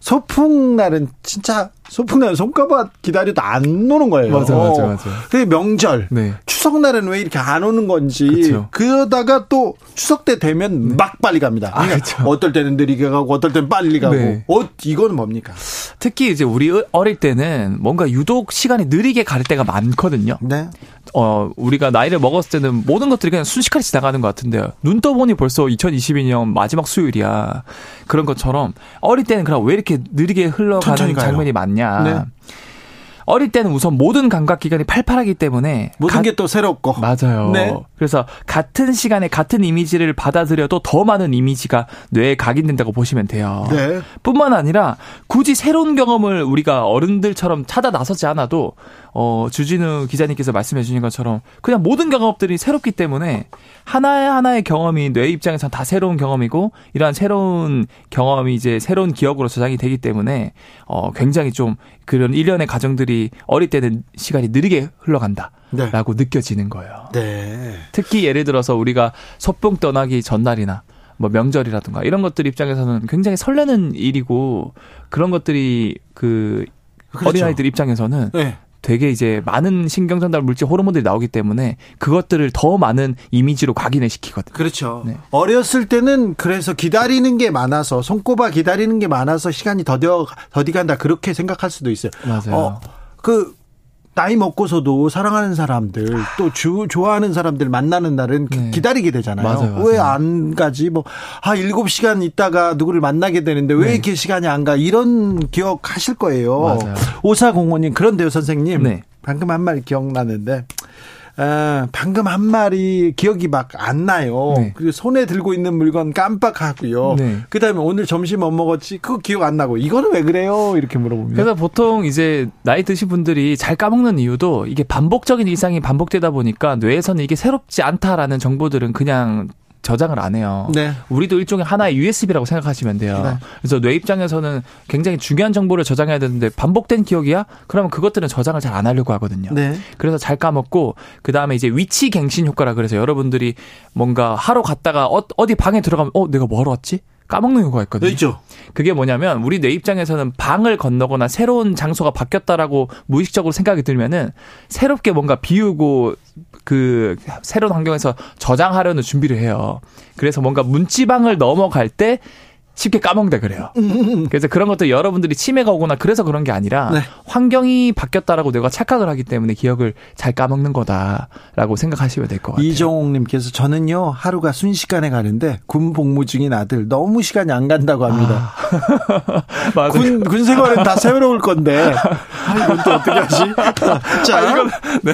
Speaker 1: 소풍 날은 진짜 소풍날 손가락 기다려도 안 오는 거예요.
Speaker 10: 맞아, 맞아, 맞아.
Speaker 1: 그 명절, 네. 추석 날은 왜 이렇게 안 오는 건지. 그쵸. 그러다가 또 추석 때 되면 네. 막 빨리 갑니다. 아, 그러니까 어떨 때는 느리게 가고, 어떨 때는 빨리 가고. 네. 어, 이거는 뭡니까?
Speaker 10: 특히 이제 우리 어릴 때는 뭔가 유독 시간이 느리게 갈 때가 많거든요. 네. 어, 우리가 나이를 먹었을 때는 모든 것들이 그냥 순식간에 지나가는 것 같은데요. 눈 떠보니 벌써 2022년 마지막 수요일이야. 그런 것처럼 어릴 때는 그럼 왜 이렇게 느리게 흘러가는 장면이 많냐. 네. 어릴 때는 우선 모든 감각 기관이 팔팔하기 때문에
Speaker 1: 모든 게 또 새롭고
Speaker 10: 맞아요. 네. 그래서 같은 시간에 같은 이미지를 받아들여도 더 많은 이미지가 뇌에 각인된다고 보시면 돼요. 네. 뿐만 아니라 굳이 새로운 경험을 우리가 어른들처럼 찾아 나서지 않아도 어 주진우 기자님께서 말씀해 주신 것처럼 그냥 모든 경험들이 새롭기 때문에 하나의 하나의 경험이 뇌 입장에선 다 새로운 경험이고 이러한 새로운 경험이 이제 새로운 기억으로 저장이 되기 때문에 어 굉장히 좀 그런 일련의 과정들이 어릴 때는 시간이 느리게 흘러간다. 네. 라고 느껴지는 거예요. 네. 특히 예를 들어서 우리가 소풍 떠나기 전날이나 뭐 명절이라든가 이런 것들 입장에서는 굉장히 설레는 일이고 그런 것들이 그 그렇죠. 어린아이들 입장에서는 네. 되게 이제 많은 신경 전달 물질 호르몬들이 나오기 때문에 그것들을 더 많은 이미지로 각인을 시키거든요.
Speaker 1: 그렇죠. 네. 어렸을 때는 그래서 기다리는 게 많아서 손꼽아 기다리는 게 많아서 시간이 더뎌 더디 간다 그렇게 생각할 수도 있어요.
Speaker 10: 맞아요. 어,
Speaker 1: 그 나이 먹고서도 사랑하는 사람들 또 주, 좋아하는 사람들 만나는 날은 네. 기다리게 되잖아요. 왜 안 가지? 뭐, 아, 7시간 있다가 누구를 만나게 되는데 왜 네. 이렇게 시간이 안 가? 이런 기억 하실 거예요. 맞아요. 오사공원님, 그런데요, 선생님. 네. 방금 한 말 기억나는데, 아, 방금 한 말이 기억이 막 안 나요. 네. 그리고 손에 들고 있는 물건 깜빡하고요. 네. 그다음에 오늘 점심 뭐 먹었지? 그거 기억 안 나고 이거는 왜 그래요? 이렇게 물어보면.
Speaker 10: 그래서 보통 이제 나이 드신 분들이 잘 까먹는 이유도 이게 반복적인 일상이 반복되다 보니까 뇌에서는 이게 새롭지 않다라는 정보들은 그냥 저장을 안 해요. 네. 우리도 일종의 하나의 USB라고 생각하시면 돼요. 네. 그래서 뇌 입장에서는 굉장히 중요한 정보를 저장해야 되는데 반복된 기억이야? 그러면 그것들은 저장을 잘 안 하려고 하거든요. 네. 그래서 잘 까먹고 그 다음에 이제 위치 갱신 효과라 그래서 여러분들이 뭔가 하러 갔다가 어, 디 방에 들어가면 어 내가 뭐 하러 왔지? 까먹는 경우가 있거든요.
Speaker 1: 있죠.
Speaker 10: 그게 뭐냐면 우리 뇌 입장에서는 방을 건너거나 새로운 장소가 바뀌었다라고 무의식적으로 생각이 들면은 새롭게 뭔가 비우고 그 새로운 환경에서 저장하려는 준비를 해요. 그래서 뭔가 문지방을 넘어갈 때 쉽게 까먹다 그래요. 그래서 그런 것도 여러분들이 치매가 오거나 그래서 그런 게 아니라 네. 환경이 바뀌었다라고 내가 착각을 하기 때문에 기억을 잘 까먹는 거다라고 생각하시면 될 것 같아요.
Speaker 1: 이종욱님께서 저는요 하루가 순식간에 가는데 군 복무 중인 아들 너무 시간이 안 간다고 합니다. 아. 군, 군 생활은 다 새로울 건데 아, 이건 또 어떻게 하지? 자, 아, 이건, 네.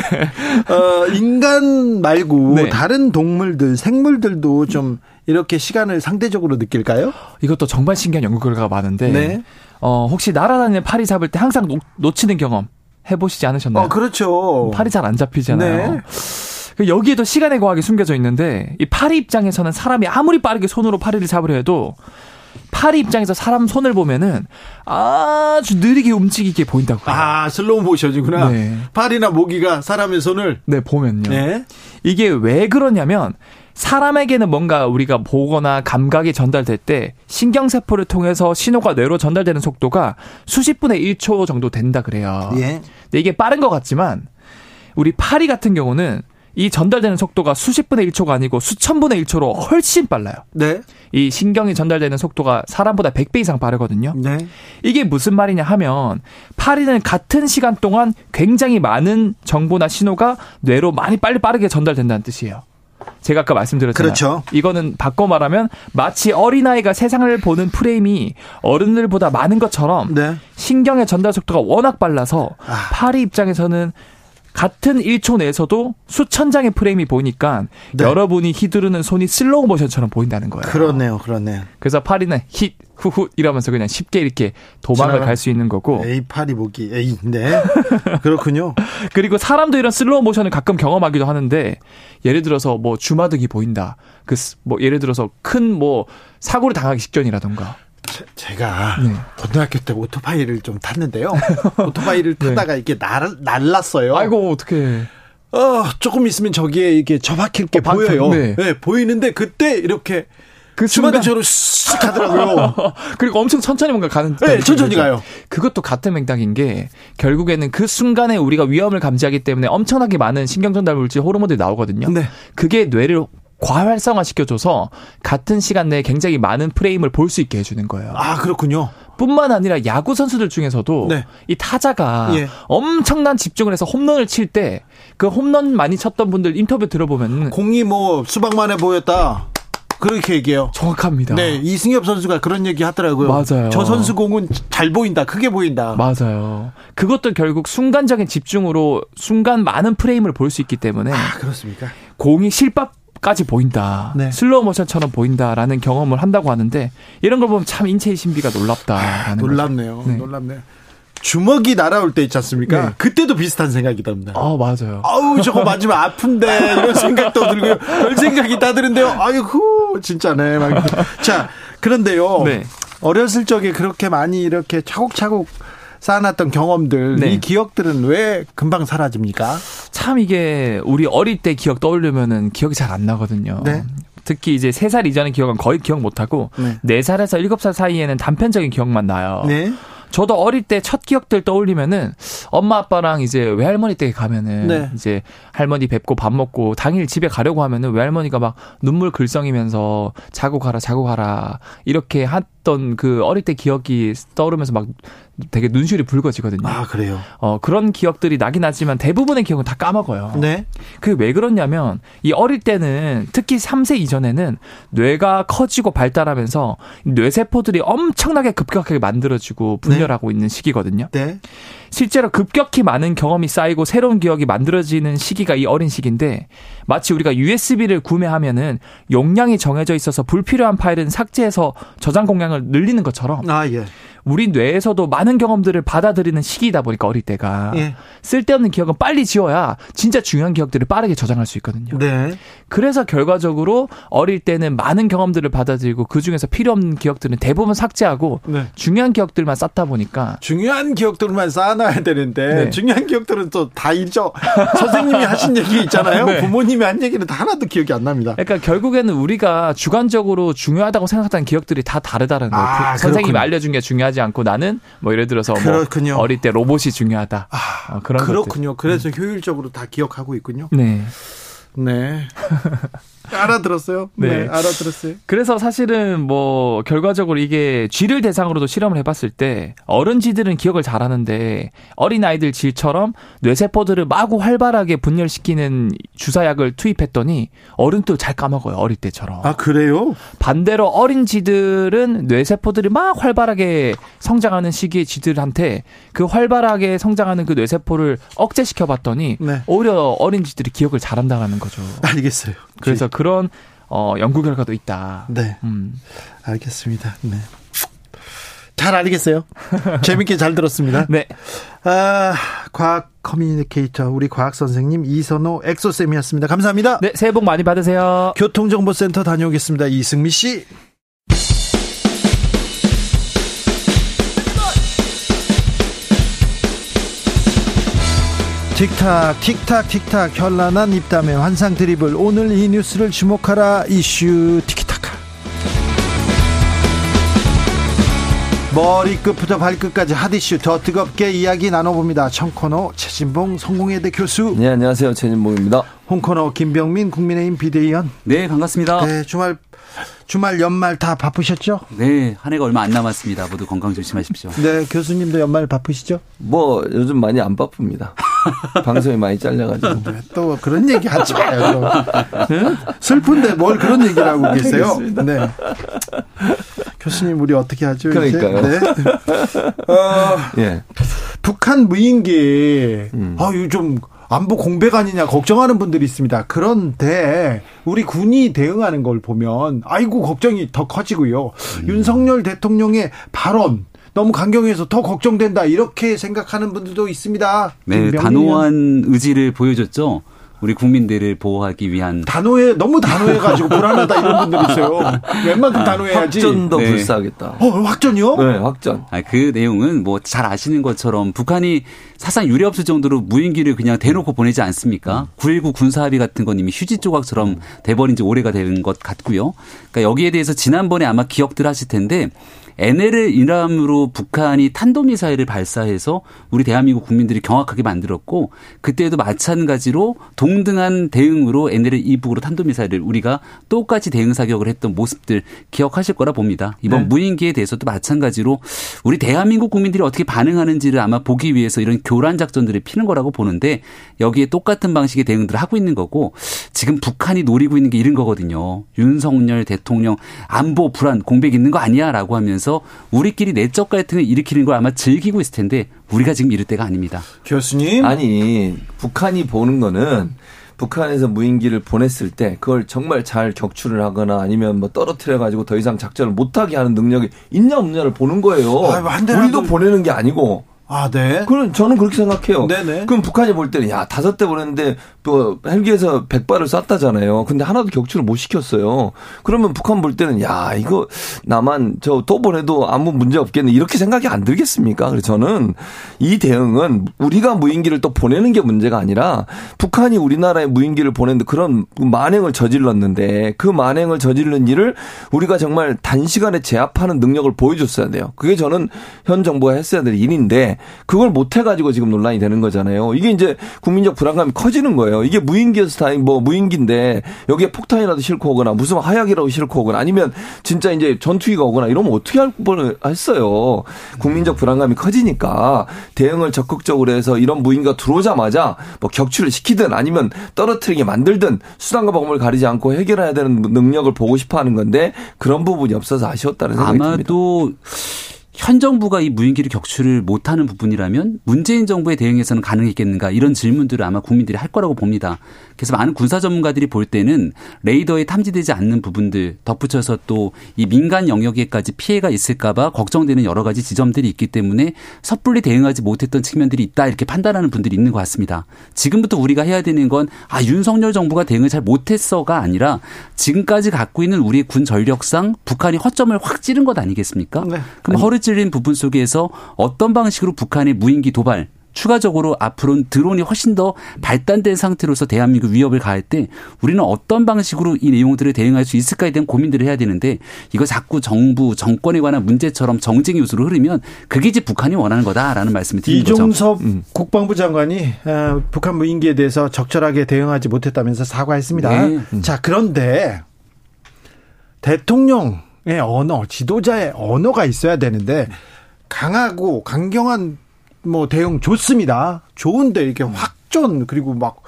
Speaker 1: 어, 인간 말고 네. 다른 동물들 생물들도 좀 이렇게 시간을 상대적으로 느낄까요?
Speaker 10: 이것도 정말 신기한 연구 결과가 많은데 네. 어, 혹시 날아다니는 파리 잡을 때 항상 놓, 치는 경험 해보시지 않으셨나요?
Speaker 1: 어, 그렇죠.
Speaker 10: 파리 잘 안 잡히잖아요. 네. 그 여기에도 시간의 과학이 숨겨져 있는데 이 파리 입장에서는 사람이 아무리 빠르게 손으로 파리를 잡으려 해도 파리 입장에서 사람 손을 보면은 아주 느리게 움직이게 보인다고.
Speaker 1: 아, 슬로우 모션이구나. 네. 파리나 모기가 사람의 손을.
Speaker 10: 네, 보면요. 네. 이게 왜 그러냐면 사람에게는 뭔가 우리가 보거나 감각이 전달될 때 신경세포를 통해서 신호가 뇌로 전달되는 속도가 수십 분의 1초 정도 된다 그래요. 예. 근데 이게 빠른 것 같지만 우리 파리 같은 경우는 이 전달되는 속도가 수십 분의 1초가 아니고 수천 분의 1초로 훨씬 빨라요. 네. 이 신경이 전달되는 속도가 사람보다 100배 이상 빠르거든요. 네. 이게 무슨 말이냐 하면 파리는 같은 시간 동안 굉장히 많은 정보나 신호가 뇌로 많이 빨리 빠르게 전달된다는 뜻이에요. 제가 아까 말씀드렸잖아요. 그렇죠. 이거는 바꿔 말하면 마치 어린아이가 세상을 보는 프레임이 어른들보다 많은 것처럼 네. 신경의 전달 속도가 워낙 빨라서 아. 파리 입장에서는 같은 1초 내에서도 수천 장의 프레임이 보이니까 네. 여러분이 휘두르는 손이 슬로우 모션처럼 보인다는 거예요.
Speaker 1: 그렇네요. 그렇네요.
Speaker 10: 그래서 파리는 힛 후후 이러면서 그냥 쉽게 이렇게 도망을 갈 수 있는 거고.
Speaker 1: 에이 파리 보기 에이 네 그렇군요.
Speaker 10: 그리고 사람도 이런 슬로우 모션을 가끔 경험하기도 하는데 예를 들어서 뭐 주마등이 보인다. 그 뭐 예를 들어서 큰 뭐 사고를 당하기 직전이라던가.
Speaker 1: 제, 가 네. 고등학교 때 오토바이를 좀 탔는데요. 오토바이를 네. 타다가 네. 이렇게 날, 날랐어요.
Speaker 10: 아이고, 어떻게.
Speaker 1: 어, 조금 있으면 저기에 이렇게 처박힐 게 어, 보여요. 네. 네. 보이는데 그때 이렇게 그 주마등처럼 쓱 가더라고요.
Speaker 10: 그리고 엄청 천천히 뭔가 가는.
Speaker 1: 네, 천천히 가요.
Speaker 10: 그것도 같은 맥락인 게 결국에는 그 순간에 우리가 위험을 감지하기 때문에 엄청나게 많은 신경전달 물질 호르몬들이 나오거든요. 네. 그게 뇌를 과활성화 시켜줘서 같은 시간 내에 굉장히 많은 프레임을 볼 수 있게 해주는 거예요.
Speaker 1: 아 그렇군요.
Speaker 10: 뿐만 아니라 야구 선수들 중에서도 네. 이 타자가 예. 엄청난 집중을 해서 홈런을 칠 때 그 홈런 많이 쳤던 분들 인터뷰 들어보면
Speaker 1: 공이 뭐 수박만해 보였다. 그렇게 얘기해요.
Speaker 10: 정확합니다.
Speaker 1: 네, 이승엽 선수가 그런 얘기 하더라고요.
Speaker 10: 맞아요.
Speaker 1: 저 선수 공은 잘 보인다, 크게 보인다.
Speaker 10: 맞아요. 그것도 결국 순간적인 집중으로 순간 많은 프레임을 볼 수 있기 때문에.
Speaker 1: 아, 그렇습니까?
Speaker 10: 공이 실밥 까지 보인다. 네. 슬로우 모션처럼 보인다라는 경험을 한다고 하는데 이런 걸 보면 참 인체의 신비가 놀랍다라는 아,
Speaker 1: 놀랍네요. 네. 놀랍네요. 주먹이 날아올 때 있지 않습니까? 네. 그때도 비슷한 생각이 듭니다.
Speaker 10: 아, 맞아요.
Speaker 1: 아우, 저거 맞으면 아픈데, 이런 생각도 들고요. 별 생각이 다 드는데요. 아이고, 진짜네. 막. 자, 그런데요. 네. 어렸을 적에 그렇게 많이 이렇게 차곡차곡 쌓아놨던 경험들, 네. 이 기억들은 왜 금방 사라집니까?
Speaker 10: 참 이게 우리 어릴 때 기억 떠올리면은 기억이 잘 안 나거든요. 네. 특히 이제 3살 이전의 기억은 거의 기억 못하고 네. 4살에서 7살 사이에는 단편적인 기억만 나요. 네. 저도 어릴 때 첫 기억들 떠올리면은 엄마 아빠랑 이제 외할머니 댁에 가면은 네. 이제 할머니 뵙고 밥 먹고 당일 집에 가려고 하면은 외할머니가 막 눈물 글썽이면서 자고 가라 자고 가라 이렇게 했던 그 어릴 때 기억이 떠오르면서 막 되게 눈시울이 붉어지거든요.
Speaker 1: 아, 그래요?
Speaker 10: 어, 그런 기억들이 나긴 하지만 대부분의 기억은 다 까먹어요.
Speaker 1: 네.
Speaker 10: 그게 왜 그렇냐면 이 어릴 때는 특히 3세 이전에는 뇌가 커지고 발달하면서 뇌세포들이 엄청나게 급격하게 만들어지고 분열하고 네. 있는 시기거든요.
Speaker 1: 네.
Speaker 10: 실제로 급격히 많은 경험이 쌓이고 새로운 기억이 만들어지는 시기가 이 어린 시기인데 마치 우리가 USB를 구매하면은 용량이 정해져 있어서 불필요한 파일은 삭제해서 저장 공량을 늘리는 것처럼
Speaker 1: 아, 예.
Speaker 10: 우리 뇌에서도 많은 경험들을 받아들이는 시기이다 보니까 어릴 때가 예. 쓸데없는 기억은 빨리 지워야 진짜 중요한 기억들을 빠르게 저장할 수 있거든요.
Speaker 1: 네.
Speaker 10: 그래서 결과적으로 어릴 때는 많은 경험들을 받아들이고 그 중에서 필요 없는 기억들은 대부분 삭제하고 네. 중요한 기억들만 쌓다 보니까
Speaker 1: 중요한 기억들만 쌓아놔야 되는데 네. 중요한 기억들은 또 다 잊죠. 선생님이 하신 얘기 있잖아요. 네. 부모님이 한 얘기는 다 하나도 기억이 안 납니다.
Speaker 10: 그러니까 결국에는 우리가 주관적으로 중요하다고 생각했던 기억들이 다 다르다는 거예요. 아, 선생님이 알려준 게 중요하지 않고 나는 뭐 예를 들어서 뭐 어릴 때 로봇이 중요하다. 아,
Speaker 1: 어, 그런 그렇군요. 것들. 그래서 음. 효율적으로 다 기억하고 있군요.
Speaker 10: 네.
Speaker 1: 네. 알아들었어요? 네. 네. 알아들었어요.
Speaker 10: 그래서 사실은 뭐 결과적으로 이게 쥐를 대상으로도 실험을 해봤을 때 어른 쥐들은 기억을 잘하는데 어린 아이들 쥐처럼 뇌세포들을 마구 활발하게 분열시키는 주사약을 투입했더니 어른도 잘 까먹어요 어릴 때처럼.
Speaker 1: 아 그래요?
Speaker 10: 반대로 어린 쥐들은 뇌세포들이 막 활발하게 성장하는 시기의 쥐들한테 그 활발하게 성장하는 그 뇌세포를 억제시켜봤더니 네. 오히려 어린 쥐들이 기억을 잘한다는 거죠.
Speaker 1: 알겠어요.
Speaker 10: 그래서 그런 어, 연구 결과도 있다.
Speaker 1: 네. 음. 알겠습니다. 네. 잘 알겠어요. 재밌게 잘 들었습니다.
Speaker 10: 네.
Speaker 1: 아, 과학 커뮤니케이터 우리 과학 선생님 이선호 엑소쌤이었습니다. 감사합니다.
Speaker 10: 네, 새해 복 많이 받으세요.
Speaker 1: 교통정보센터 다녀오겠습니다. 이승미 씨. 틱탁 틱탁 틱탁 현란한 입담의 환상 드리블 오늘 이 뉴스를 주목하라. 이슈 티키타카. 머리끝부터 발끝까지 핫이슈 더 뜨겁게 이야기 나눠봅니다. 청코너 최진봉 성공회대 교수.
Speaker 11: 네 안녕하세요. 최진봉입니다
Speaker 1: 홍코너 김병민 국민의힘 비대위원
Speaker 12: 네 반갑습니다
Speaker 1: 네 주말 주말 연말 다 바쁘셨죠?
Speaker 12: 네, 한 해가 얼마 안 남았습니다. 모두 건강 조심하십시오.
Speaker 1: 네, 교수님도 연말 바쁘시죠?
Speaker 11: 뭐 요즘 많이 안 바쁩니다. 방송이 많이 잘려가지고. 네,
Speaker 1: 또 그런 얘기 하지 마요. 네? 슬픈데 뭘 그런 얘기를 하고 계세요? 네. 교수님 우리 어떻게 하죠?
Speaker 11: 그러니까요. 네.
Speaker 1: 어, 예. 북한 무인기 음. 아유 좀 안보 공백 아니냐 걱정하는 분들이 있습니다. 그런데 우리 군이 대응하는 걸 보면 아이고 걱정이 더 커지고요. 음. 윤석열 대통령의 발언 너무 강경해서 더 걱정된다 이렇게 생각하는 분들도 있습니다.
Speaker 12: 네, 단호한 의지를 보여줬죠. 우리 국민들을 보호하기 위한
Speaker 1: 단호해 너무 단호해 가지고 불안하다 이런 분들 있어요. 웬만큼 아, 단호해야지.
Speaker 11: 확전도 네. 불사하겠다.
Speaker 1: 어 확전이요?
Speaker 11: 네, 확전.
Speaker 12: 아, 그 내용은 뭐 잘 아시는 것처럼 북한이 사상 유례 없을 정도로 무인기를 그냥 대놓고 보내지 않습니까? 9.19 군사합의 같은 건 이미 휴지 조각처럼 돼버린 지 오래가 되는 것 같고요. 그러니까 여기에 대해서 지난번에 아마 기억들 하실 텐데 NLL 이람으로 북한이 탄도미사일을 발사해서 우리 대한민국 국민들이 경악하게 만들었고 그때도 마찬가지로 동등한 대응으로 NLL 이북으로 탄도미사일을 우리가 똑같이 대응 사격을 했던 모습들 기억하실 거라 봅니다. 이번 네. 무인기에 대해서도 마찬가지로 우리 대한민국 국민들이 어떻게 반응하는지를 아마 보기 위해서 이런 교란 작전들을 피는 거라고 보는데 여기에 똑같은 방식의 대응들을 하고 있는 거고 지금 북한이 노리고 있는 게 이런 거거든요. 윤석열 대통령 안보 불안 공백 있는 거 아니야라고 하면서 우리끼리 내적 갈등을 일으키는 걸 아마 즐기고 있을 텐데 우리가 지금 이럴 때가 아닙니다.
Speaker 11: 교수님 아니 북한이 보는 거는 북한에서 무인기를 보냈을 때 그걸 정말 잘 격추를 하거나 아니면 뭐 떨어뜨려 가지고 더 이상 작전을 못하게 하는 능력이 있냐 없냐를 보는 거예요. 아유, 우리도 보내는 게 아니고
Speaker 1: 아, 네.
Speaker 11: 그럼 저는 그렇게 생각해요. 네네. 그럼 북한이 볼 때는 야 다섯 대 보냈는데 또 헬기에서 백 발을 쐈다잖아요. 근데 하나도 격추를 못 시켰어요. 그러면 북한 볼 때는 야 이거 나만 저 또 보내도 아무 문제 없겠네 이렇게 생각이 안 들겠습니까? 그래서 저는 이 대응은 우리가 무인기를 또 보내는 게 문제가 아니라 북한이 우리나라에 무인기를 보냈는데 그런 만행을 저질렀는데 그 만행을 저지른 일을 우리가 정말 단시간에 제압하는 능력을 보여줬어야 돼요. 그게 저는 현 정부가 했어야 될 일인데 그걸 못 해가지고 지금 논란이 되는 거잖아요. 이게 이제 국민적 불안감이 커지는 거예요. 이게 무인기에서 다행 뭐 무인기인데 여기에 폭탄이라도 싣고 오거나 무슨 하약이라도 싣고 오거나 아니면 진짜 이제 전투기가 오거나 이러면 어떻게 할 뻔을 했어요. 국민적 불안감이 커지니까 대응을 적극적으로 해서 이런 무인기가 들어오자마자 뭐 격추를 시키든 아니면 떨어뜨리게 만들든 수단과 방법을 가리지 않고 해결해야 되는 능력을 보고 싶어 하는 건데 그런 부분이 없어서 아쉬웠다는 생각이
Speaker 12: 아마도 듭니다. 아마도 현 정부가 이 무인기를 격추를 못하는 부분이라면 문재인 정부의 대응에서는 가능했겠는가 이런 질문들을 아마 국민들이 할 거라고 봅니다. 그래서 많은 군사 전문가들이 볼 때는 레이더에 탐지되지 않는 부분들 덧붙여서 또 이 민간 영역에까지 피해가 있을까봐 걱정되는 여러 가지 지점들이 있기 때문에 섣불리 대응하지 못했던 측면들이 있다 이렇게 판단하는 분들이 있는 것 같습니다. 지금부터 우리가 해야 되는 건 아 윤석열 정부가 대응을 잘 못했어가 아니라 지금까지 갖고 있는 우리의 군 전력상 북한이 허점을 확 찌른 것 아니겠습니까? 네. 그럼 허를 찔린 부분 속에서 어떤 방식으로 북한의 무인기 도발 추가적으로 앞으로는 드론이 훨씬 더 발달된 상태로서 대한민국 위협을 가할 때 우리는 어떤 방식으로 이 내용들을 대응할 수 있을까에 대한 고민들을 해야 되는데 이거 자꾸 정부 정권에 관한 문제처럼 정쟁 요소로 흐르면 그게 이제 북한이 원하는 거다라는 말씀을 드리는
Speaker 1: 거죠. 이종섭 음. 국방부 장관이 어, 북한 무인기에 대해서 적절하게 대응하지 못했다면서 사과했습니다. 네. 음. 자 그런데 대통령의 언어, 지도자의 언어가 있어야 되는데 강하고 강경한 뭐 대응 좋습니다. 좋은데 이렇게 확전 그리고 막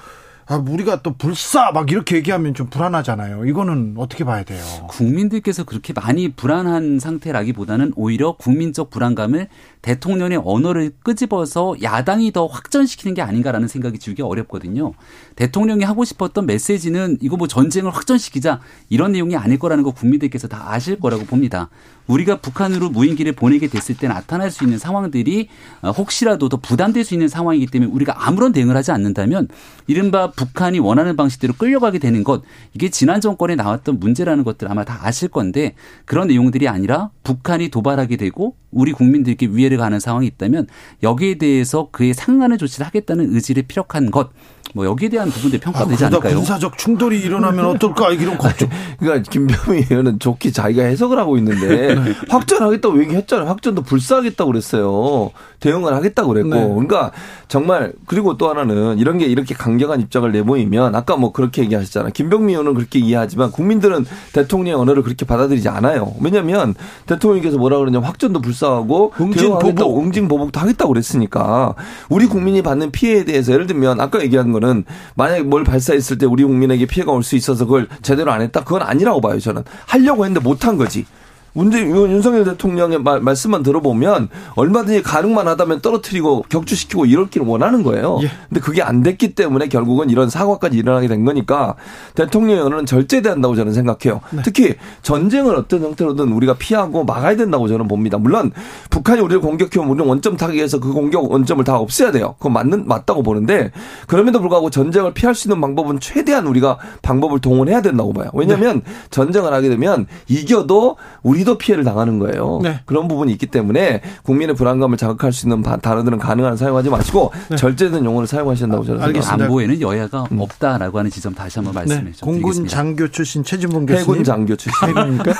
Speaker 1: 아, 우리가 또 불사 막 이렇게 얘기하면 좀 불안하잖아요. 이거는 어떻게 봐야 돼요?
Speaker 12: 국민들께서 그렇게 많이 불안한 상태라기보다는 오히려 국민적 불안감을 대통령의 언어를 끄집어서 야당이 더 확전시키는 게 아닌가라는 생각이 들기 어렵거든요. 대통령이 하고 싶었던 메시지는 이거 뭐 전쟁을 확전시키자 이런 내용이 아닐 거라는 거 국민들께서 다 아실 거라고 봅니다. 우리가 북한으로 무인기를 보내게 됐을 때 나타날 수 있는 상황들이 어, 혹시라도 더 부담될 수 있는 상황이기 때문에 우리가 아무런 대응을 하지 않는다면 이른바 북한이 원하는 방식대로 끌려가게 되는 것 이게 지난 정권에 나왔던 문제라는 것들 아마 다 아실 건데 그런 내용들이 아니라 북한이 도발하게 되고 우리 국민들께 위해를 가는 상황이 있다면 여기에 대해서 그에 상응하는 조치를 하겠다는 의지를 피력한 것. 뭐 여기에 대한 부분들 평가되지 아, 않을까요?
Speaker 1: 군사적 충돌이 일어나면 어떨까 이런 걱정.
Speaker 11: 그러니까 김병희 의원은 좋게 자기가 해석을 하고 있는데 네. 확전하겠다고 얘기했잖아요. 확전도 불사하겠다고 그랬어요. 대응을 하겠다고 그랬고. 네. 그러니까 정말 그리고 또 하나는 이런 게 이렇게 강경한 입장을 내보이면 아까 뭐 그렇게 얘기하셨잖아요. 김병미 의원은 그렇게 이해하지만 국민들은 대통령의 언어를 그렇게 받아들이지 않아요. 왜냐하면 대통령께서 뭐라 그러냐면 확전도 불사하고 응징보복 응징보복도 하겠다고 그랬으니까 우리 국민이 받는 피해에 대해서 예를 들면 아까 얘기한 거는 만약에 뭘 발사했을 때 우리 국민에게 피해가 올 수 있어서 그걸 제대로 안 했다 그건 아니라고 봐요 저는 하려고 했는데 못한 거지. 문재 윤석열 대통령의 말, 말씀만 들어보면 얼마든지 가능만 하다면 떨어뜨리고 격추시키고 이럴기를 원하는 거예요. 예. 근데 그게 안 됐기 때문에 결국은 이런 사과까지 일어나게 된 거니까 대통령의 언어는 절제돼야 한다고 저는 생각해요. 네. 특히 전쟁을 어떤 형태로든 우리가 피하고 막아야 된다고 저는 봅니다. 물론 북한이 우리를 공격해오면 우리는 원점 타격해서 그 공격 원점을 다 없애야 돼요. 그건 맞는 맞다고 보는데 그럼에도 불구하고 전쟁을 피할 수 있는 방법은 최대한 우리가 방법을 동원해야 된다고 봐요. 왜냐하면 네. 전쟁을 하게 되면 이겨도 우리 우리도 피해를 당하는 거예요. 네. 그런 부분이 있기 때문에 국민의 불안감을 자극할 수 있는 단어들은 가능한 사용하지 마시고 네. 절제된 용어를 사용하신다고 저는
Speaker 12: 생각합니다. 안보에는 여야가 음. 없다라고 하는 지점 다시 한번 말씀해 네.
Speaker 1: 공군 장교 출신 최진봉 교수님.
Speaker 11: 해군 장교 출신.
Speaker 1: 해군입니까?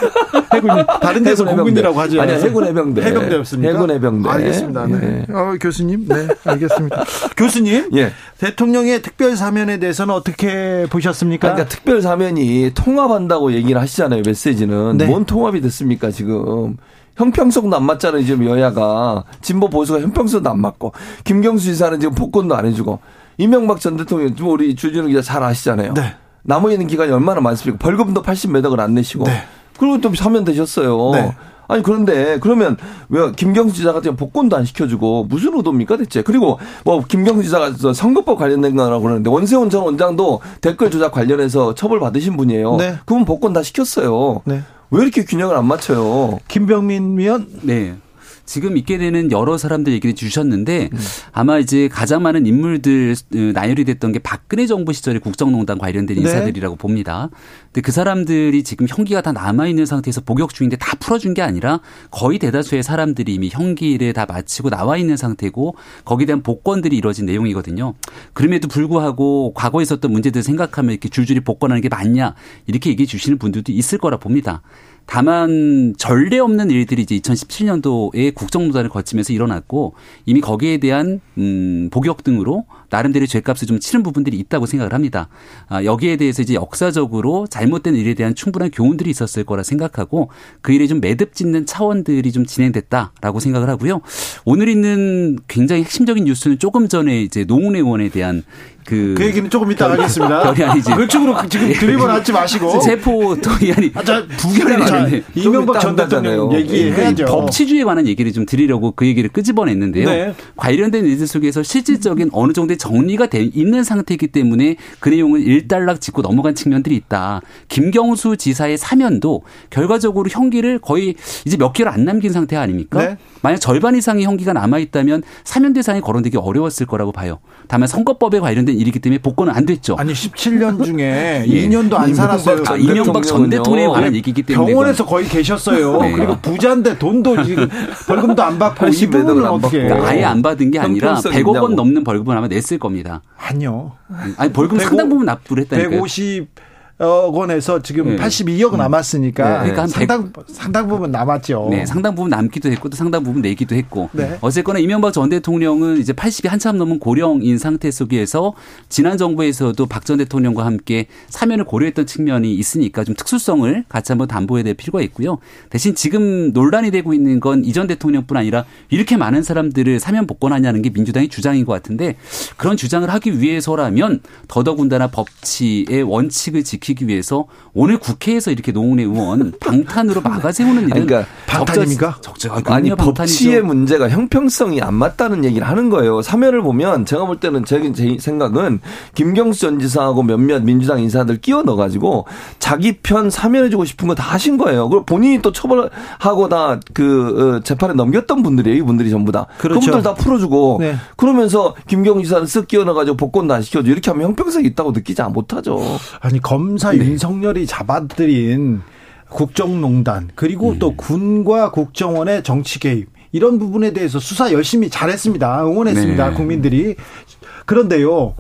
Speaker 1: 해군 다른 데서 해군 공군이라고 하죠.
Speaker 11: 아니 해군 해병대.
Speaker 1: 해병대였습니까?
Speaker 11: 해군 해병대.
Speaker 1: 알겠습니다. 네. 예. 어, 교수님, 네, 알겠습니다. 교수님, 예. 대통령의 특별 사면에 대해서는 어떻게 보셨습니까?
Speaker 11: 그러니까 특별 사면이 통합한다고 얘기를 하시잖아요. 메시지는 네. 뭔 통합이 됐습니까 지금? 형평성도 안 맞잖아요. 지금 여야가 진보 보수가 형평성도 안 맞고 김경수 지사는 지금 복권도 안 해주고 이명박 전 대통령 우리 주진우 기자 잘 아시잖아요. 네. 남아 있는 기간이 얼마나 많습니까? 벌금도 80매덕을 안 내시고 네. 그리고 또 사면 되셨어요. 네. 아니 그런데 그러면 왜 김경수 지사 같은 복권도 안 시켜주고 무슨 의도입니까 대체? 그리고 뭐 김경수 지사가 선거법 관련된 거라고 그러는데 원세훈 전 원장도 댓글 조작 관련해서 처벌 받으신 분이에요. 네. 그분 복권 다 시켰어요. 네. 왜 이렇게 균형을 안 맞춰요?
Speaker 1: 김병민 위원?
Speaker 12: 네. 지금 있게 되는 여러 사람들 얘기를 주셨는데 음. 아마 이제 가장 많은 인물들 어, 나열이 됐던 게 박근혜 정부 시절에 국정농단 관련된 네. 인사들이라고 네. 봅니다. 근데 그 사람들이 지금 형기가 다 남아 있는 상태에서 복역 중인데 다 풀어준 게 아니라 거의 대다수의 사람들이 이미 형기를 다 마치고 나와 있는 상태고 거기에 대한 복권들이 이루어진 내용이거든요. 그럼에도 불구하고 과거에 있었던 문제들 생각하면 이렇게 줄줄이 복권하는 게 맞냐 이렇게 얘기해 주시는 분들도 있을 거라 봅니다. 다만 전례 없는 일들이 이제 2017년도에 국정농단을 거치면서 일어났고 이미 거기에 대한 음 복역 등으로 나름대로 죄값을 좀 치른 부분들이 있다고 생각을 합니다. 아, 여기에 대해서 이제 역사적으로 잘못된 일에 대한 충분한 교훈들이 있었을 거라 생각하고 그 일에 좀 매듭 짓는 차원들이 좀 진행됐다라고 생각을 하고요. 오늘 있는 굉장히 핵심적인 뉴스는 조금 전에 이제 노웅래 의원에 대한 그,
Speaker 1: 그 얘기는 조금 이따 하겠습니다. 별이 아니지. 그쪽으로 지금 드립을 하지 마시고.
Speaker 12: 세포 도의안이.
Speaker 1: 아, 자, 부결이 이명박 전 대통령 얘기해야죠.
Speaker 12: 법치주의에 관한 얘기를 좀 드리려고 그 얘기를 끄집어냈는데요. 네. 관련된 일들 속에서 실질적인 어느 정도 의 정리가 돼 있는 상태이기 때문에 그 내용을 일단락 짚고 넘어간 측면들이 있다. 김경수 지사의 사면도 결과적으로 형기를 거의 이제 몇 개월 안 남긴 상태 아닙니까? 네. 만약 절반 이상의 형기가 남아 있다면 사면 대상이 거론되기 어려웠을 거라고 봐요. 다만 선거법에 관련된 일이기 때문에 복권은 안 됐죠.
Speaker 1: 아니 17년 중에 예. 2년도 안 살았어요.
Speaker 12: 아, 이명박 전 대통령에 관한 얘기이기 때문에
Speaker 1: 병원에서 거의 계셨어요. 네. 그리고 부자인데 돈도 지금 벌금도 안 받고 이 부분은 어떻게
Speaker 12: 그러니까 아예 안 받은 게 아니라 100억 원 넘는 벌금을 아마 냈을 겁니다.
Speaker 1: 아니요.
Speaker 12: 아니 벌금 150, 상당 부분 납부를 했다니까요.
Speaker 1: 150억 원에서 지금 네. 82억 음. 남았으니까 네. 그러니까 상당 100, 상당 부분 남았죠.
Speaker 12: 네, 상당 부분 남기도 했고 또 상당 부분 내기도 했고. 네. 어쨌거나 이명박 전 대통령은 이제 80이 한참 넘은 고령인 상태 속에서 지난 정부에서도 박 전 대통령과 함께 사면을 고려했던 측면이 있으니까 좀 특수성을 같이 한번 담보해야 될 필요가 있고요. 대신 지금 논란이 되고 있는 건 이전 대통령뿐 아니라 이렇게 많은 사람들을 사면 복권하냐는 게 민주당의 주장인 것 같은데 그런 주장을 하기 위해서라면 더더군다나 법치의 원칙을 지키 지키기 위해서 오늘 국회에서 이렇게 노웅래 의원 방탄으로 막아 세우는 일은
Speaker 1: 그러니까 방탄입니까?
Speaker 11: 적절, 아니 법치의 문제가 형평성이 안 맞다는 얘기를 하는 거예요. 사면을 보면 제가 볼 때는 제, 제 생각은 김경수 전 지사하고 몇몇 민주당 인사들 끼워 넣어가지고 자기 편 사면해주고 싶은 거 다 하신 거예요. 그리고 본인이 또 처벌하고 다그 어, 재판에 넘겼던 분들이에요. 이분들이 전부 다. 그렇죠. 그분들 다 풀어주고 네. 그러면서 김경수 지사를 쓱 끼워 넣어가지고 복권도 안 시켜줘 이렇게 하면 형평성이 있다고 느끼지 못하죠.
Speaker 1: 아니 검 검사 네. 윤석열이 잡아들인 국정농단 그리고 음. 또 군과 국정원의 정치 개입 이런 부분에 대해서 수사 열심히 잘했습니다. 응원했습니다. 네. 국민들이. 그런데요.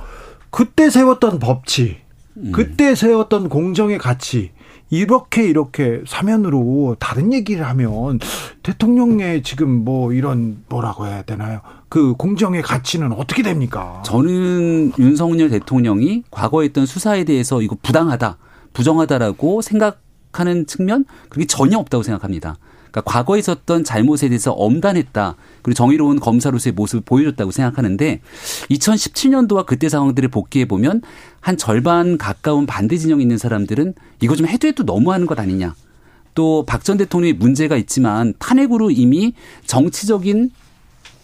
Speaker 1: 그때 세웠던 법치, 음. 그때 세웠던 공정의 가치 이렇게 이렇게 사면으로 다른 얘기를 하면 대통령의 지금 뭐 이런 뭐라고 해야 되나요? 그 공정의 가치는 어떻게 됩니까?
Speaker 12: 저는 윤석열 대통령이 과거에 했던 수사에 대해서 이거 부당하다, 부정하다라고 생각하는 측면 그게 전혀 없다고 생각합니다. 그러니까 과거에 있었던 잘못에 대해서 엄단했다. 그리고 정의로운 검사로서의 모습을 보여줬다고 생각하는데 2017년도와 그때 상황들을 복귀해 보면 한 절반 가까운 반대 진영에 있는 사람들은 이거 좀 해도 해도 너무하는 것 아니냐. 또 박 전 대통령이 문제가 있지만 탄핵으로 이미 정치적인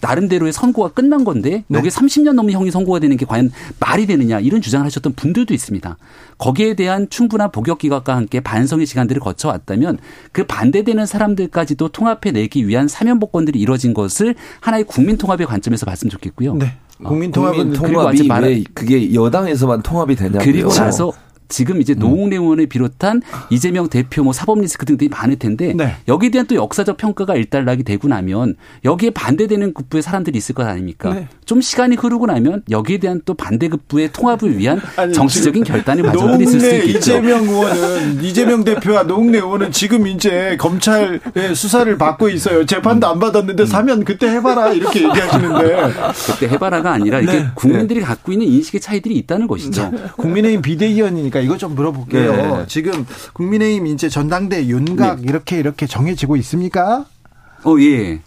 Speaker 12: 나름대로의 선고가 끝난 건데 네. 여기에 30년 넘는 형이 선고가 되는 게 과연 말이 되느냐 이런 주장을 하셨던 분들도 있습니다. 거기에 대한 충분한 복역 기각과 함께 반성의 시간들을 거쳐왔다면 그 반대되는 사람들까지도 통합해 내기 위한 사면 복권들이 이뤄진 것을 하나의 국민 통합의 관점에서 봤으면 좋겠고요. 네.
Speaker 11: 국민 통합은 국민 통합이 왜 그게 여당에서만 통합이 되냐고요.
Speaker 12: 그리고 나서 지금 이제 노웅래 의원을 비롯한 이재명 대표 뭐 사법 리스크 등등이 많을 텐데 네. 여기에 대한 또 역사적 평가가 일단락이 되고 나면 여기에 반대되는 급부의 사람들이 있을 것 아닙니까? 네. 좀 시간이 흐르고 나면 여기에 대한 또 반대 급부의 통합을 위한 아니, 정치적인 결단의 과정들이 있을 수 있겠죠.
Speaker 1: 이재명 의원은 이재명 대표와 노웅래 의원은 지금 이제 검찰의 수사를 받고 있어요. 재판도 안 받았는데 사면 그때 해봐라 이렇게 얘기하시는데
Speaker 12: 그때 해봐라가 아니라 이게 네. 국민들이 갖고 있는 인식의 차이들이 있다는 것이죠.
Speaker 1: 국민의힘 비대위원이니까 이거 좀 물어볼게요. 네. 지금 국민의힘 이제 전당대 윤곽 네. 이렇게 이렇게 정해지고 있습니까?
Speaker 12: 어 예.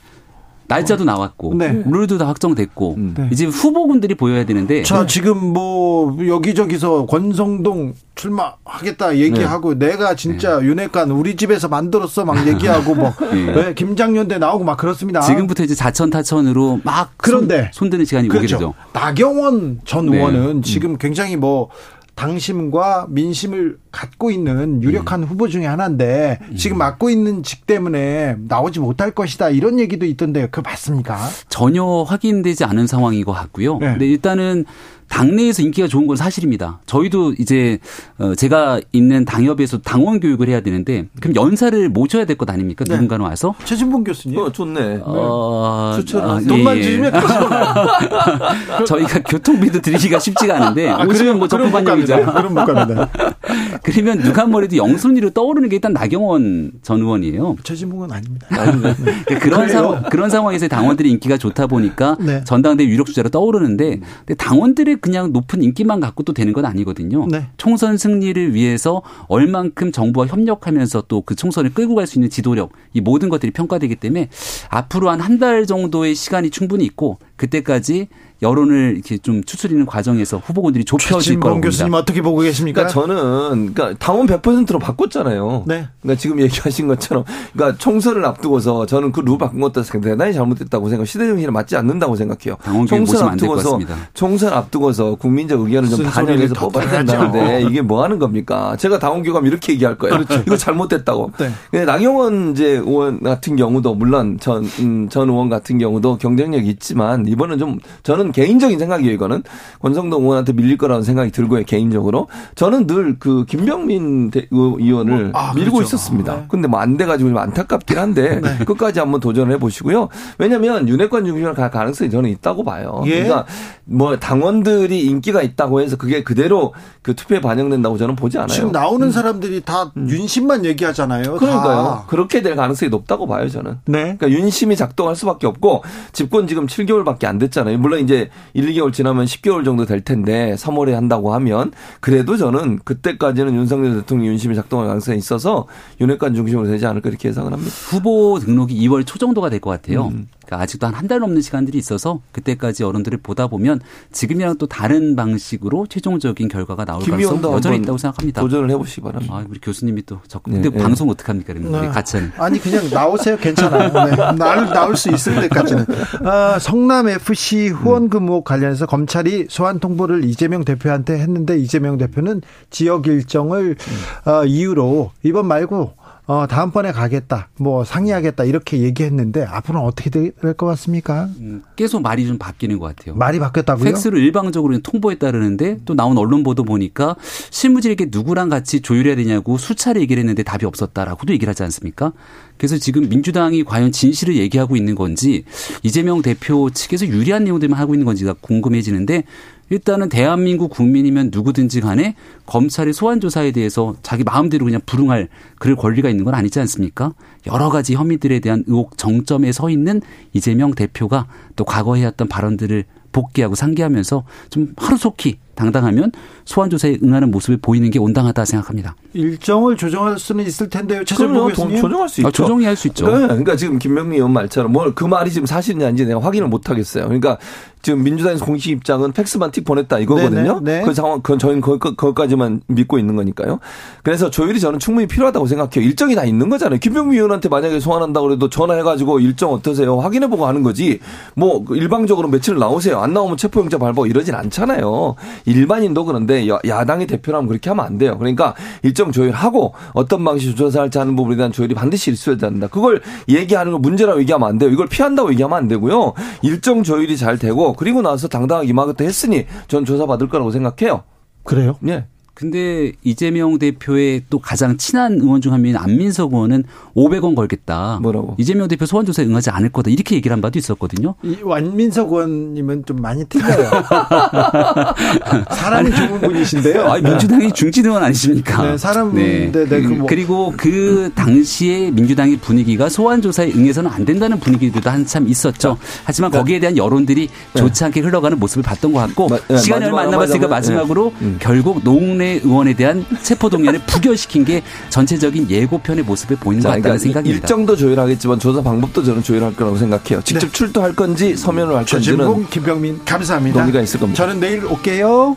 Speaker 12: 날짜도 나왔고 네. 룰도 다 확정됐고 음. 네. 이제 후보군들이 보여야 되는데
Speaker 1: 자 네. 지금 뭐 여기저기서 권성동 출마하겠다 얘기하고 네. 내가 진짜 네. 윤핵관 우리 집에서 만들었어 막 얘기하고 뭐 네. 김장년대 나오고 막 그렇습니다.
Speaker 12: 지금부터 이제 자천 타천으로 막 그런데 손, 드는 시간이 그렇죠. 오게 되죠.
Speaker 1: 나경원 전 의원은 지금 굉장히 뭐 당심과 민심을 갖고 있는 유력한 음. 후보 중에 하나인데 음. 지금 맡고 있는 직 때문에 나오지 못할 것이다 이런 얘기도 있던데요. 그 맞습니까?
Speaker 12: 전혀 확인되지 않은 상황인 것 같고요. 네. 근데 일단은 당내에서 인기가 좋은 건 사실입니다. 저희도 이제 어 제가 있는 당협에서 당원 교육을 해야 되는데 그럼 연사를 모셔야 될 것 아닙니까? 네. 누군가는 와서.
Speaker 1: 최진봉 교수님.
Speaker 11: 어, 좋네.
Speaker 12: 어,
Speaker 1: 추천. 아, 돈만 예, 예. 주시면
Speaker 12: 저희가 교통비도 드리기가 쉽지가 않은데 아, 오시면 뭐 적금반영이죠.
Speaker 1: 그럼 못 갑니다.
Speaker 12: 그러면 누가 뭐래도 영순위로 떠오르는 게 일단 나경원 전 의원이에요.
Speaker 1: 최진봉은 아닙니다.
Speaker 12: 네. 그런 상황 그런 상황에서 당원들이 인기가 좋다 보니까 네. 전당대 유력 주자로 떠오르는데 당원들의 그냥 높은 인기만 갖고 또 되는 건 아니거든요. 네. 총선 승리를 위해서 얼만큼 정부와 협력하면서 또 그 총선을 끌고 갈 수 있는 지도력 이 모든 것들이 평가되기 때문에 앞으로 한 한 달 정도의 시간이 충분히 있고 그때까지 여론을 이렇게 좀 추스리는 과정에서 후보군들이 좁혀질 거라고 봅니다.
Speaker 1: 교수님 어떻게 보고 계십니까?
Speaker 11: 그러니까 저는 그러니까 당원 100%로 바꿨잖아요. 네. 그러니까 지금 얘기하신 것처럼 그러니까 총선을 앞두고서 저는 그 룰 바꾼 것도 대단히 잘못됐다고 생각. 시대 정신에 맞지 않는다고 생각해요.
Speaker 12: 총선 앞두고서
Speaker 11: 총선 앞두고서 국민적 의견을 좀 반영해서 뽑아야 된다는데 이게 뭐 하는 겁니까? 제가 당원 교감 이렇게 얘기할 거예요. 그렇죠. 이거 잘못됐다고. 네. 나경원 이제 의원 같은 경우도 물론 전, 음, 전 의원 같은 경우도 경쟁력이 있지만 이번은 좀 저는 저는 개인적인 생각이에요, 이거는. 권성동 의원한테 밀릴 거라는 생각이 들고요, 개인적으로. 저는 늘 그 김병민 의원을 아, 밀고 그렇죠. 있었습니다. 네. 근데 뭐 안 돼가지고 좀 안타깝긴 한데 네. 끝까지 한번 도전을 해보시고요. 왜냐면 윤핵관 중심으로 갈 가능성이 저는 있다고 봐요. 예. 그러니까 뭐 당원들이 인기가 있다고 해서 그게 그대로 그 투표에 반영된다고 저는 보지 않아요.
Speaker 1: 지금 나오는 음. 사람들이 다 음. 윤심만 얘기하잖아요.
Speaker 11: 그러니까요. 다. 그렇게 될 가능성이 높다고 봐요, 저는. 네. 그러니까 윤심이 작동할 수밖에 없고 집권 지금 7개월밖에 안 됐잖아요. 물론 이제 이제 1, 2개월 지나면 10개월 정도 될 텐데 3월에 한다고 하면 그래도 저는 그때까지는 윤석열 대통령 윤심이 작동할 가능성이 있어서 윤핵관 중심으로 되지 않을까 이렇게 예상을 합니다.
Speaker 12: 후보 등록이 2월 초 정도가 될 것 같아요. 음. 그러니까 아직도 한 한 달 넘는 시간들이 있어서 그때까지 어른들을 보다 보면 지금이랑 또 다른 방식으로 최종적인 결과가 나올 가능성 여전히 있다고 생각합니다.
Speaker 11: 도전을 해보시기 바랍니다.
Speaker 12: 아, 우리 교수님이 또 적극. 네, 근데 네. 방송 어떡 합니까? 그러면 네. 같이 하는.
Speaker 1: 아니 그냥 나오세요. 괜찮아요. 네. 나올, 나올 수 있을 때까지는. 아, 성남 FC 후원금 의혹 관련해서 검찰이 소환 통보를 이재명 대표한테 했는데 이재명 대표는 지역 일정을 음. 어, 이유로 이번 말고 어, 다음번에 가겠다, 뭐 상의하겠다 이렇게 얘기했는데 앞으로는 어떻게 될 것 같습니까? 음,
Speaker 12: 계속 말이 좀 바뀌는 것 같아요.
Speaker 1: 말이 바뀌었다고요?
Speaker 12: 팩스로 일방적으로 통보했다 그러는데 또 나온 언론 보도 보니까 실무진에게 누구랑 같이 조율해야 되냐고 수차례 얘기를 했는데 답이 없었다라고도 얘기를 하지 않습니까? 그래서 지금 민주당이 과연 진실을 얘기하고 있는 건지 이재명 대표 측에서 유리한 내용들만 하고 있는 건지가 궁금해지는데 일단은 대한민국 국민이면 누구든지 간에 검찰의 소환 조사에 대해서 자기 마음대로 그냥 불응할 그럴 권리가 있는 건 아니지 않습니까? 여러 가지 혐의들에 대한 의혹 정점에 서 있는 이재명 대표가 또 과거에 했던 발언들을 복귀하고 상기하면서 좀 하루속히 당당하면 소환 조사에 응하는 모습을 보이는 게 온당하다 생각합니다.
Speaker 1: 일정을 조정할 수는 있을 텐데요. 교수님.
Speaker 11: 조정할 수 있죠. 아,
Speaker 12: 조정이 할 수 있죠.
Speaker 11: 네, 그러니까 지금 김명미 의원 말처럼 뭐그 말이 지금 사실인지 아닌지 내가 확인을 못 하겠어요. 그러니까 지금 민주당에서 공식 입장은 팩스만 틱 보냈다 이거거든요. 네네, 네. 그 상황 그건 저희는 거기까지만 믿고 있는 거니까요. 그래서 조율이 저는 충분히 필요하다고 생각해요. 일정이 다 있는 거잖아요. 김병미 의원한테 만약에 소환한다 그래도 전화해가지고 일정 어떠세요? 확인해보고 하는 거지. 뭐 일방적으로 며칠 나오세요. 안 나오면 체포영장 발부 이러진 않잖아요. 일반인도 그런데 야당의 대표라면 그렇게 하면 안 돼요. 그러니까 일정 조율하고 어떤 방식으로 조사할지 하는 부분에 대한 조율이 반드시 있어야 된다. 그걸 얘기하는 걸 문제라고 얘기하면 안 돼요. 이걸 피한다고 얘기하면 안 되고요. 일정 조율이 잘 되고 그리고 나서 당당하게 임하겠다 했으니 전 조사받을 거라고 생각해요.
Speaker 1: 그래요?
Speaker 11: 예.
Speaker 12: 근데 이재명 대표의 또 가장 친한 의원 중 한 명인 안민석 의원은 500원 걸겠다.
Speaker 11: 뭐라고?
Speaker 12: 이재명 대표 소환 조사에 응하지 않을 거다. 이렇게 얘기를 한 바도 있었거든요.
Speaker 1: 이 안민석 의원님은 좀 많이 틀려요. 사람이 좋은 분이신데요.
Speaker 12: 아, 민주당이 중진 의원 아니십니까?
Speaker 1: 네, 사람 네. 네, 네,
Speaker 12: 그 뭐. 그리고 그 당시에 민주당의 분위기가 소환 조사에 응해서는 안 된다는 분위기도 한참 있었죠. 하지만 네. 거기에 대한 여론들이 네. 좋지 않게 흘러가는 모습을 봤던 것 같고 마, 시간이 얼마 안 남았으니까 마지막으로 음. 결국 노웅래 의원에 대한 체포동의안을 부결시킨 게 전체적인 예고편의 모습을 보이는 자, 것 같다는 그러니까 생각입니다.
Speaker 11: 일정도 조율하겠지만 조사 방법도 저는 조율할 거라고 생각해요. 직접 네. 출두할 건지 서면을 할 건지는
Speaker 1: 김병민 감사합니다.
Speaker 11: 논의가 있을 겁니다.
Speaker 1: 저는 내일 올게요.